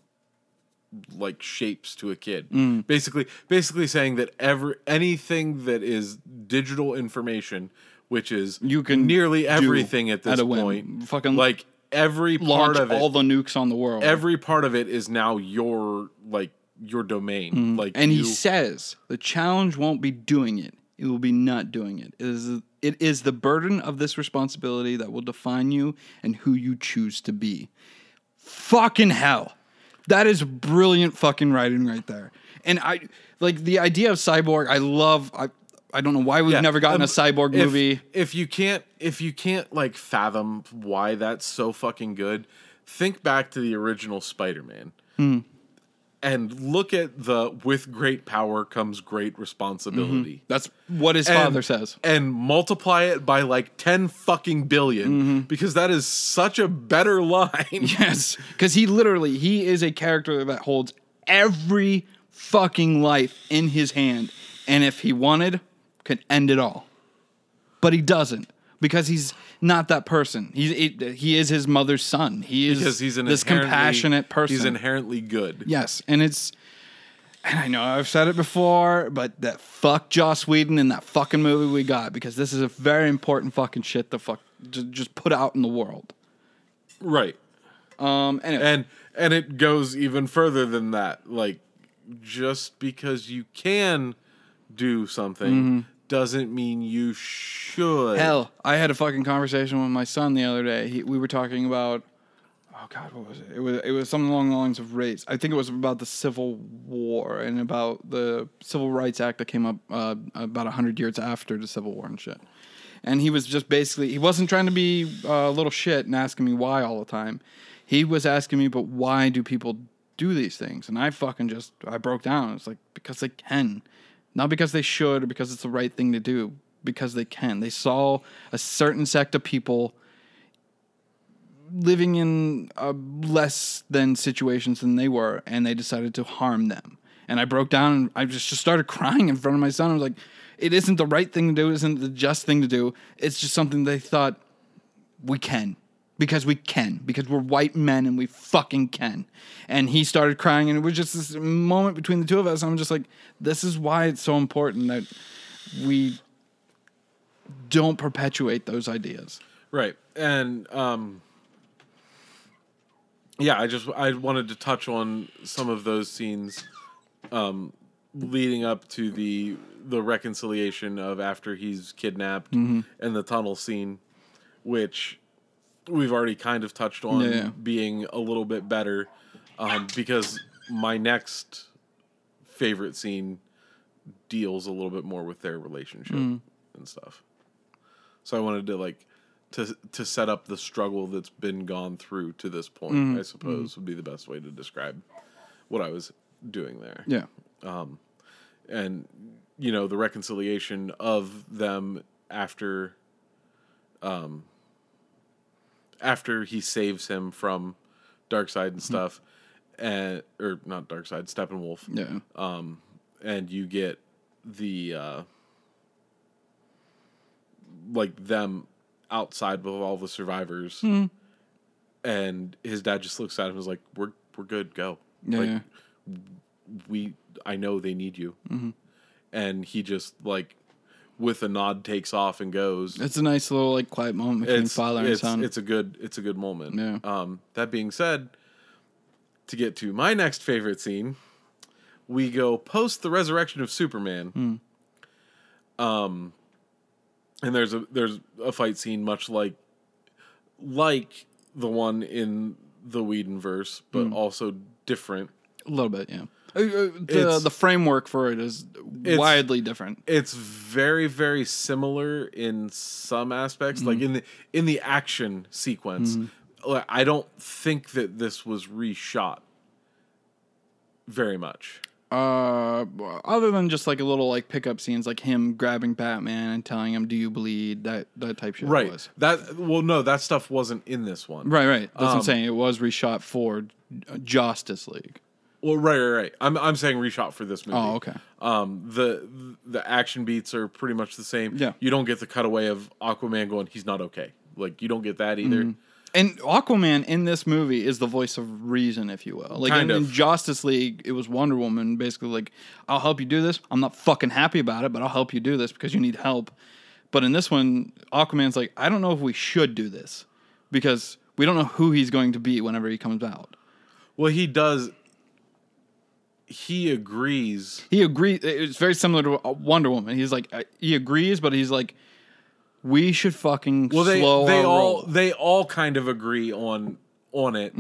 like shapes to a kid Mm. basically basically saying that ever anything that is digital information which is You can nearly everything at this at point Fucking like every part of it all the nukes on the world. every part of it is now your like your domain like Mm. and you, he says the challenge won't be doing it; it will be not doing it. It is it is the burden of this responsibility that will define you and who you choose to be. Fucking hell, that is brilliant fucking writing right there. And I like the idea of cyborg. I love. I I don't know why we've Yeah, never gotten um, a cyborg if- movie. If you can't, if you can't like fathom why that's so fucking good, think back to the original Spider-Man, Hmm. And look at the "with great power comes great responsibility." That's what his And- father says. and multiply it by like 10 fucking billion, Mm-hmm. because that is such a better line. Yes, because he literally he is a character that holds every fucking life in his hand, and if he wanted, could end it all. But he doesn't because he's not that person. He's he, he is his mother's son. He is because he's an this compassionate person. He's inherently good. Yes, and it's and I know I've said it before, but that fuck Joss Whedon in that fucking movie we got because this is a very important fucking shit to fuck just, just put out in the world. Right. Um, anyway, And and it goes even further than that. Like just because you can do something doesn't mean you should. Hell, I had a fucking conversation with my son the other day. He, we were talking about, oh god, what was it? It was it was something along the lines of race. I think it was about the Civil War and about the Civil Rights Act that came up uh, about hundred years after the Civil War and shit. And he was just basically he wasn't trying to be uh, a little shit and asking me why all the time. He was asking me, but why do people do these things? And I fucking just I broke down. It's like because they can, not because they should or because it's the right thing to do. Because they can. They saw a certain sect of people living in less than situations than they were, and they decided to harm them. And I broke down and I just, just started crying in front of my son. I was like, it isn't the right thing to do, it isn't the just thing to do. It's just something they thought we can. Because we can. Because we're white men and we fucking can. And he started crying, and it was just this moment between the two of us. I'm just like, this is why it's so important that we don't perpetuate those ideas. Right. And um yeah, I just I wanted to touch on some of those scenes um leading up to the the reconciliation of after he's kidnapped and the tunnel scene which we've already kind of touched on Yeah, being a little bit better um because my next favorite scene deals a little bit more with their relationship and stuff. So I wanted to like to to set up the struggle that's been gone through to this point. I suppose would be the best way to describe what I was doing there. Yeah. And you know, the reconciliation of them after um after he saves him from Darkseid and stuff and or not Darkseid, Steppenwolf. Yeah. Um, and you get the uh like them outside with all the survivors. And his dad just looks at him and is like we're we're good. Go. Yeah. like yeah. we i know they need you. And he just like with a nod takes off and goes It's a nice little like quiet moment between it's father and it's, son. it's a good it's a good moment Yeah. um that being said to get to my next favorite scene we go post the resurrection of superman Hmm. um and there's a there's a fight scene much like like the one in the Whedon verse, but Hmm. also different. a little bit, yeah. Uh, uh, The, the framework for it is widely different. It's very very similar in some aspects, like in the in the action sequence. Like, I don't think that this was reshot very much. Uh, other than just like a little like pickup scenes, like him grabbing Batman and telling him, "Do you bleed?" That that type shit. Right. Was. That well no, that stuff wasn't in this one. Right. Right. That's what I'm Um, saying. It was reshot for Justice League. Well, right, right, right. I'm I'm saying reshot for this movie. Oh, okay. Um, the the action beats are pretty much the same. Yeah. You don't get the cutaway of Aquaman going, he's not okay. Like you don't get that either. Mm-hmm. And Aquaman in this movie is the voice of reason, if you will. Like in, in. Justice League, it was Wonder Woman basically like, "I'll help you do this. I'm not fucking happy about it, but I'll help you do this because you need help." But in this one, Aquaman's like, "I don't know if we should do this because we don't know who he's going to be whenever he comes out." Well, he does. He agrees. He agrees. It's very similar to uh, Wonder Woman. He's like, uh, he agrees, but he's like, "We should fucking Well, they slow they all roll." they all kind of agree on on it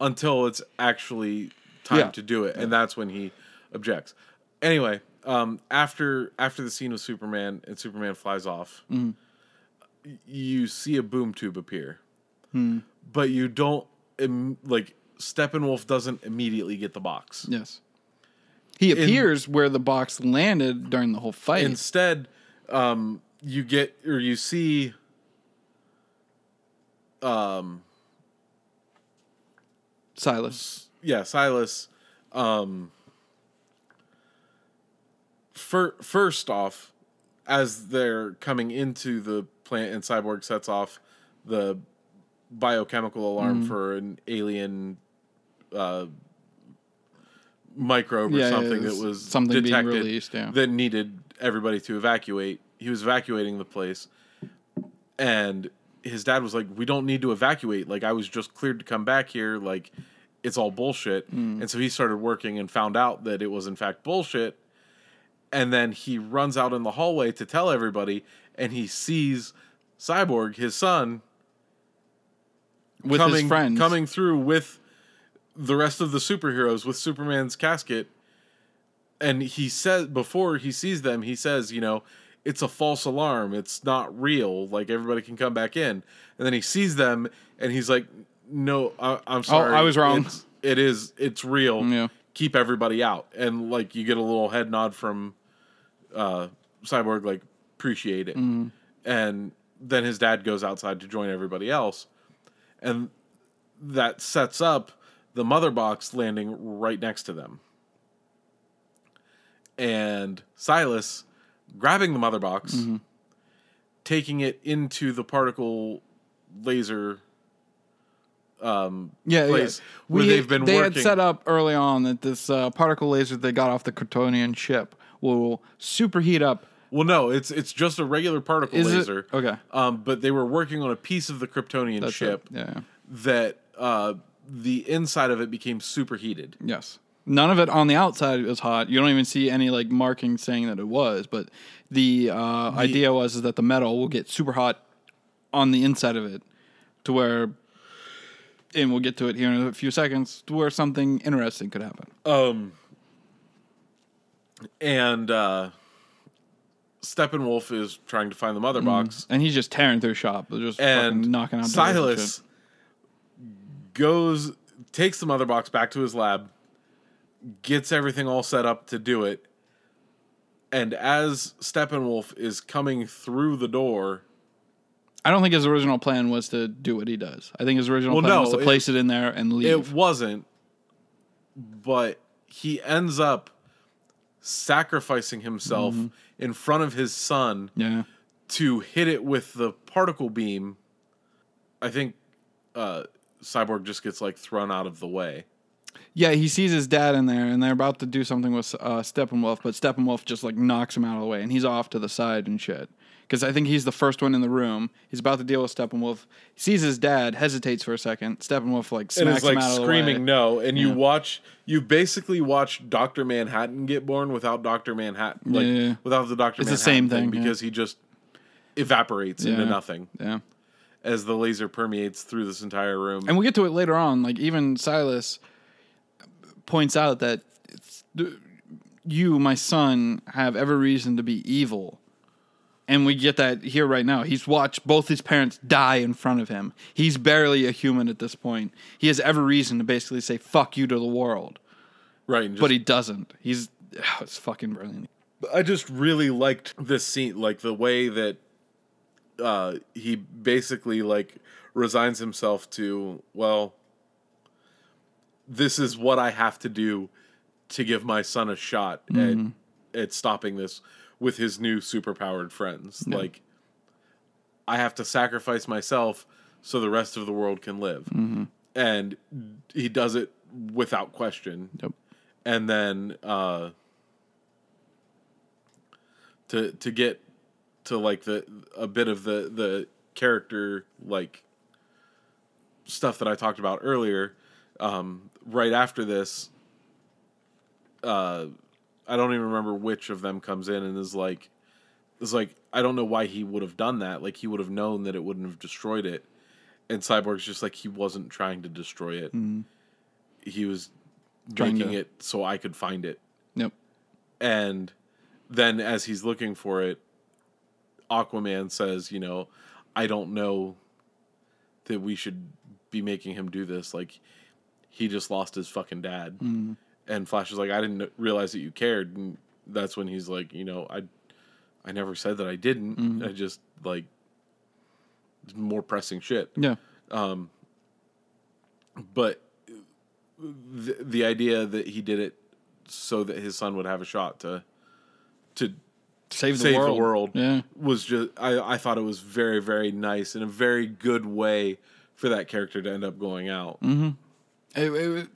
until it's actually time Mm. Yeah. to do it, and that's when he objects. Anyway, um, after after the scene with Superman and Superman flies off, y- you see a boom tube appear, but you don't like Steppenwolf doesn't immediately get the box. Yes. He appears where the box landed during the whole fight. Instead, um, you get or you see um, Silas. yeah, Silas. Um, fir- first off, as they're coming into the plant and Cyborg sets off the biochemical alarm for an alien uh, microbe or Yeah, something that was something being detected released, yeah. that needed everybody to evacuate. He was evacuating the place, and his dad was like, "We don't need to evacuate. Like I was just cleared to come back here. Like it's all bullshit." Hmm. And so he started working and found out that it was in fact bullshit. And then he runs out in the hallway to tell everybody, and he sees Cyborg, his son, With coming his friends. coming through with the rest of the superheroes with Superman's casket. And he says before he sees them, he says, you know, it's a false alarm. It's not real. Like everybody can come back in. And then he sees them, and he's like, "No, I, I'm sorry. Oh, I was wrong." It's, it is. It's real. Yeah. Keep everybody out." And like you get a little head nod from uh, Cyborg, like appreciate it. Mm-hmm. And then his dad goes outside to join everybody else, and that sets up the mother box landing right next to them. And Silas grabbing the mother box, Mm-hmm. taking it into the particle laser yeah, place yeah. where they've been they working. had set up early on that this uh, particle laser they got off the Kryptonian ship will superheat up. Well, no, it's it's just a regular particle Is it? laser. Okay. Um, but they were working on a piece of the Kryptonian That's ship it. Yeah. that uh, the inside of it became superheated. Yes. None of it on the outside was hot. You don't even see any like marking saying that it was. But the, uh, idea was is that the metal will get super hot on the inside of it, to where, and we'll get to it here in a few seconds, to where something interesting could happen. Um, and uh, Steppenwolf is trying to find the mother box, And he's just tearing through shop, just and fucking knocking out Silas. Goes takes the mother box back to his lab, gets everything all set up to do it, and as Steppenwolf is coming through the door, I don't think his original plan was to do what he does. I think his original Well, plan no, was to it- place it in there and leave. it wasn't, but he ends up sacrificing himself Mm-hmm. in front of his son yeah. to hit it with the particle beam. I think uh, Cyborg just gets like thrown out of the way. Yeah, he sees his dad in there, and they're about to do something with uh, Steppenwolf, but Steppenwolf just like knocks him out of the way, and he's off to the side and shit. Because I think he's the first one in the room. He's about to deal with Steppenwolf. He Sees his dad, hesitates for a second. Steppenwolf like and smacks is like him out of the screaming way. no and you watch you basically watch Dr. Manhattan get born without Dr. Manhattan like Yeah. without the Dr. It's the same thing, yeah. because he just evaporates into nothing Yeah, as the laser permeates through this entire room. and we'll get to it later on. Like even Silas points out that it's, you, my son, have every reason to be evil. And we get that here right now. He's watched both his parents die in front of him. He's barely a human at this point. He has every reason to basically say "fuck you" to the world, right, and just, but he doesn't. He's it's fucking brilliant. I just really liked this scene, like the way that uh, he basically like resigns himself to, well, this is what I have to do to give my son a shot at at stopping this with his new superpowered friends. Like, I have to sacrifice myself so the rest of the world can live, and he does it without question. Yep. and then uh to to get to like the a bit of the the character like stuff that I talked about earlier. Um right after this uh I don't even remember which of them comes in and is like is like I don't know why he would have done that. Like he would have known that it wouldn't have destroyed it. And Cyborg's just like he wasn't trying to destroy it. He was Trying making to- it so I could find it. Yep. and then as he's looking for it, Aquaman says, you know, I don't know that we should be making him do this. Like, he just lost his fucking dad. Mm-hmm. And Flash is like, I didn't realize that you cared. And that's when he's like, you know, I, I never said that I didn't. Mm-hmm. I just like more pressing shit. Yeah. Um. But uh, the, the idea that he did it so that his son would have a shot to to Save the save world. the world Yeah. was just I, I thought it was very very nice and a very good way for that character to end up going out mm-hmm. It- it-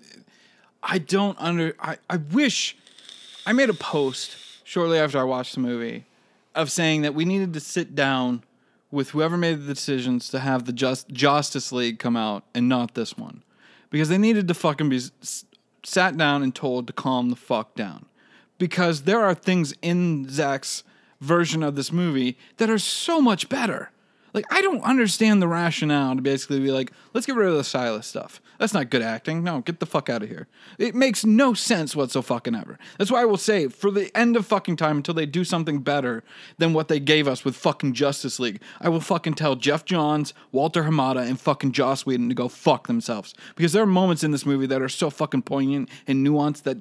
I don't under. I, I wish I made a post shortly after I watched the movie of saying that we needed to sit down with whoever made the decisions to have the Just Justice League come out and not this one, because they needed to fucking be s- sat down and told to calm the fuck down, because there are things in Zack's version of this movie that are so much better. Like I don't understand the rationale to basically be like, let's get rid of the Silas stuff. That's not good acting. No, get the fuck out of here. It makes no sense whatsoever. That's why I will say for the end of fucking time until they do something better than what they gave us with fucking Justice League, I will fucking tell Geoff Johns, Walter Hamada, and fucking Joss Whedon to go fuck themselves. Because there are moments in this movie that are so fucking poignant and nuanced that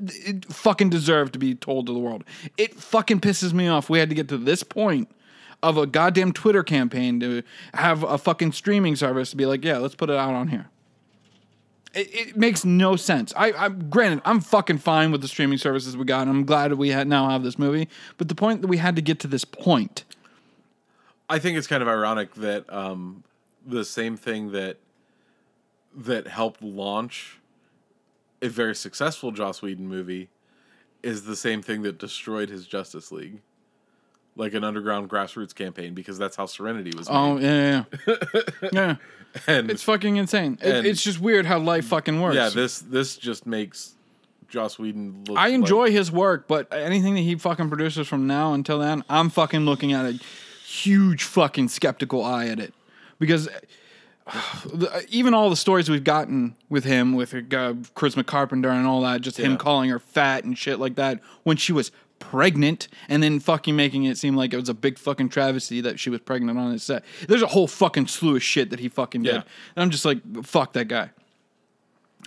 it fucking deserve to be told to the world. It fucking pisses me off. We had to get to this point of a goddamn Twitter campaign to have a fucking streaming service to be like, yeah, let's put it out on here. It, it makes no sense. I, I'm granted, I'm fucking fine with the streaming services we got. And I'm glad we now have this movie. But the point that we had to get to this point, I think it's kind of ironic that um, the same thing that that helped launch a very successful Joss Whedon movie is the same thing that destroyed his Justice League, like an underground grassroots campaign, because that's how Serenity was oh, made. oh yeah, yeah, yeah. yeah. and It's fucking insane. It, And- it's just weird how life fucking works. yeah, this this just makes Joss Whedon look. I like- enjoy his work, but anything that he fucking produces from now until then, I'm fucking looking at a huge fucking skeptical eye at it because even all the stories we've gotten with him, with uh, Chris Carpenter and all that, just him calling her fat and shit like that when she was pregnant, and then fucking making it seem like it was a big fucking travesty that she was pregnant on his set. There's a whole fucking slew of shit that he fucking did, Yeah. and I'm just like, fuck that guy.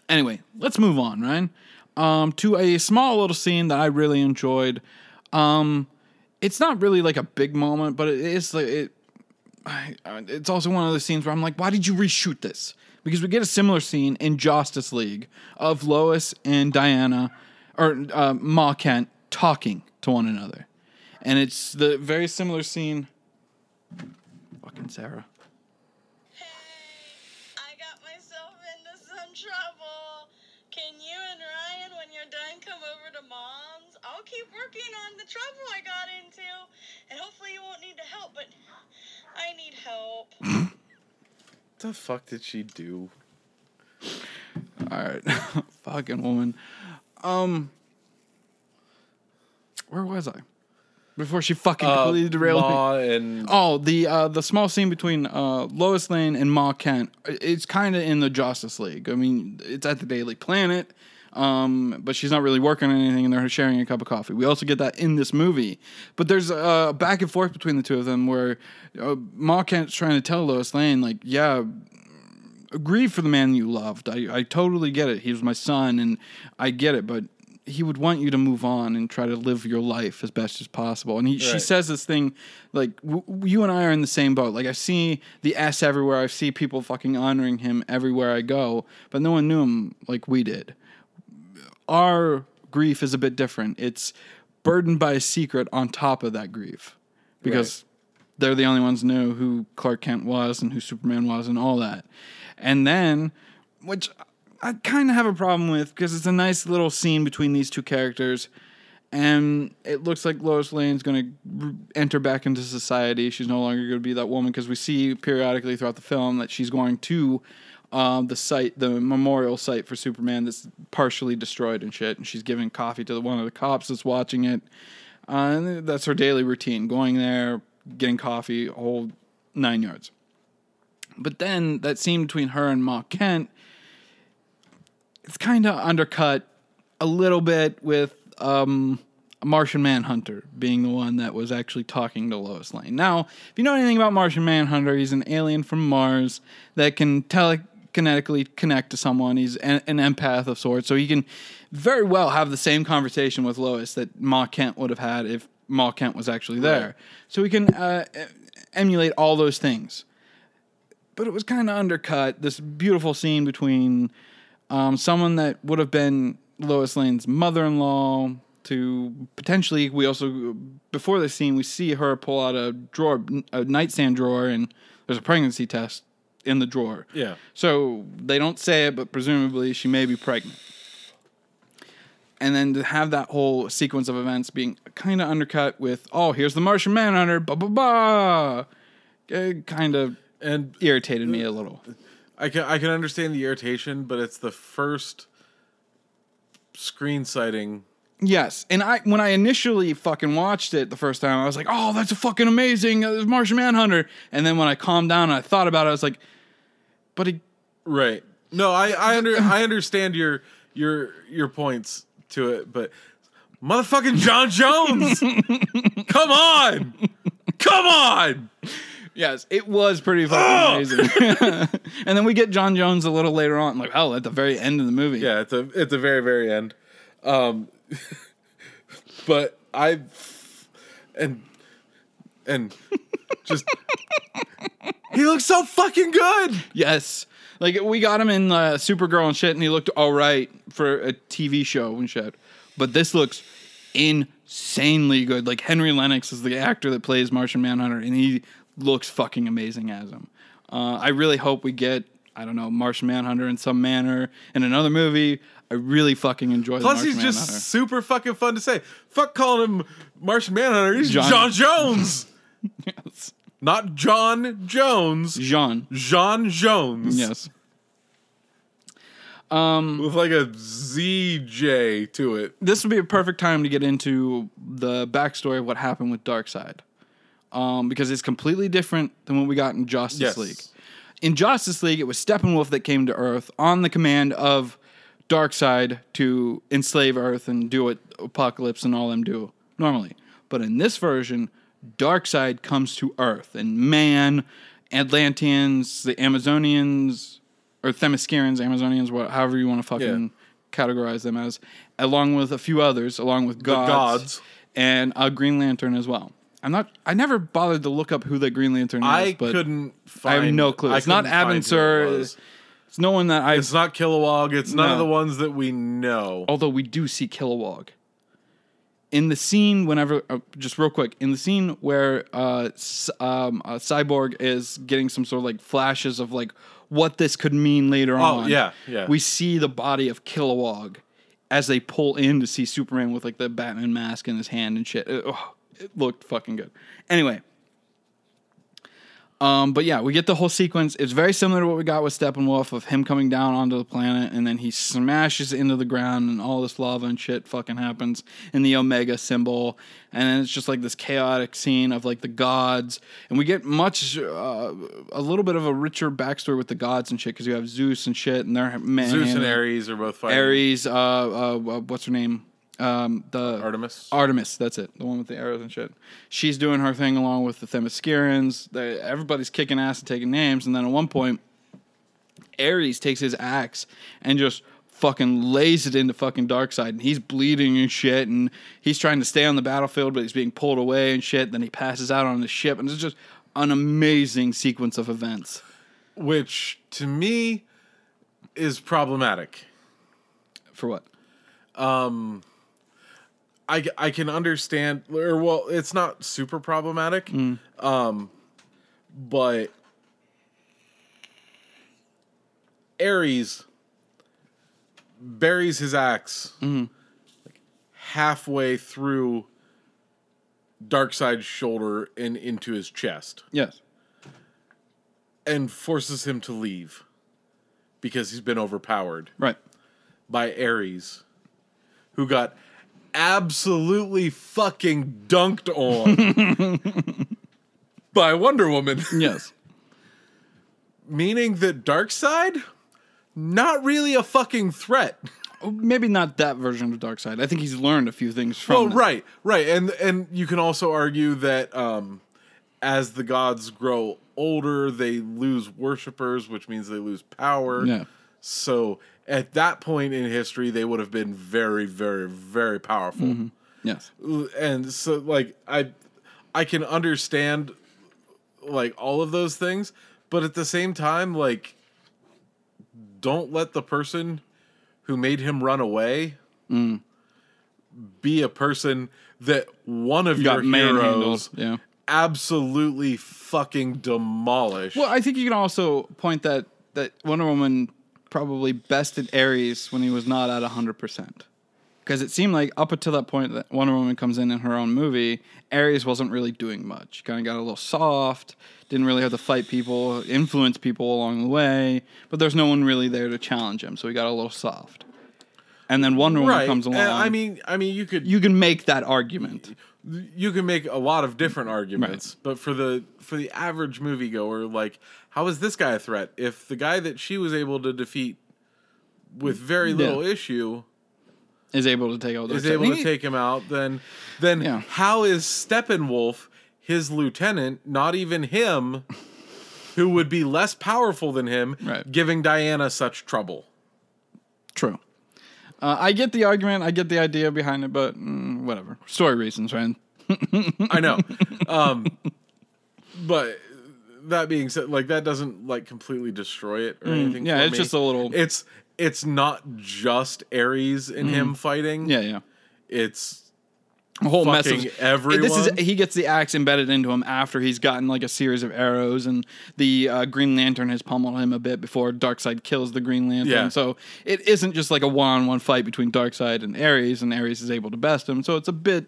Anyway, let's move on, Ryan. Um, to a small little scene that I really enjoyed. Um, it's not really like a big moment, but it is like it. It's also one of those scenes where I'm like, why did you reshoot this? Because we get a similar scene in Justice League of Lois and Diana, or uh, Ma Kent talking to one another, and it's the very similar scene. Fucking Sarah. Hey, I got myself into some trouble. Can you and Ryan, when you're done, come over to mom's? I'll keep working on the trouble I got into, and hopefully you won't need to help, but I need help. What the fuck did she do? All right, fucking woman. Um, where was I? Before she fucking completely derailed me. Ma and Oh, the uh, the small scene between uh, Lois Lane and Ma Kent. It's kind of in the Justice League. I mean, it's at the Daily Planet, um, but she's not really working on anything, and they're sharing a cup of coffee. We also get that in this movie, but there's a back and forth between the two of them where uh, Ma Kent's trying to tell Lois Lane, like, yeah. Grieve for the man you loved. I, I totally get it. He was my son, and I get it. But he would want you to move on and try to live your life as best as possible. And he, she says this thing like, w- "You and I are in the same boat." Like I see the S everywhere. I see people fucking honoring him everywhere I go, but no one knew him like we did. Our grief is a bit different. It's burdened by a secret on top of that grief, because they're the only ones who knew who Clark Kent was and who Superman was and all that. And then, which I kind of have a problem with because it's a nice little scene between these two characters. And it looks like Lois Lane's going to enter back into society. She's no longer going to be that woman because we see periodically throughout the film that she's going to um, the site, the memorial site for Superman that's partially destroyed and shit. And she's giving coffee to the, one of the cops that's watching it. Uh, and that's her daily routine going there, getting coffee, whole nine yards. But then that scene between her and Ma Kent, it's kind of undercut a little bit with um, Martian Manhunter being the one that was actually talking to Lois Lane. Now, if you know anything about Martian Manhunter, he's an alien from Mars that can telekinetically connect to someone. He's an, an empath of sorts, so he can very well have the same conversation with Lois that Ma Kent would have had if Ma Kent was actually there. Right. So he can uh, emulate all those things. But it was kind of undercut. This beautiful scene between um, someone that would have been Lois Lane's mother-in-law to potentially we also before the scene we see her pull out a drawer a nightstand drawer and there's a pregnancy test in the drawer Yeah. so they don't say it but presumably she may be pregnant and then to have that whole sequence of events being kind of undercut with oh here's the martian manhunter blah blah blah it kind of And irritated me a little I can I can understand the irritation, but it's the first screen sighting. Yes, and I when I initially fucking watched it the first time, I was like, "Oh, that's a fucking amazing uh, Martian Manhunter." And then when I calmed down and I thought about it, I was like, "But he, Right. No, I I under I understand your your your points to it, but motherfucking John Jones. Come on. Come on. yes, it was pretty fucking amazing." and then we get John Jones a little later on, like, "Oh, at the very end of the movie." Yeah, at the at the very very end. Um but I and and just he looks so fucking good. Yes. Like we got him in uh, Supergirl and shit, and he looked all right for a TV show and shit. But this looks insanely good. Like Henry Lennox is the actor that plays Martian Manhunter, and he looks fucking amazing as him. Uh, I really hope we get I don't know Martian Manhunter in some manner in another movie. I really fucking enjoy. the Plus, he's just Manhunter. super fucking fun to say. Fuck calling him Martian Manhunter. He's John- John, Jones, yes. not John Jones. Jean. John Jones. Yes. with like a ZJ to it. this would be a perfect time to get into the backstory of what happened with Darkseid. Um, because it's completely different than what we got in Justice Yes. League. In Justice League, it was Steppenwolf that came to Earth on the command of Darkseid to enslave Earth and do what Apokolips and all them do normally. But in this version, Darkseid comes to Earth, and man, Atlanteans, the Amazonians, or Themyscirans, Amazonians, what, however you want to fucking categorize them as, along with a few others, along with gods, gods. and a Green Lantern as well. I'm not. I never bothered to look up who the Green Lantern is. I but couldn't Find, I have no clue. I It's not couldn't find who it Abensur. was. It's no one that I. It's not Kilowog. It's none of the ones that we know. although we do see Kilowog in the scene whenever uh, just real quick in the scene where uh, S- um, uh, cyborg is getting some sort of like flashes of like what this could mean later on Oh, yeah, yeah. we see the body of Kilowog as they pull in to see superman with like the batman mask in his hand and shit it, oh, it looked fucking good anyway um, but yeah, we get the whole sequence. It's very similar to what we got with Steppenwolf of him coming down onto the planet and then he smashes into the ground and all this lava and shit fucking happens in the Omega symbol. And then it's just like this chaotic scene of like the gods. And we get much, uh, a little bit of a richer backstory with the gods and shit because you have Zeus and shit and they're man. Zeus and Ares are both fighting. Ares, uh, uh, uh, what's her name? Um, the Artemis. Artemis, that's it. The one with the arrows and shit. She's doing her thing along with the Themyscirans. They, everybody's kicking ass and taking names. And then at one point, Ares takes his axe and just fucking lays it into fucking Darkseid. And he's bleeding and shit. And he's trying to stay on the battlefield, but he's being pulled away and shit. Then he passes out on the ship. And it's just an amazing sequence of events. which to me is problematic. For what? I, I can understand or well it's not super problematic um but Ares buries his ax like halfway through Darkseid's shoulder and into his chest Yes. and forces him to leave because he's been overpowered Right. by Ares, who got absolutely fucking dunked on by Wonder Woman. Yes. Meaning that Darkseid, not really a fucking threat. maybe not that version of Darkseid. I think he's learned a few things from. Oh, right, right, and and you can also argue that um, as the gods grow older, they lose worshippers, which means they lose power. Yeah. So at that point in history, they would have been very, very, very powerful. Mm-hmm. Yes. and so like i i can understand like all of those things but at the same time like don't let the person who made him run away Mm. be a person that one of Got your heroes Yeah. absolutely fucking demolished Well, I think you can also point that that Wonder Woman probably bested Ares when he was not at hundred percent. Because it seemed like up until that point that Wonder Woman comes in in her own movie, Ares wasn't really doing much. Kind of got a little soft, didn't really have to fight people, influence people along the way, but there's no one really there to challenge him, so he got a little soft. And then Wonder Woman right comes along. and i mean i mean you could you can make that argument. You can make a lot of different arguments, but for the for the average moviegoer, like how is this guy a threat? If the guy that she was able to defeat with very little issue Is able to take out is able to take him out, then then Yeah. how is Steppenwolf his lieutenant, not even him, who would be less powerful than him, Right. giving Diana such trouble? True. Uh, I get the argument. I get the idea behind it, but mm, whatever. Story reasons, right? I know. Um, but that being said, like that doesn't like completely destroy it or anything. Mm, yeah, for it's me. just a little- It's it's not just Ares and him fighting. Yeah, yeah. it's A whole fucking message. everyone. This is he gets the axe embedded into him after he's gotten like a series of arrows, and the uh, Green Lantern has pummeled him a bit before Darkseid kills the Green Lantern. Yeah. So it isn't just like a one-on-one fight between Darkseid and Ares, and Ares is able to best him. So it's a bit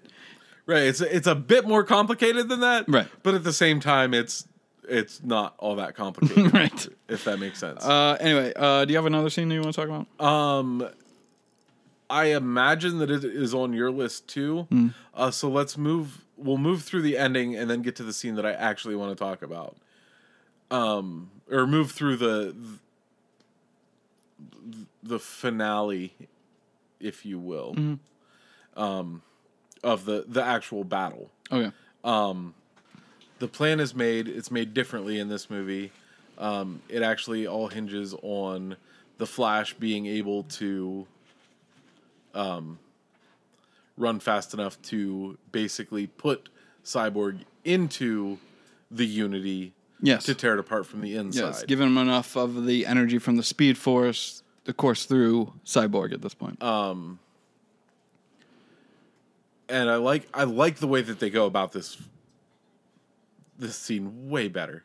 right. It's it's a bit more complicated than that. Right. But at the same time, it's it's not all that complicated. Right. If that makes sense. Uh, anyway, uh, do you have another scene that you want to talk about? Um, I imagine that it is on your list too. Hmm. Uh, so let's move. We'll move through the ending and then get to the scene that I actually want to talk about. Um, or move through the the finale, if you will, Mm-hmm. um, of the the actual battle Okay. the plan is made. It's made differently in this movie. Um, it actually all hinges on the Flash being able to um, run fast enough to basically put Cyborg into the Unity Yes. to tear it apart from the inside. Yes. Giving him enough of the energy from the Speed Force to course through Cyborg at this point. Um, and I like I like the way that they go about this this scene way better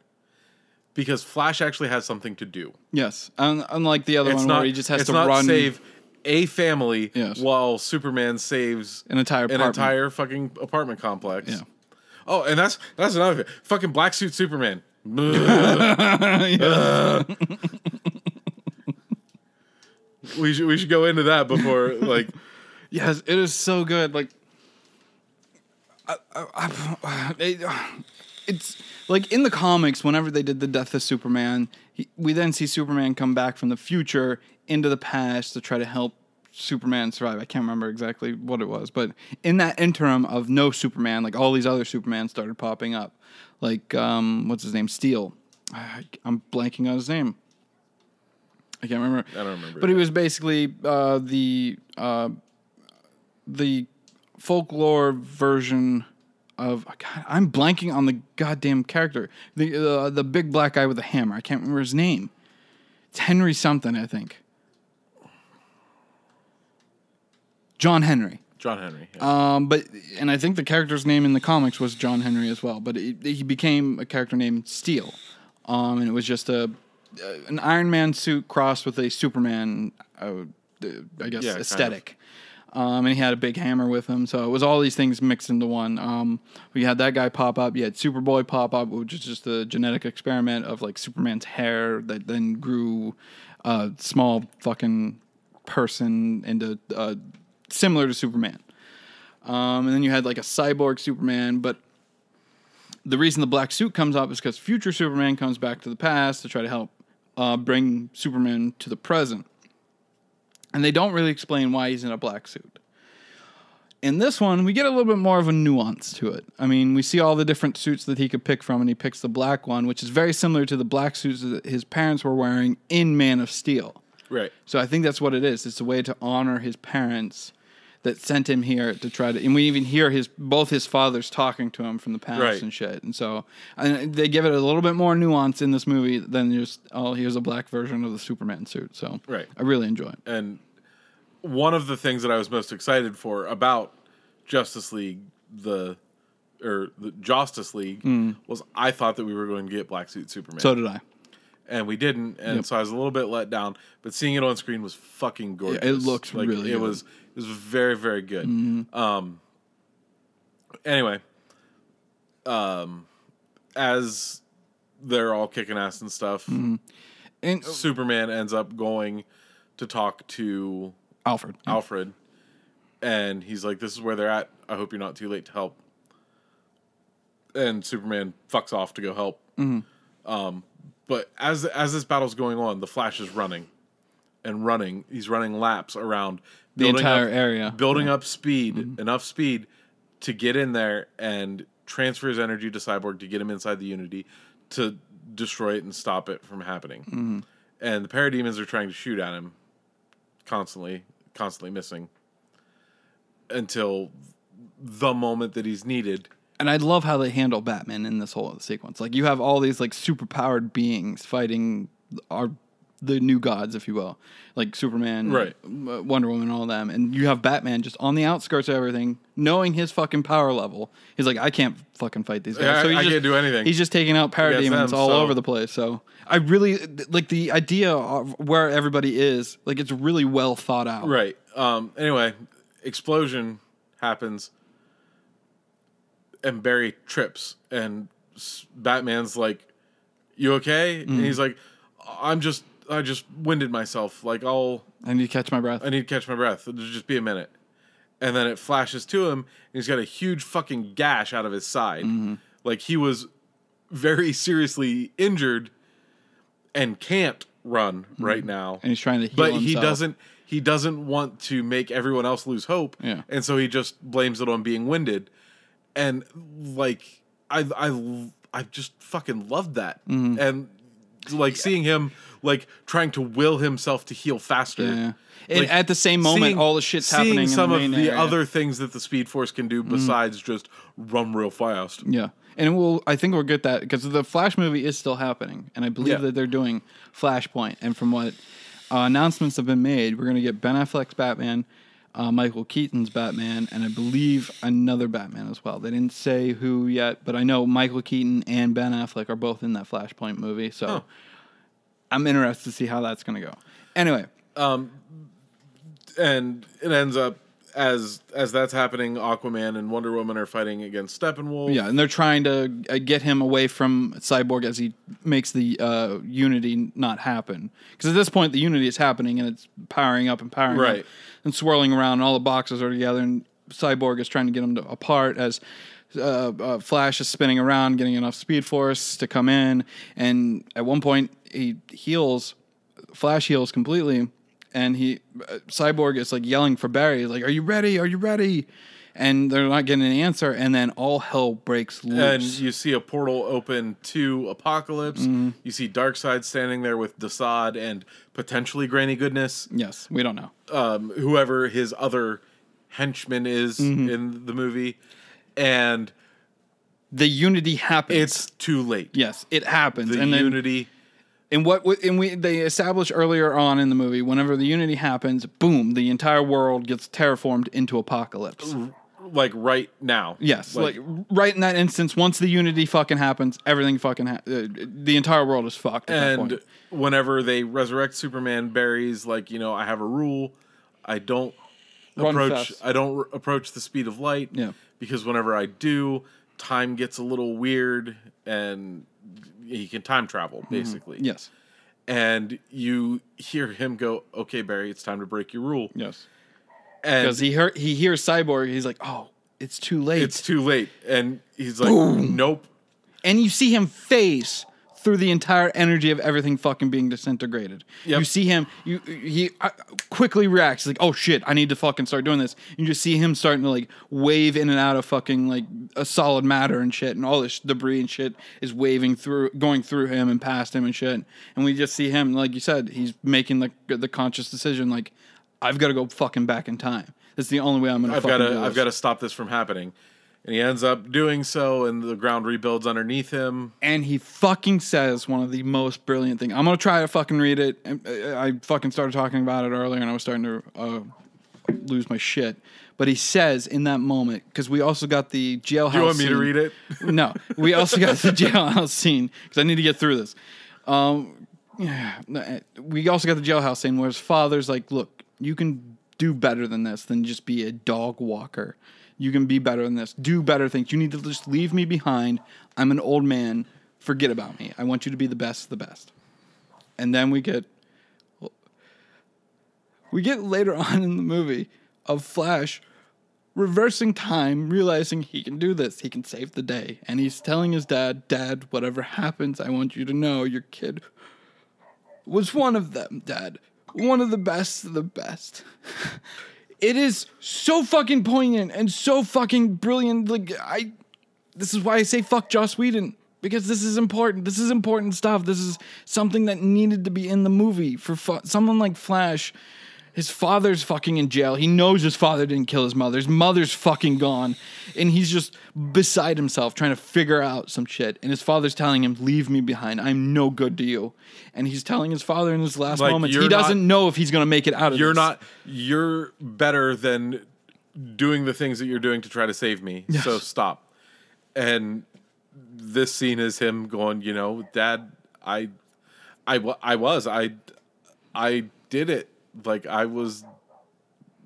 because Flash actually has something to do. yes. Unlike the other It's one not where he just has it's to not run save a family Yes. while Superman saves an entire an apartment. entire fucking apartment complex. Yeah. Oh, and that's that's another thing. Fucking black suit Superman. we should we should go into that before like Yes, it is so good. Like, I, I, I, it, it's like in the comics. Whenever they did the death of Superman, he, we then see Superman come back from the future into the past to try to help Superman survive. I can't remember exactly what it was, but in that interim of no Superman, like all these other Superman started popping up. Like, um, what's his name? Steel. I, I'm blanking on his name. I can't remember. I don't remember But he was basically uh, the uh, the folklore version of God, I'm blanking on the goddamn character. The uh, the big black guy with the hammer. I can't remember his name. It's Henry something, I think. John Henry. John Henry. yeah. Um, but and I think the character's name in the comics was John Henry as well. But he, he became a character named Steel, um, and it was just a an Iron Man suit crossed with a Superman, uh, I guess Yeah, kind of. Um, and he had a big hammer with him, so it was all these things mixed into one. Um, we had that guy pop up. You had Superboy pop up, which is just a genetic experiment of like Superman's hair that then grew a small fucking person into uh, similar to Superman. Um, and then you had like a cyborg Superman, but the reason the black suit comes up is because future Superman comes back to the past to try to help uh, bring Superman to the present. And they don't really explain why he's in a black suit. In this one, we get a little bit more of a nuance to it. I mean, we see all the different suits that he could pick from, and he picks the black one, which is very similar to the black suits that his parents were wearing in Man of Steel. Right. So I think that's what it is. It's a way to honor his parents that sent him here to try to, and we even hear his both his fathers talking to him from the past Right. and shit. And so and they give it a little bit more nuance in this movie than just oh here's a black version of the Superman suit. So Right. I really enjoy it. and one of the things that I was most excited for about Justice League, the or the Justice League, was I thought that we were going to get Black Suit Superman, Mm. So did I. and we didn't, and Yep. so I was a little bit let down. But seeing it on screen was fucking gorgeous. it looks like, really It good. was was very very good. Mm-hmm. Um. Anyway, um, as they're all kicking ass and stuff, Mm-hmm. And Superman ends up going to talk to Alfred. Alfred, and he's like, "This is where they're at. I hope you're not too late to help." And Superman fucks off to go help. Um, but as as this battle's going on, the Flash is running and running. He's running laps around The entire up- area. building up speed, mm-hmm. enough speed to get in there and transfer his energy to Cyborg to get him inside the Unity to destroy it and stop it from happening. Mm-hmm. And the parademons are trying to shoot at him constantly, constantly missing until the moment that he's needed. And I love how they handle Batman in this whole sequence. Like you have all these like super powered beings fighting our the new gods, if you will, like Superman, Right. uh, Wonder Woman, all of them, and you have Batman just on the outskirts of everything, knowing his fucking power level. He's like, I can't fucking fight these guys. Yeah, I- so he's I just, can't do anything He's just taking out parademons all so- over the place. So I really like the idea of where everybody is. Like it's really well thought out. Right. Um, anyway, explosion happens, and Barry trips, and Batman's like, "You okay?" Mm. And he's like, "I'm just, I just winded myself. Like, I'll, I need to catch my breath. I need to catch my breath. It'll just be a minute." And then it flashes to him, and he's got a huge fucking gash out of his side, Mm-hmm. like he was very seriously injured, and can't run right now and he's trying to heal but he doesn't he doesn't want to make everyone else lose hope Yeah. and so he just blames it on being winded and like i i i just fucking loved that Mm-hmm. and like seeing him like trying to will himself to heal faster Yeah. And Like, at the same moment, seeing- all the shit's happening in some the of the area. Mm-hmm. other things that the speed force can do besides just run real fast Yeah, and we'll. I think we'll get that because the Flash movie is still happening, and I believe Yeah. that they're doing Flashpoint. And from what uh, announcements have been made, we're going to get Ben Affleck's Batman, uh, Michael Keaton's Batman, and I believe another Batman as well. They didn't say who yet, but I know Michael Keaton and Ben Affleck are both in that Flashpoint movie. So Huh. I'm interested to see how that's going to go. Anyway, and it ends up as as that's happening aquaman and wonder woman are fighting against steppenwolf Yeah, and they're trying to uh, get him away from Cyborg as he makes the uh, Unity not happen. Because at this point, the Unity is happening and it's powering up and powering Right. up and swirling around, and all the boxes are together, and Cyborg is trying to get them to, apart as. Uh, uh, Flash is spinning around, getting enough Speed Force to come in, and at one point he heals. Flash heals completely, and he uh, Cyborg is like yelling for Barry, he's like, "Are you ready? Are you ready?" And they're not getting an answer, and then all hell breaks loose. and you see a portal open to Apokolips Mm-hmm. you see darkseid standing there with Desaad and potentially granny goodness yes, we don't know. um, whoever his other henchman is Mm-hmm. in the movie and The Unity happens. it's too late yes, it happens, the and then unity and what and we they established earlier on in the movie, whenever the Unity happens, boom, the entire world gets terraformed into Apokolips. like right now Yes, like, right in that instance, once the Unity fucking happens, everything fucking ha- uh, the entire world is fucked. At that and whenever they resurrect Superman, Barry's like, you know, I have a rule. I don't Run approach. fast. I don't r- approach the speed of light. Yeah. Because whenever I do, time gets a little weird, and he can time travel basically. Mm-hmm. yes, And you hear him go, "Okay, Barry, it's time to break your rule." yes, And because he heard he hears Cyborg, he's like, oh, it's too late. it's too late, and he's like, "Nope." and you see him phase through the entire energy of everything fucking being disintegrated. Yep. You see him, you he uh, quickly reacts like, "Oh shit, I need to fucking start doing this." You just see him starting to like wave in and out of fucking like a solid matter and shit, and all this debris and shit is waving through, going through him and past him and shit. And we just see him, like you said, he's making the the conscious decision, like, "I've got to go fucking back in time. That's the only way I'm gonna. I've fucking got to I've got to stop this from happening. And he ends up doing so, and the ground rebuilds underneath him. and he fucking says one of the most brilliant things. I'm gonna try to fucking read it. Uh, I fucking started talking about it earlier, and I was starting to uh, lose my shit. But he says in that moment because we also got the jailhouse. Do you want me to scene. read it? no, we also got the jailhouse scene because I need to get through this. Um, yeah, we also got the jailhouse scene where his father's like, "Look, you can do better than this than just be a dog walker. You can be better than this. Do better things. You need to just leave me behind. I'm an old man. Forget about me. I want you to be the best of the best." And then we get we get later on in the movie of Flash reversing time, realizing he can do this, he can save the day. And he's telling his dad, Dad, whatever happens, I want you to know your kid was one of them, Dad. One of the best of the best. it is so fucking poignant and so fucking brilliant. Like, I. This is why I say fuck Joss Whedon. Because this is important. This is important stuff. This is something that needed to be in the movie for fu- someone like Flash. His father's fucking in jail. He knows his father didn't kill his mother. His mother's fucking gone. And he's just beside himself trying to figure out some shit. And his father's telling him, Leave me behind. I'm no good to you. And he's telling his father in his last Like, moments, you're he doesn't know if he's going to make it out of You're this. not. You're better than doing the things that you're doing to try to save me. So stop. And this scene is him going, you know, Dad, I, I, wa- I was, I, I did it. Like I was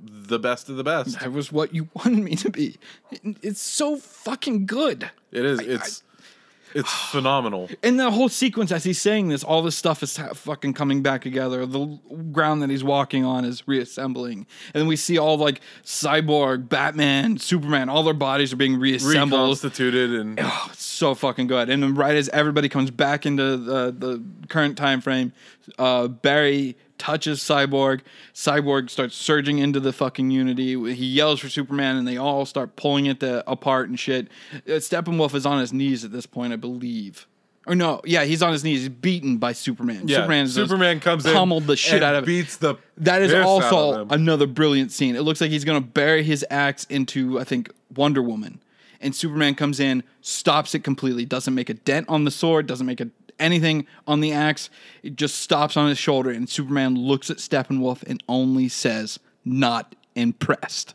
the best of the best. That was what you wanted me to be. It- It's so fucking good. It is. It's, it's phenomenal. And the whole sequence, as he's saying this, all this stuff is fucking coming back together. The ground that he's walking on is reassembling, and then we see all like Cyborg, Batman, Superman, all their bodies are being reassembled. Reconstituted and Oh, it's so fucking good. And then right as everybody comes back into the the current time frame, uh, Barry touches Cyborg. Cyborg starts surging into the fucking Unity. He yells for Superman, and they all start pulling it to, apart and shit. Uh, Steppenwolf is on his knees at this point, I believe. Or no, yeah, he's on his knees. He's beaten by Superman. yeah, Superman, Superman comes in, pummeled the shit out of him. beats the. that is piss out of also another brilliant scene. It looks like he's going to bury his axe into, I think, Wonder Woman. And Superman comes in, stops it completely, doesn't make a dent on the sword, doesn't make a, anything on the axe. It just stops on his shoulder. And Superman looks at Steppenwolf and only says, Not impressed.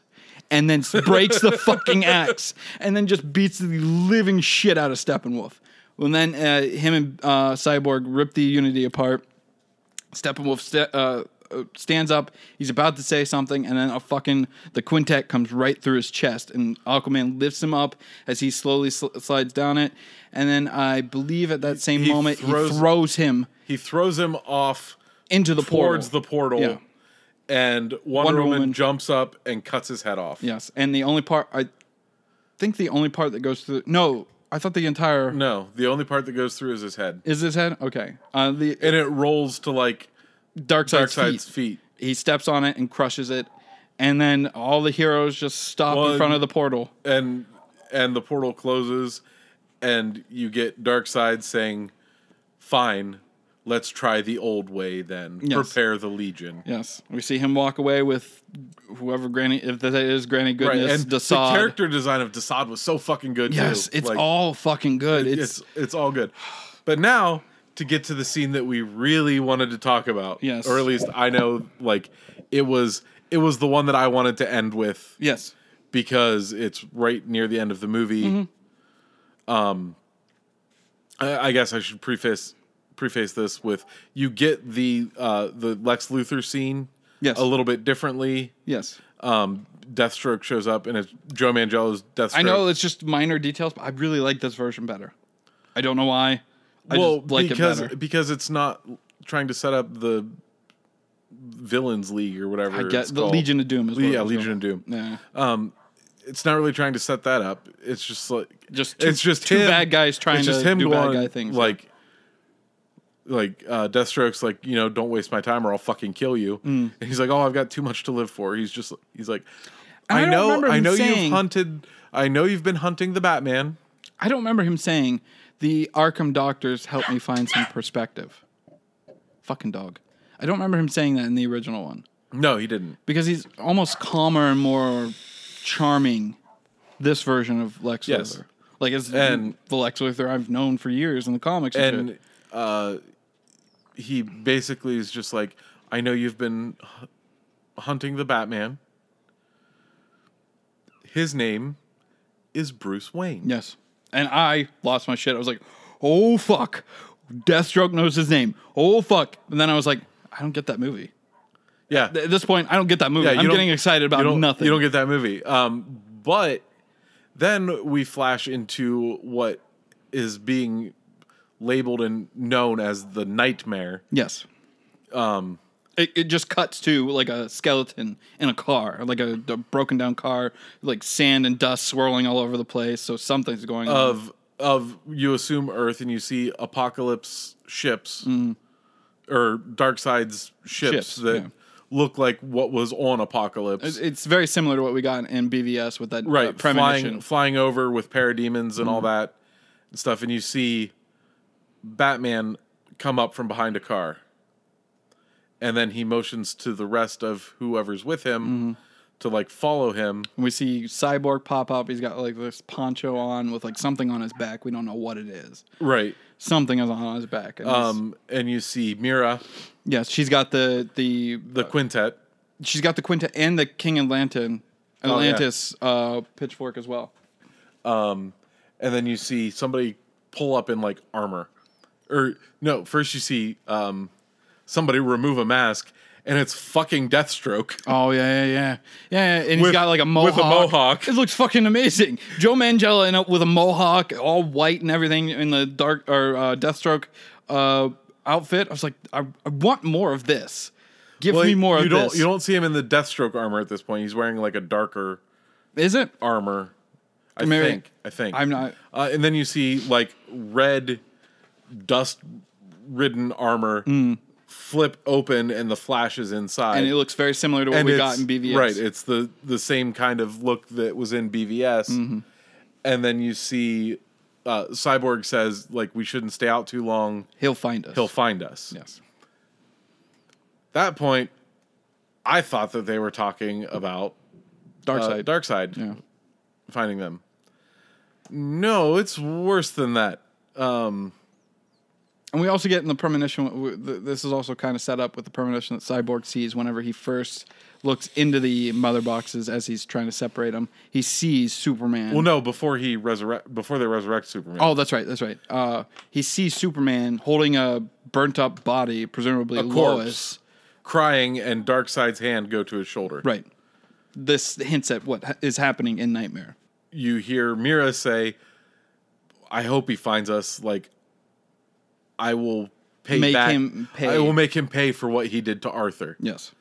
And then breaks the fucking axe and then just beats the living shit out of Steppenwolf. And then uh, him and uh, Cyborg rip the Unity apart. Steppenwolf st- uh, uh, stands up. He's about to say something, and then a fucking the quindent comes right through his chest, and Aquaman lifts him up as he slowly sl- slides down it. And then I believe at that same He moment throws- he throws him He throws him off into the towards portal. the portal, Yeah. and Wonder, Wonder Woman, Woman- jumps up and cuts his head off. Yes, and the only part I think the only part that goes through. No, I thought the entire No, the only part that goes through is his head, is his head. Okay, uh, the and it rolls to like Darkseid's, Darkseid's feet. feet. He steps on it and crushes it, and then all the heroes just stop Well, in front of the portal. and and the portal closes, and you get Darkseid saying, "Fine, let's try the old way then. Yes. Prepare the Legion." Yes, we see him walk away with whoever Granny, if that is Granny Right, Goodness, and Desaad. the character design of Desaad was so fucking good. yes, too. it's Like, all fucking good. It's, it's it's all good. But now to get to the scene that we really wanted to talk about, Yes. or at least I know, like it was it was the one that I wanted to end with yes, because it's right near the end of the movie. Mm-hmm. Um, I, I guess I should preface preface this with you get the uh, the Lex Luthor scene Yes. a little bit differently. yes. Um, Deathstroke shows up and it's Joe Manganiello's Deathstroke. I know it's just minor details, but I really like this version better. I don't know why. I well like because it because it's not trying to set up the villains league or whatever. I get it's the called. Legion of Doom is what yeah, Legion of Doom. Yeah, Um, It's not really trying to set that up. It's just like just two, it's just two him- bad guys trying it's to him do bad guy things. Like like uh, Deathstroke's like, you know, don't waste my time or I'll fucking kill you. Mm. And he's like, oh, I've got too much to live for. He's just, he's like, I I, know, I know saying- you've hunted, I know you've been hunting the Batman. I don't remember him saying the Arkham doctors helped me find some perspective. Fucking dog. I don't remember him saying that in the original one No, he didn't. because he's almost calmer and more charming. This version of Lex Yes. Luthor, like it's And- the Lex Luthor I've known for years in the comics, and, And shit. uh, he basically is just like, I know you've been hu- hunting the Batman. His name is Bruce Wayne. yes, and I lost my shit. I was like, oh fuck, Deathstroke knows his name. Oh fuck, and then I was like, I don't get that movie. Yeah. At this point, I don't get that movie. Yeah, you I'm don't- getting excited about you don't, nothing. You don't get that movie. Um, but then we flash into what is being labeled and known as the nightmare. Yes. Um, it, it just cuts to like a skeleton in a car, like a, a broken down car, like sand and dust swirling all over the place. So something's going on. of of you assume Earth and you see Apokolips ships or Darkseid's ships, Mm. Ships, that yeah. look like what was on Apokolips. It's, very similar to what we got in BVS with that uh, right, premonition. flying flying over with parademons and all Mm-hmm. that and stuff, and you see Batman come up from behind a car, and then he motions to the rest of whoever's with him Mm-hmm. to like follow him. We see Cyborg pop up. He's got like this poncho on with like something on his back. We don't know what it is. Right. Something is on his back. And Um, and you see Mera, yes, she's got the the the quindent, she's got the quindent and the King Atlantan Oh, yeah. Atlantis uh, pitchfork as well. Um, and then you see somebody pull up in like armor, or no, first you see um, somebody remove a mask, and it's fucking Deathstroke. Oh yeah, yeah, yeah, yeah. And he's got like a mohawk. with a mohawk. It looks fucking amazing. Joe Manganiello in a, with a mohawk, all white and everything in the dark or uh, Deathstroke uh, outfit. I was like, I, I want more of this. Give me more you of don't this. you don't see him in the Deathstroke armor at this point. He's wearing like a darker Is it? armor. I Maybe- think. I think. I'm not. Uh, and then you see like red, dust-ridden armor flip open, and the Flash is inside. And it looks very similar to what we got in BVS. Right. It's the the same kind of look that was in BVS. Mm-hmm. And then you see uh, Cyborg says like we shouldn't stay out too long. He'll find us. He'll find us. Yes. That point, I thought that they were talking about Dark uh, side. Darkseid Yeah. finding them. No, it's worse than that. And we also get in the premonition. This is also kind of set up with the premonition that Cyborg sees whenever he first looks into the mother boxes as he's trying to separate them. He sees Superman. Well, no, before he resurrect, before they resurrect Superman. Oh, that's right. That's right. Uh, he sees Superman holding a burnt up body, presumably A corpse. Lois. crying, and Darkseid's hand go to his shoulder. Right. This hints at what is happening in Knightmare. You hear Mera say, "I hope he finds us. Like, I will pay Make back. him pay." I will make him pay for what he did to Arthur." Yes.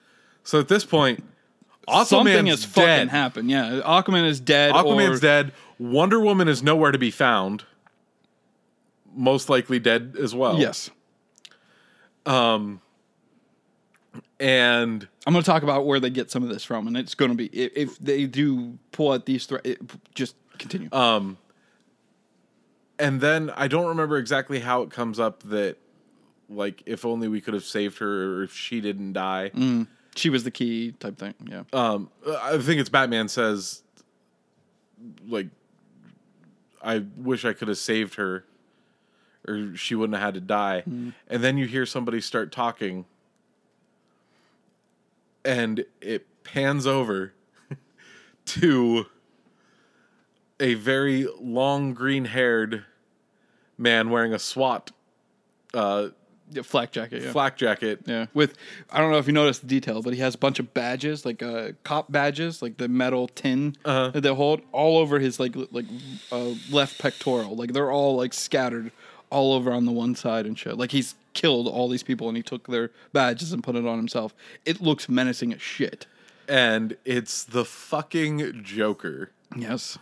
So at this point, Something Aquaman's has fucking dead. happened. Yeah. Aquaman is dead. Aquaman's or- dead. Wonder Woman is nowhere to be found. Most likely dead as well. Yes. Um. And I'm going to talk about where they get some of this from, and it's going to be if, if they do pull out these threats. Just continue. And then I don't remember exactly how it comes up that like if only we could have saved her or if she didn't die. she was the key type thing. Yeah. Um I think it's Batman says like I wish I could have saved her or she wouldn't have had to die. And then you hear somebody start talking and it pans over to a very long green-haired man wearing a SWAT uh, yeah flak jacket. Yeah. flak jacket. Yeah, with I don't know if you noticed the detail, but he has a bunch of badges, like uh, cop badges, like the metal tin Uh-huh. that they hold all over his like l- like uh, left pectoral. Like they're all like scattered all over on the one side and shit. Like he's killed all these people and he took their badges and put it on himself. It looks menacing as shit. And it's the fucking Joker. Yes.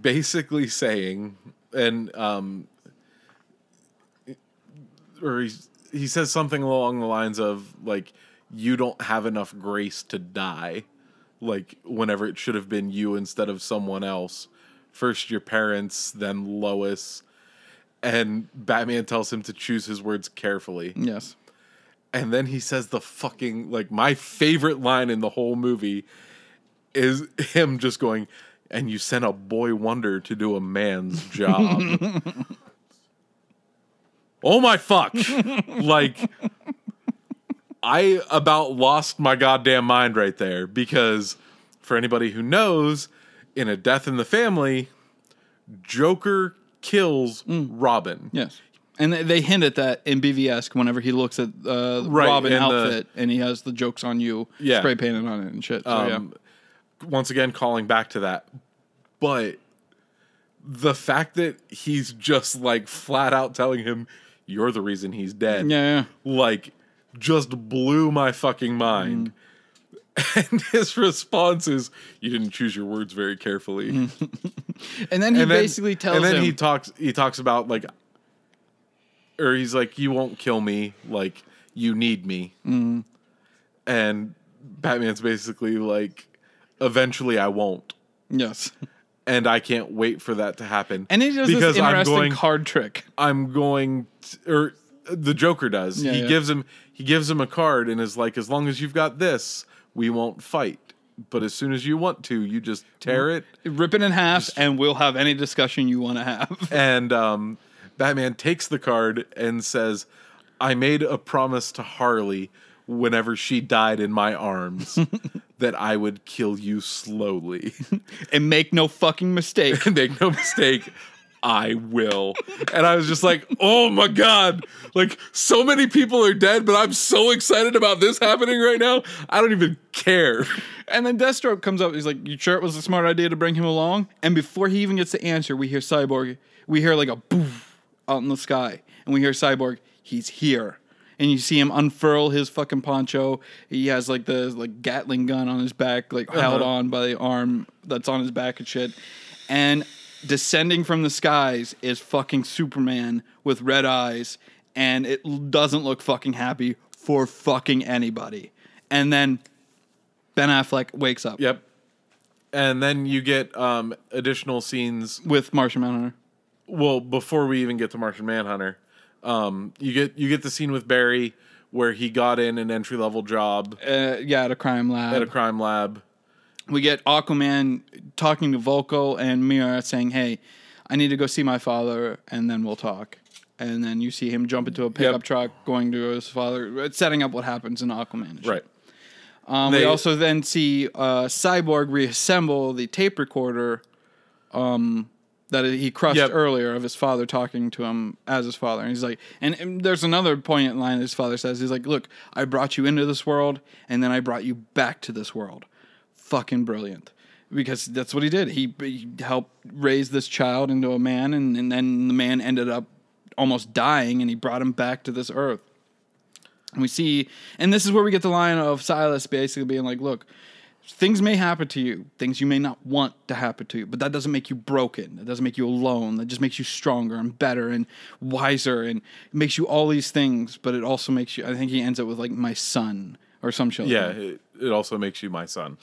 Basically saying, and um, or he he says something along the lines of like you don't have enough grace to die like whenever it should have been you instead of someone else. First your parents then Lois. And Batman tells him to choose his words carefully. Yes. and then he says the fucking like my favorite line in the whole movie is him just going and you sent a boy wonder to do a man's job oh my fuck like i about lost my goddamn mind right there because for anybody who knows in a death in the family joker kills robin Yes. And they, they hint at that in BVS whenever he looks at uh, Right, Robin and the- outfit and he has the jokes on you Yeah. spray painted on it and shit. So, um, once again calling back to that but the fact that he's just like flat out telling him you're the reason he's dead yeah. Like just blew my fucking mind Mm. and his response is you didn't choose your words very carefully. And then he and then, basically tells him and then him he talks he talks about like or he's like you won't kill me like you need me Mm-hmm. and batman's basically like eventually i won't Yes. and i can't wait for that to happen And he does this interesting card trick. i'm going to, or the joker does Yeah, he yeah. gives him he gives him a card and is like as long as you've got this we won't fight but as soon as you want to you just tear it Rip it in half and we'll have any discussion you want to have. and um, Batman takes the card and says, "I made a promise to Harley whenever she died in my arms that I would kill you slowly. and make no fucking mistake. Make no mistake." I will. And I was just like, oh my God. Like, so many people are dead, but I'm so excited about this happening right now. I don't even care. And then Deathstroke comes up. He's like, "You sure it was a smart idea to bring him along?" And before he even gets the answer, we hear Cyborg. We hear like a boof out in the sky, and we hear Cyborg. He's here, and you see him unfurl his fucking poncho. He has like the like Gatling gun on his back, like held on by the arm that's on his back and shit. And descending from the skies is fucking Superman with red eyes, and it doesn't look fucking happy for fucking anybody. And then Ben Affleck wakes up Yep. And then you get um, additional scenes with Martian Manhunter. well before we even get to Martian Manhunter, um, you get you get the scene with Barry where he got in an entry level job Uh, yeah, at a crime lab. at a crime lab. we get Aquaman talking to Vulko and Mera saying, "Hey, I need to go see my father, and then we'll talk." And then you see him jump into a pickup Yep. truck, going to his father, it's setting up what happens in Aquaman. Right. Um, we also then see uh, Cyborg reassemble the tape recorder um, that he crushed Yep. earlier of his father talking to him as his father. And he's like, and, and there's another poignant line his father says. He's like, "Look, I brought you into this world, and then I brought you back to this world. Fucking brilliant." Because that's what he did. He, he helped raise this child into a man, and, and then the man ended up almost dying, and he brought him back to this earth. And we see, and this is where we get the line of Silas basically being like, look, things may happen to you, things you may not want to happen to you, but that doesn't make you broken. That doesn't make you alone. That just makes you stronger and better and wiser and makes you all these things, but it also makes you, I think he ends up with like, my son or some shit. Yeah. It, it also makes you my son.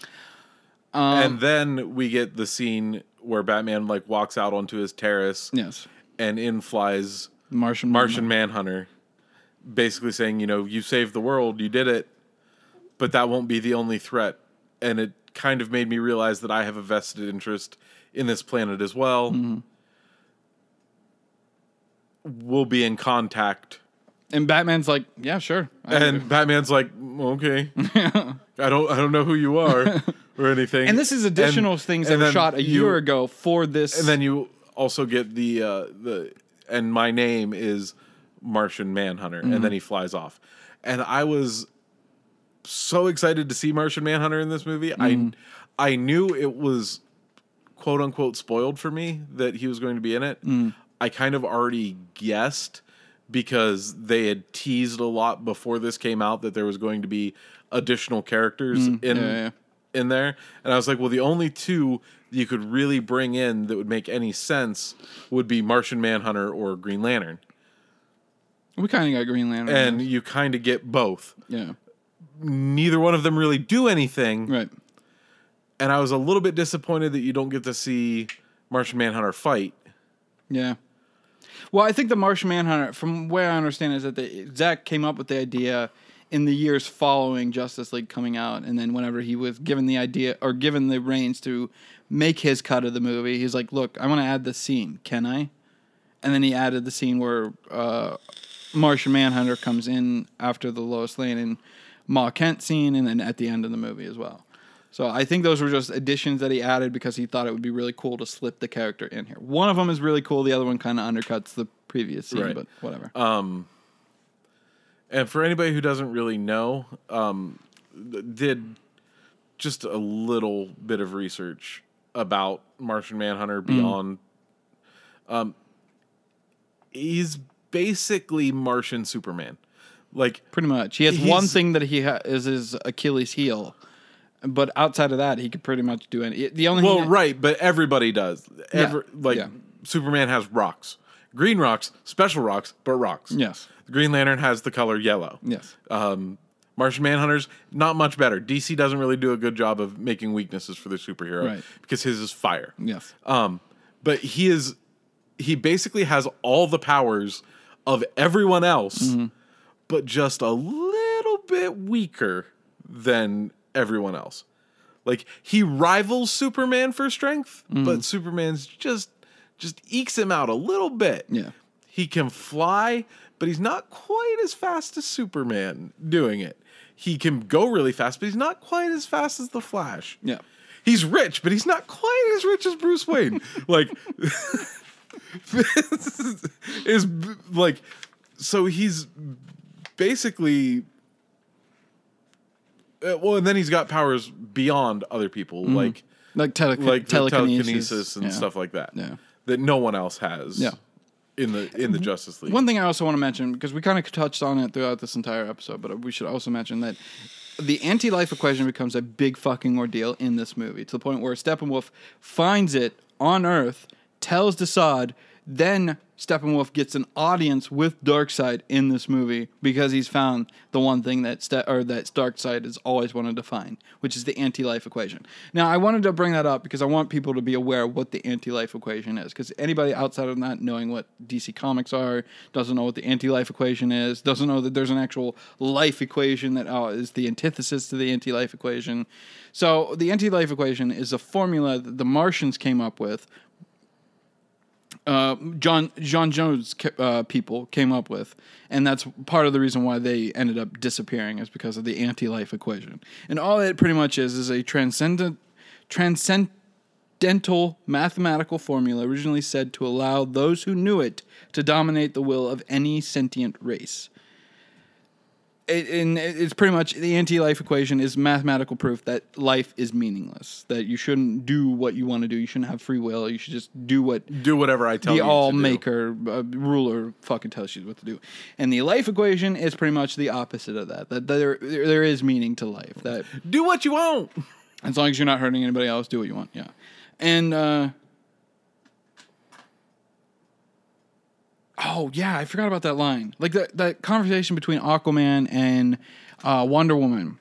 Um, and then we get the scene where Batman like walks out onto his terrace Yes. and in flies Martian. Martian Manhunter, basically saying, you know, you saved the world, you did it, but that won't be the only threat. And it kind of made me realize that I have a vested interest in this planet as well. Mm-hmm. We'll be in contact. And Batman's like, yeah, sure. I- And Batman's like, okay, I don't, I don't know who you are or anything. and this is additional And- things that and were shot a you- year ago for this. And then you also get the uh, the and my name is Martian Manhunter, and Mm-hmm. then he flies off. And I was so excited to see Martian Manhunter in this movie. Mm-hmm. I I knew it was quote unquote spoiled for me that he was going to be in it. Mm. I kind of already guessed because they had teased a lot before this came out that there was going to be additional characters in Mm. yeah, yeah. in there. And I was like, well, the only two you could really bring in that would make any sense would be Martian Manhunter or Green Lantern. We kind of got Green Lantern. and you kind of get both. yeah, Neither one of them really do anything, right. and I was a little bit disappointed that you don't get to see Martian Manhunter fight. Yeah. Well, I think the Martian Manhunter, from where I understand, is that the, Zack came up with the idea in the years following Justice League coming out, and then whenever he was given the idea or given the reins to make his cut of the movie, he's like, "Look, I want to add this scene. Can I?" And then he added the scene where uh, Martian Manhunter comes in after the Lois Lane and Ma Kent scene, and then at the end of the movie as well. So I think those were just additions that he added because he thought it would be really cool to slip the character in here. One of them is really cool. The other one kind of undercuts the previous scene, Right. but whatever. And for anybody who doesn't really know, um, did just a little bit of research about Martian Manhunter beyond. Um, he's basically Martian Superman. Like Pretty much. He has one thing that he ha- is his Achilles heel, but outside of that, he could pretty much do any. The only Well, right, but everybody does. Every, like yeah. Superman has rocks, green rocks, special rocks, but rocks. Yes. The Green Lantern has the color yellow. Yes. Um, Martian Manhunters not much better. DC doesn't really do a good job of making weaknesses for their superhero Right. because his is fire. Yes. Um, but he is he basically has all the powers of everyone else, Mm-hmm. But just a little bit weaker than everyone else. Like he rivals Superman for strength, Mm-hmm. but Superman's just just ekes him out a little bit. Yeah. He can fly, but he's not quite as fast as Superman doing it. He can go really fast, but he's not quite as fast as the Flash. Yeah. He's rich, but he's not quite as rich as Bruce Wayne. like, is like, so he's basically. uh, well, and then he's got powers beyond other people, like Like, tele- like telekinesis, telekinesis and Yeah. stuff like that. Yeah. that no one else has. Yeah. in the in the Justice League. One thing I also want to mention because we kind of touched on it throughout this entire episode, but we should also mention that the anti-life equation becomes a big fucking ordeal in this movie to the point where Steppenwolf finds it on Earth, tells Desaad, then Steppenwolf gets an audience with Darkseid in this movie because he's found the one thing that Ste- or that Darkseid has always wanted to find, which is the anti-life equation. Now, I wanted to bring that up because I want people to be aware of what the anti-life equation is. Because anybody outside of not knowing what DC Comics are, doesn't know what the anti-life equation is, doesn't know that there's an actual life equation that uh, is the antithesis to the anti-life equation. So the anti-life equation is a formula that the Martians came up with uh, John John Jones uh, people came up with, and that's part of the reason why they ended up disappearing is because of the anti-life equation. And all it pretty much is is a transcendent transcendental mathematical formula originally said to allow those who knew it to dominate the will of any sentient race. It, and it's pretty much the anti-life equation is mathematical proof that life is meaningless. That you shouldn't do what you want to do. You shouldn't have free will. You should just do what do whatever I tell the you. all to do. maker uh, ruler fucking tells you what to do. And the life equation is pretty much the opposite of that. That there there there is meaning to life. That Do what you want. as long as you're not hurting anybody else, do what you want. Yeah. And uh Oh yeah, I forgot about that line. Like that that conversation between Aquaman and uh, Wonder Woman.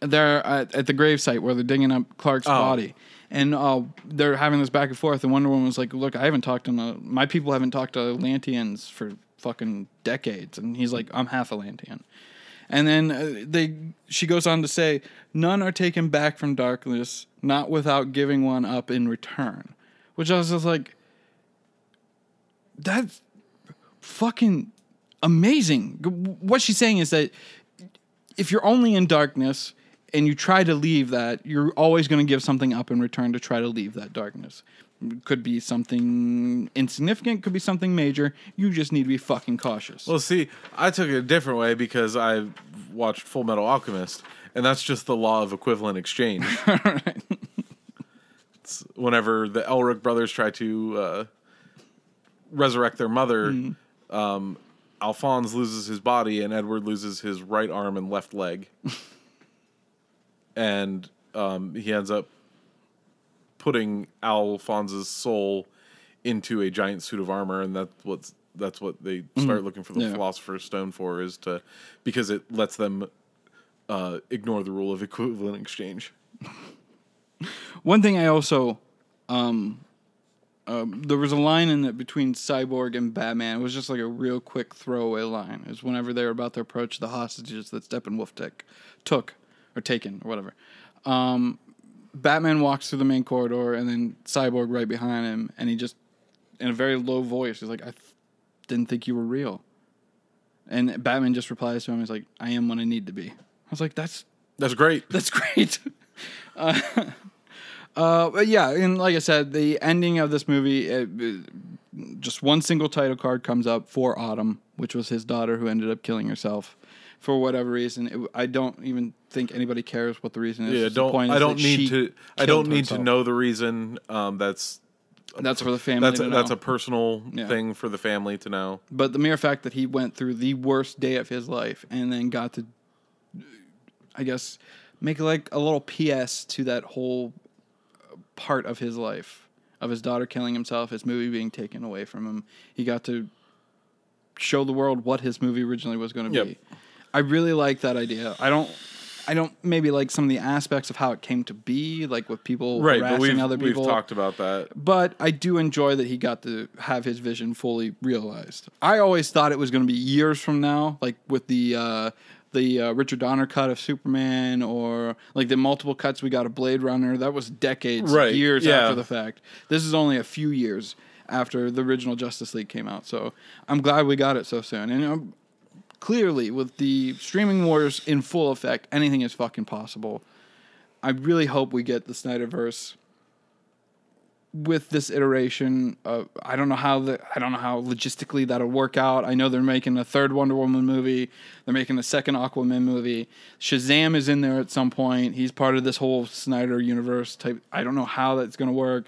They're at, at the gravesite where they're digging up Clark's body, and uh, they're having this back and forth. And Wonder Woman's like, "Look, I haven't talked to no, my people haven't talked to Atlanteans for fucking decades," and he's like, "I'm half a Atlantean." And then uh, they she goes on to say, "None are taken back from darkness, not without giving one up in return." Which I was just like, that's fucking amazing. What she's saying is that if you're only in darkness and you try to leave that, you're always going to give something up in return to try to leave that darkness. Could be something insignificant, could be something major. You just need to be fucking cautious. Well, see, I took it a different way because I watched Full Metal Alchemist, and that's just the law of equivalent exchange. It's whenever the Elric brothers try to uh, resurrect their mother, um, Alphonse loses his body, and Edward loses his right arm and left leg, and um, he ends up putting Alphonse's soul into a giant suit of armor, and that's what's that's what they start looking for the Yeah. philosopher's stone for is to because it lets them uh, ignore the rule of equivalent exchange. One thing I also, um, um, there was a line in it between Cyborg and Batman. It was just like a real quick throwaway line. It was whenever they were about to approach the hostages that Steppenwolf took, took or taken or whatever. Um, Batman walks through the main corridor, and then Cyborg right behind him, and he just, in a very low voice, he's like, "I th- didn't think you were real." And Batman just replies to him, "He's like, I am what I need to be." I was like, "That's That's great. that's great. uh, uh, yeah, and like I said, the ending of this movie, it, it- just one single title card comes up for Autumn, which was his daughter who ended up killing herself for whatever reason. It, I don't even think anybody cares what the reason is. Yeah, don't I don't need to I don't need to know the reason. Um, that's That's for the family. that's a, that's a personal Yeah. thing for the family to know. But the mere fact that he went through the worst day of his life and then got to, I guess, make like a little PS to that whole part of his life of his daughter killing himself, his movie being taken away from him. He got to show the world what his movie originally was going to Yep. be. I really like that idea. I don't. I don't maybe like some of the aspects of how it came to be, like with people Right, harassing other we've talked about that. but I do enjoy that he got to have his vision fully realized. I always thought it was going to be years from now, like with the uh, the uh, Richard Donner cut of Superman, or like the multiple cuts we got of Blade Runner. That was decades, Right, years yeah. after the fact. This is only a few years after the original Justice League came out, so I'm glad we got it so soon. And um, clearly, with the streaming wars in full effect, anything is fucking possible. I really hope we get the Snyderverse with this iteration. Uh, I don't know how the I don't know how logistically that'll work out. I know they're making a third Wonder Woman movie. They're making a second Aquaman movie. Shazam is in there at some point. He's part of this whole Snyder universe type. I don't know how that's going to work.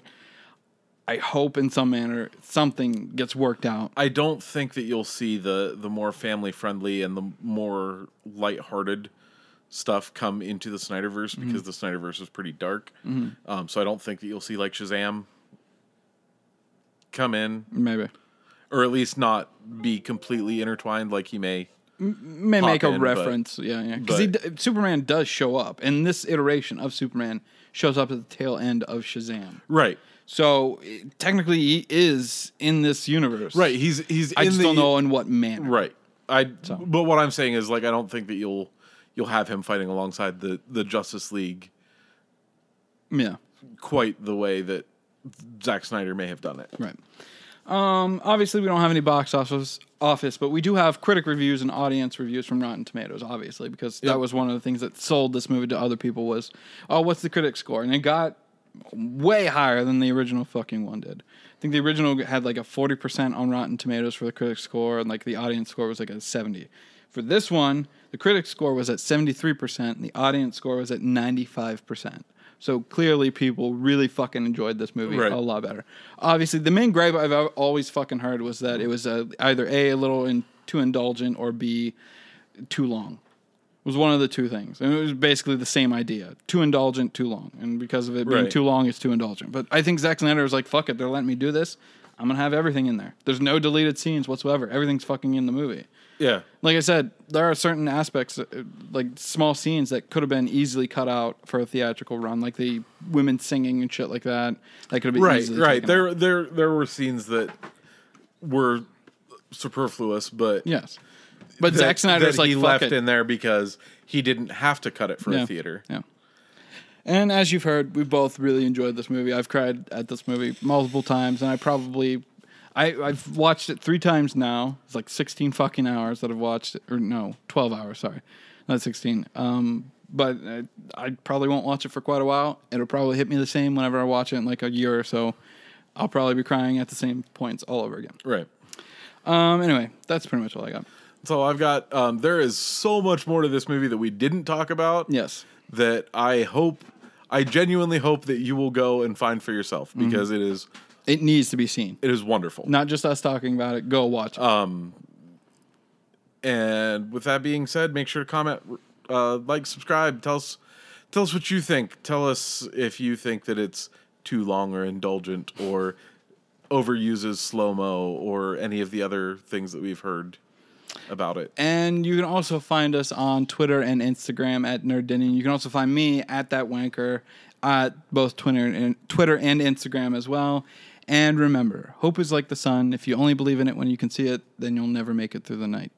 I hope in some manner something gets worked out. I don't think that you'll see the the more family friendly and the more lighthearted stuff come into the Snyderverse Mm-hmm. because the Snyderverse is pretty dark. Um, so I don't think that you'll see like Shazam come in, Maybe or at least not be completely intertwined like he may. may make a in, but- reference. yeah, yeah. Because but- Superman does show up, and this iteration of Superman shows up at the tail end of Shazam. Right, So eh, technically, he is in this universe. right. He's he's I in just the don't know in what manner. right. I but what I'm saying is like I don't think that you'll you'll have him fighting alongside the the Justice League Yeah. quite the way that Zack Snyder may have done it. Right. Um, obviously, we don't have any box office, office, but we do have critic reviews and audience reviews from Rotten Tomatoes, obviously, because that Yep. was one of the things that sold this movie to other people was, oh, what's the critic score? And it got way higher than the original fucking one did. I think the original had like a 40% on Rotten Tomatoes for the critic score, and like the audience score was like a 70. For this one, the critic score was at 73%, and the audience score was at 95%. So clearly, people really fucking enjoyed this movie Right. a lot better. Obviously, the main gripe I've always fucking heard was that it was uh, either a a little in, too indulgent or b too long. It was one of the two things, and it was basically the same idea: too indulgent, too long. And because of it being Right. too long, it's too indulgent. But I think Zack Snyder was like, "Fuck it, they're letting me do this. I'm gonna have everything in there. There's no deleted scenes whatsoever. Everything's fucking in the movie." Yeah. Like I said, there are certain aspects, uh, like small scenes that could have been easily cut out for a theatrical run, like the women singing and shit like that. That could have been Right, right. taken out. There there there were scenes that were superfluous, but Yes. But that, Zack Snyder's like left it. in there because he didn't have to cut it for Yeah. a theater. Yeah. And as you've heard, we both really enjoyed this movie. I've cried at this movie multiple times, and I probably, I I've watched it three times now. It's like sixteen fucking hours that I've watched it, or no, twelve hours. Sorry, not sixteen. Um, but I, I probably won't watch it for quite a while. It'll probably hit me the same whenever I watch it in like a year or so. I'll probably be crying at the same points all over again. Right. Um, anyway, that's pretty much all I got. So I've got um, there is so much more to this movie that we didn't talk about. Yes. That I hope I genuinely hope that you will go and find for yourself Mm-hmm. because it is It needs to be seen. it is wonderful. Not just us talking about it. Go watch it. And with that being said, make sure to comment, uh, like, subscribe. Tell us, tell us what you think. Tell us if you think that it's too long or indulgent, or overuses slow mo or any of the other things that we've heard about it. And you can also find us on Twitter and Instagram at Nerdinning. You can also find me at that wanker at both Twitter and Twitter and Instagram as well. And remember, hope is like the sun. If you only believe in it when you can see it, then you'll never make it through the night.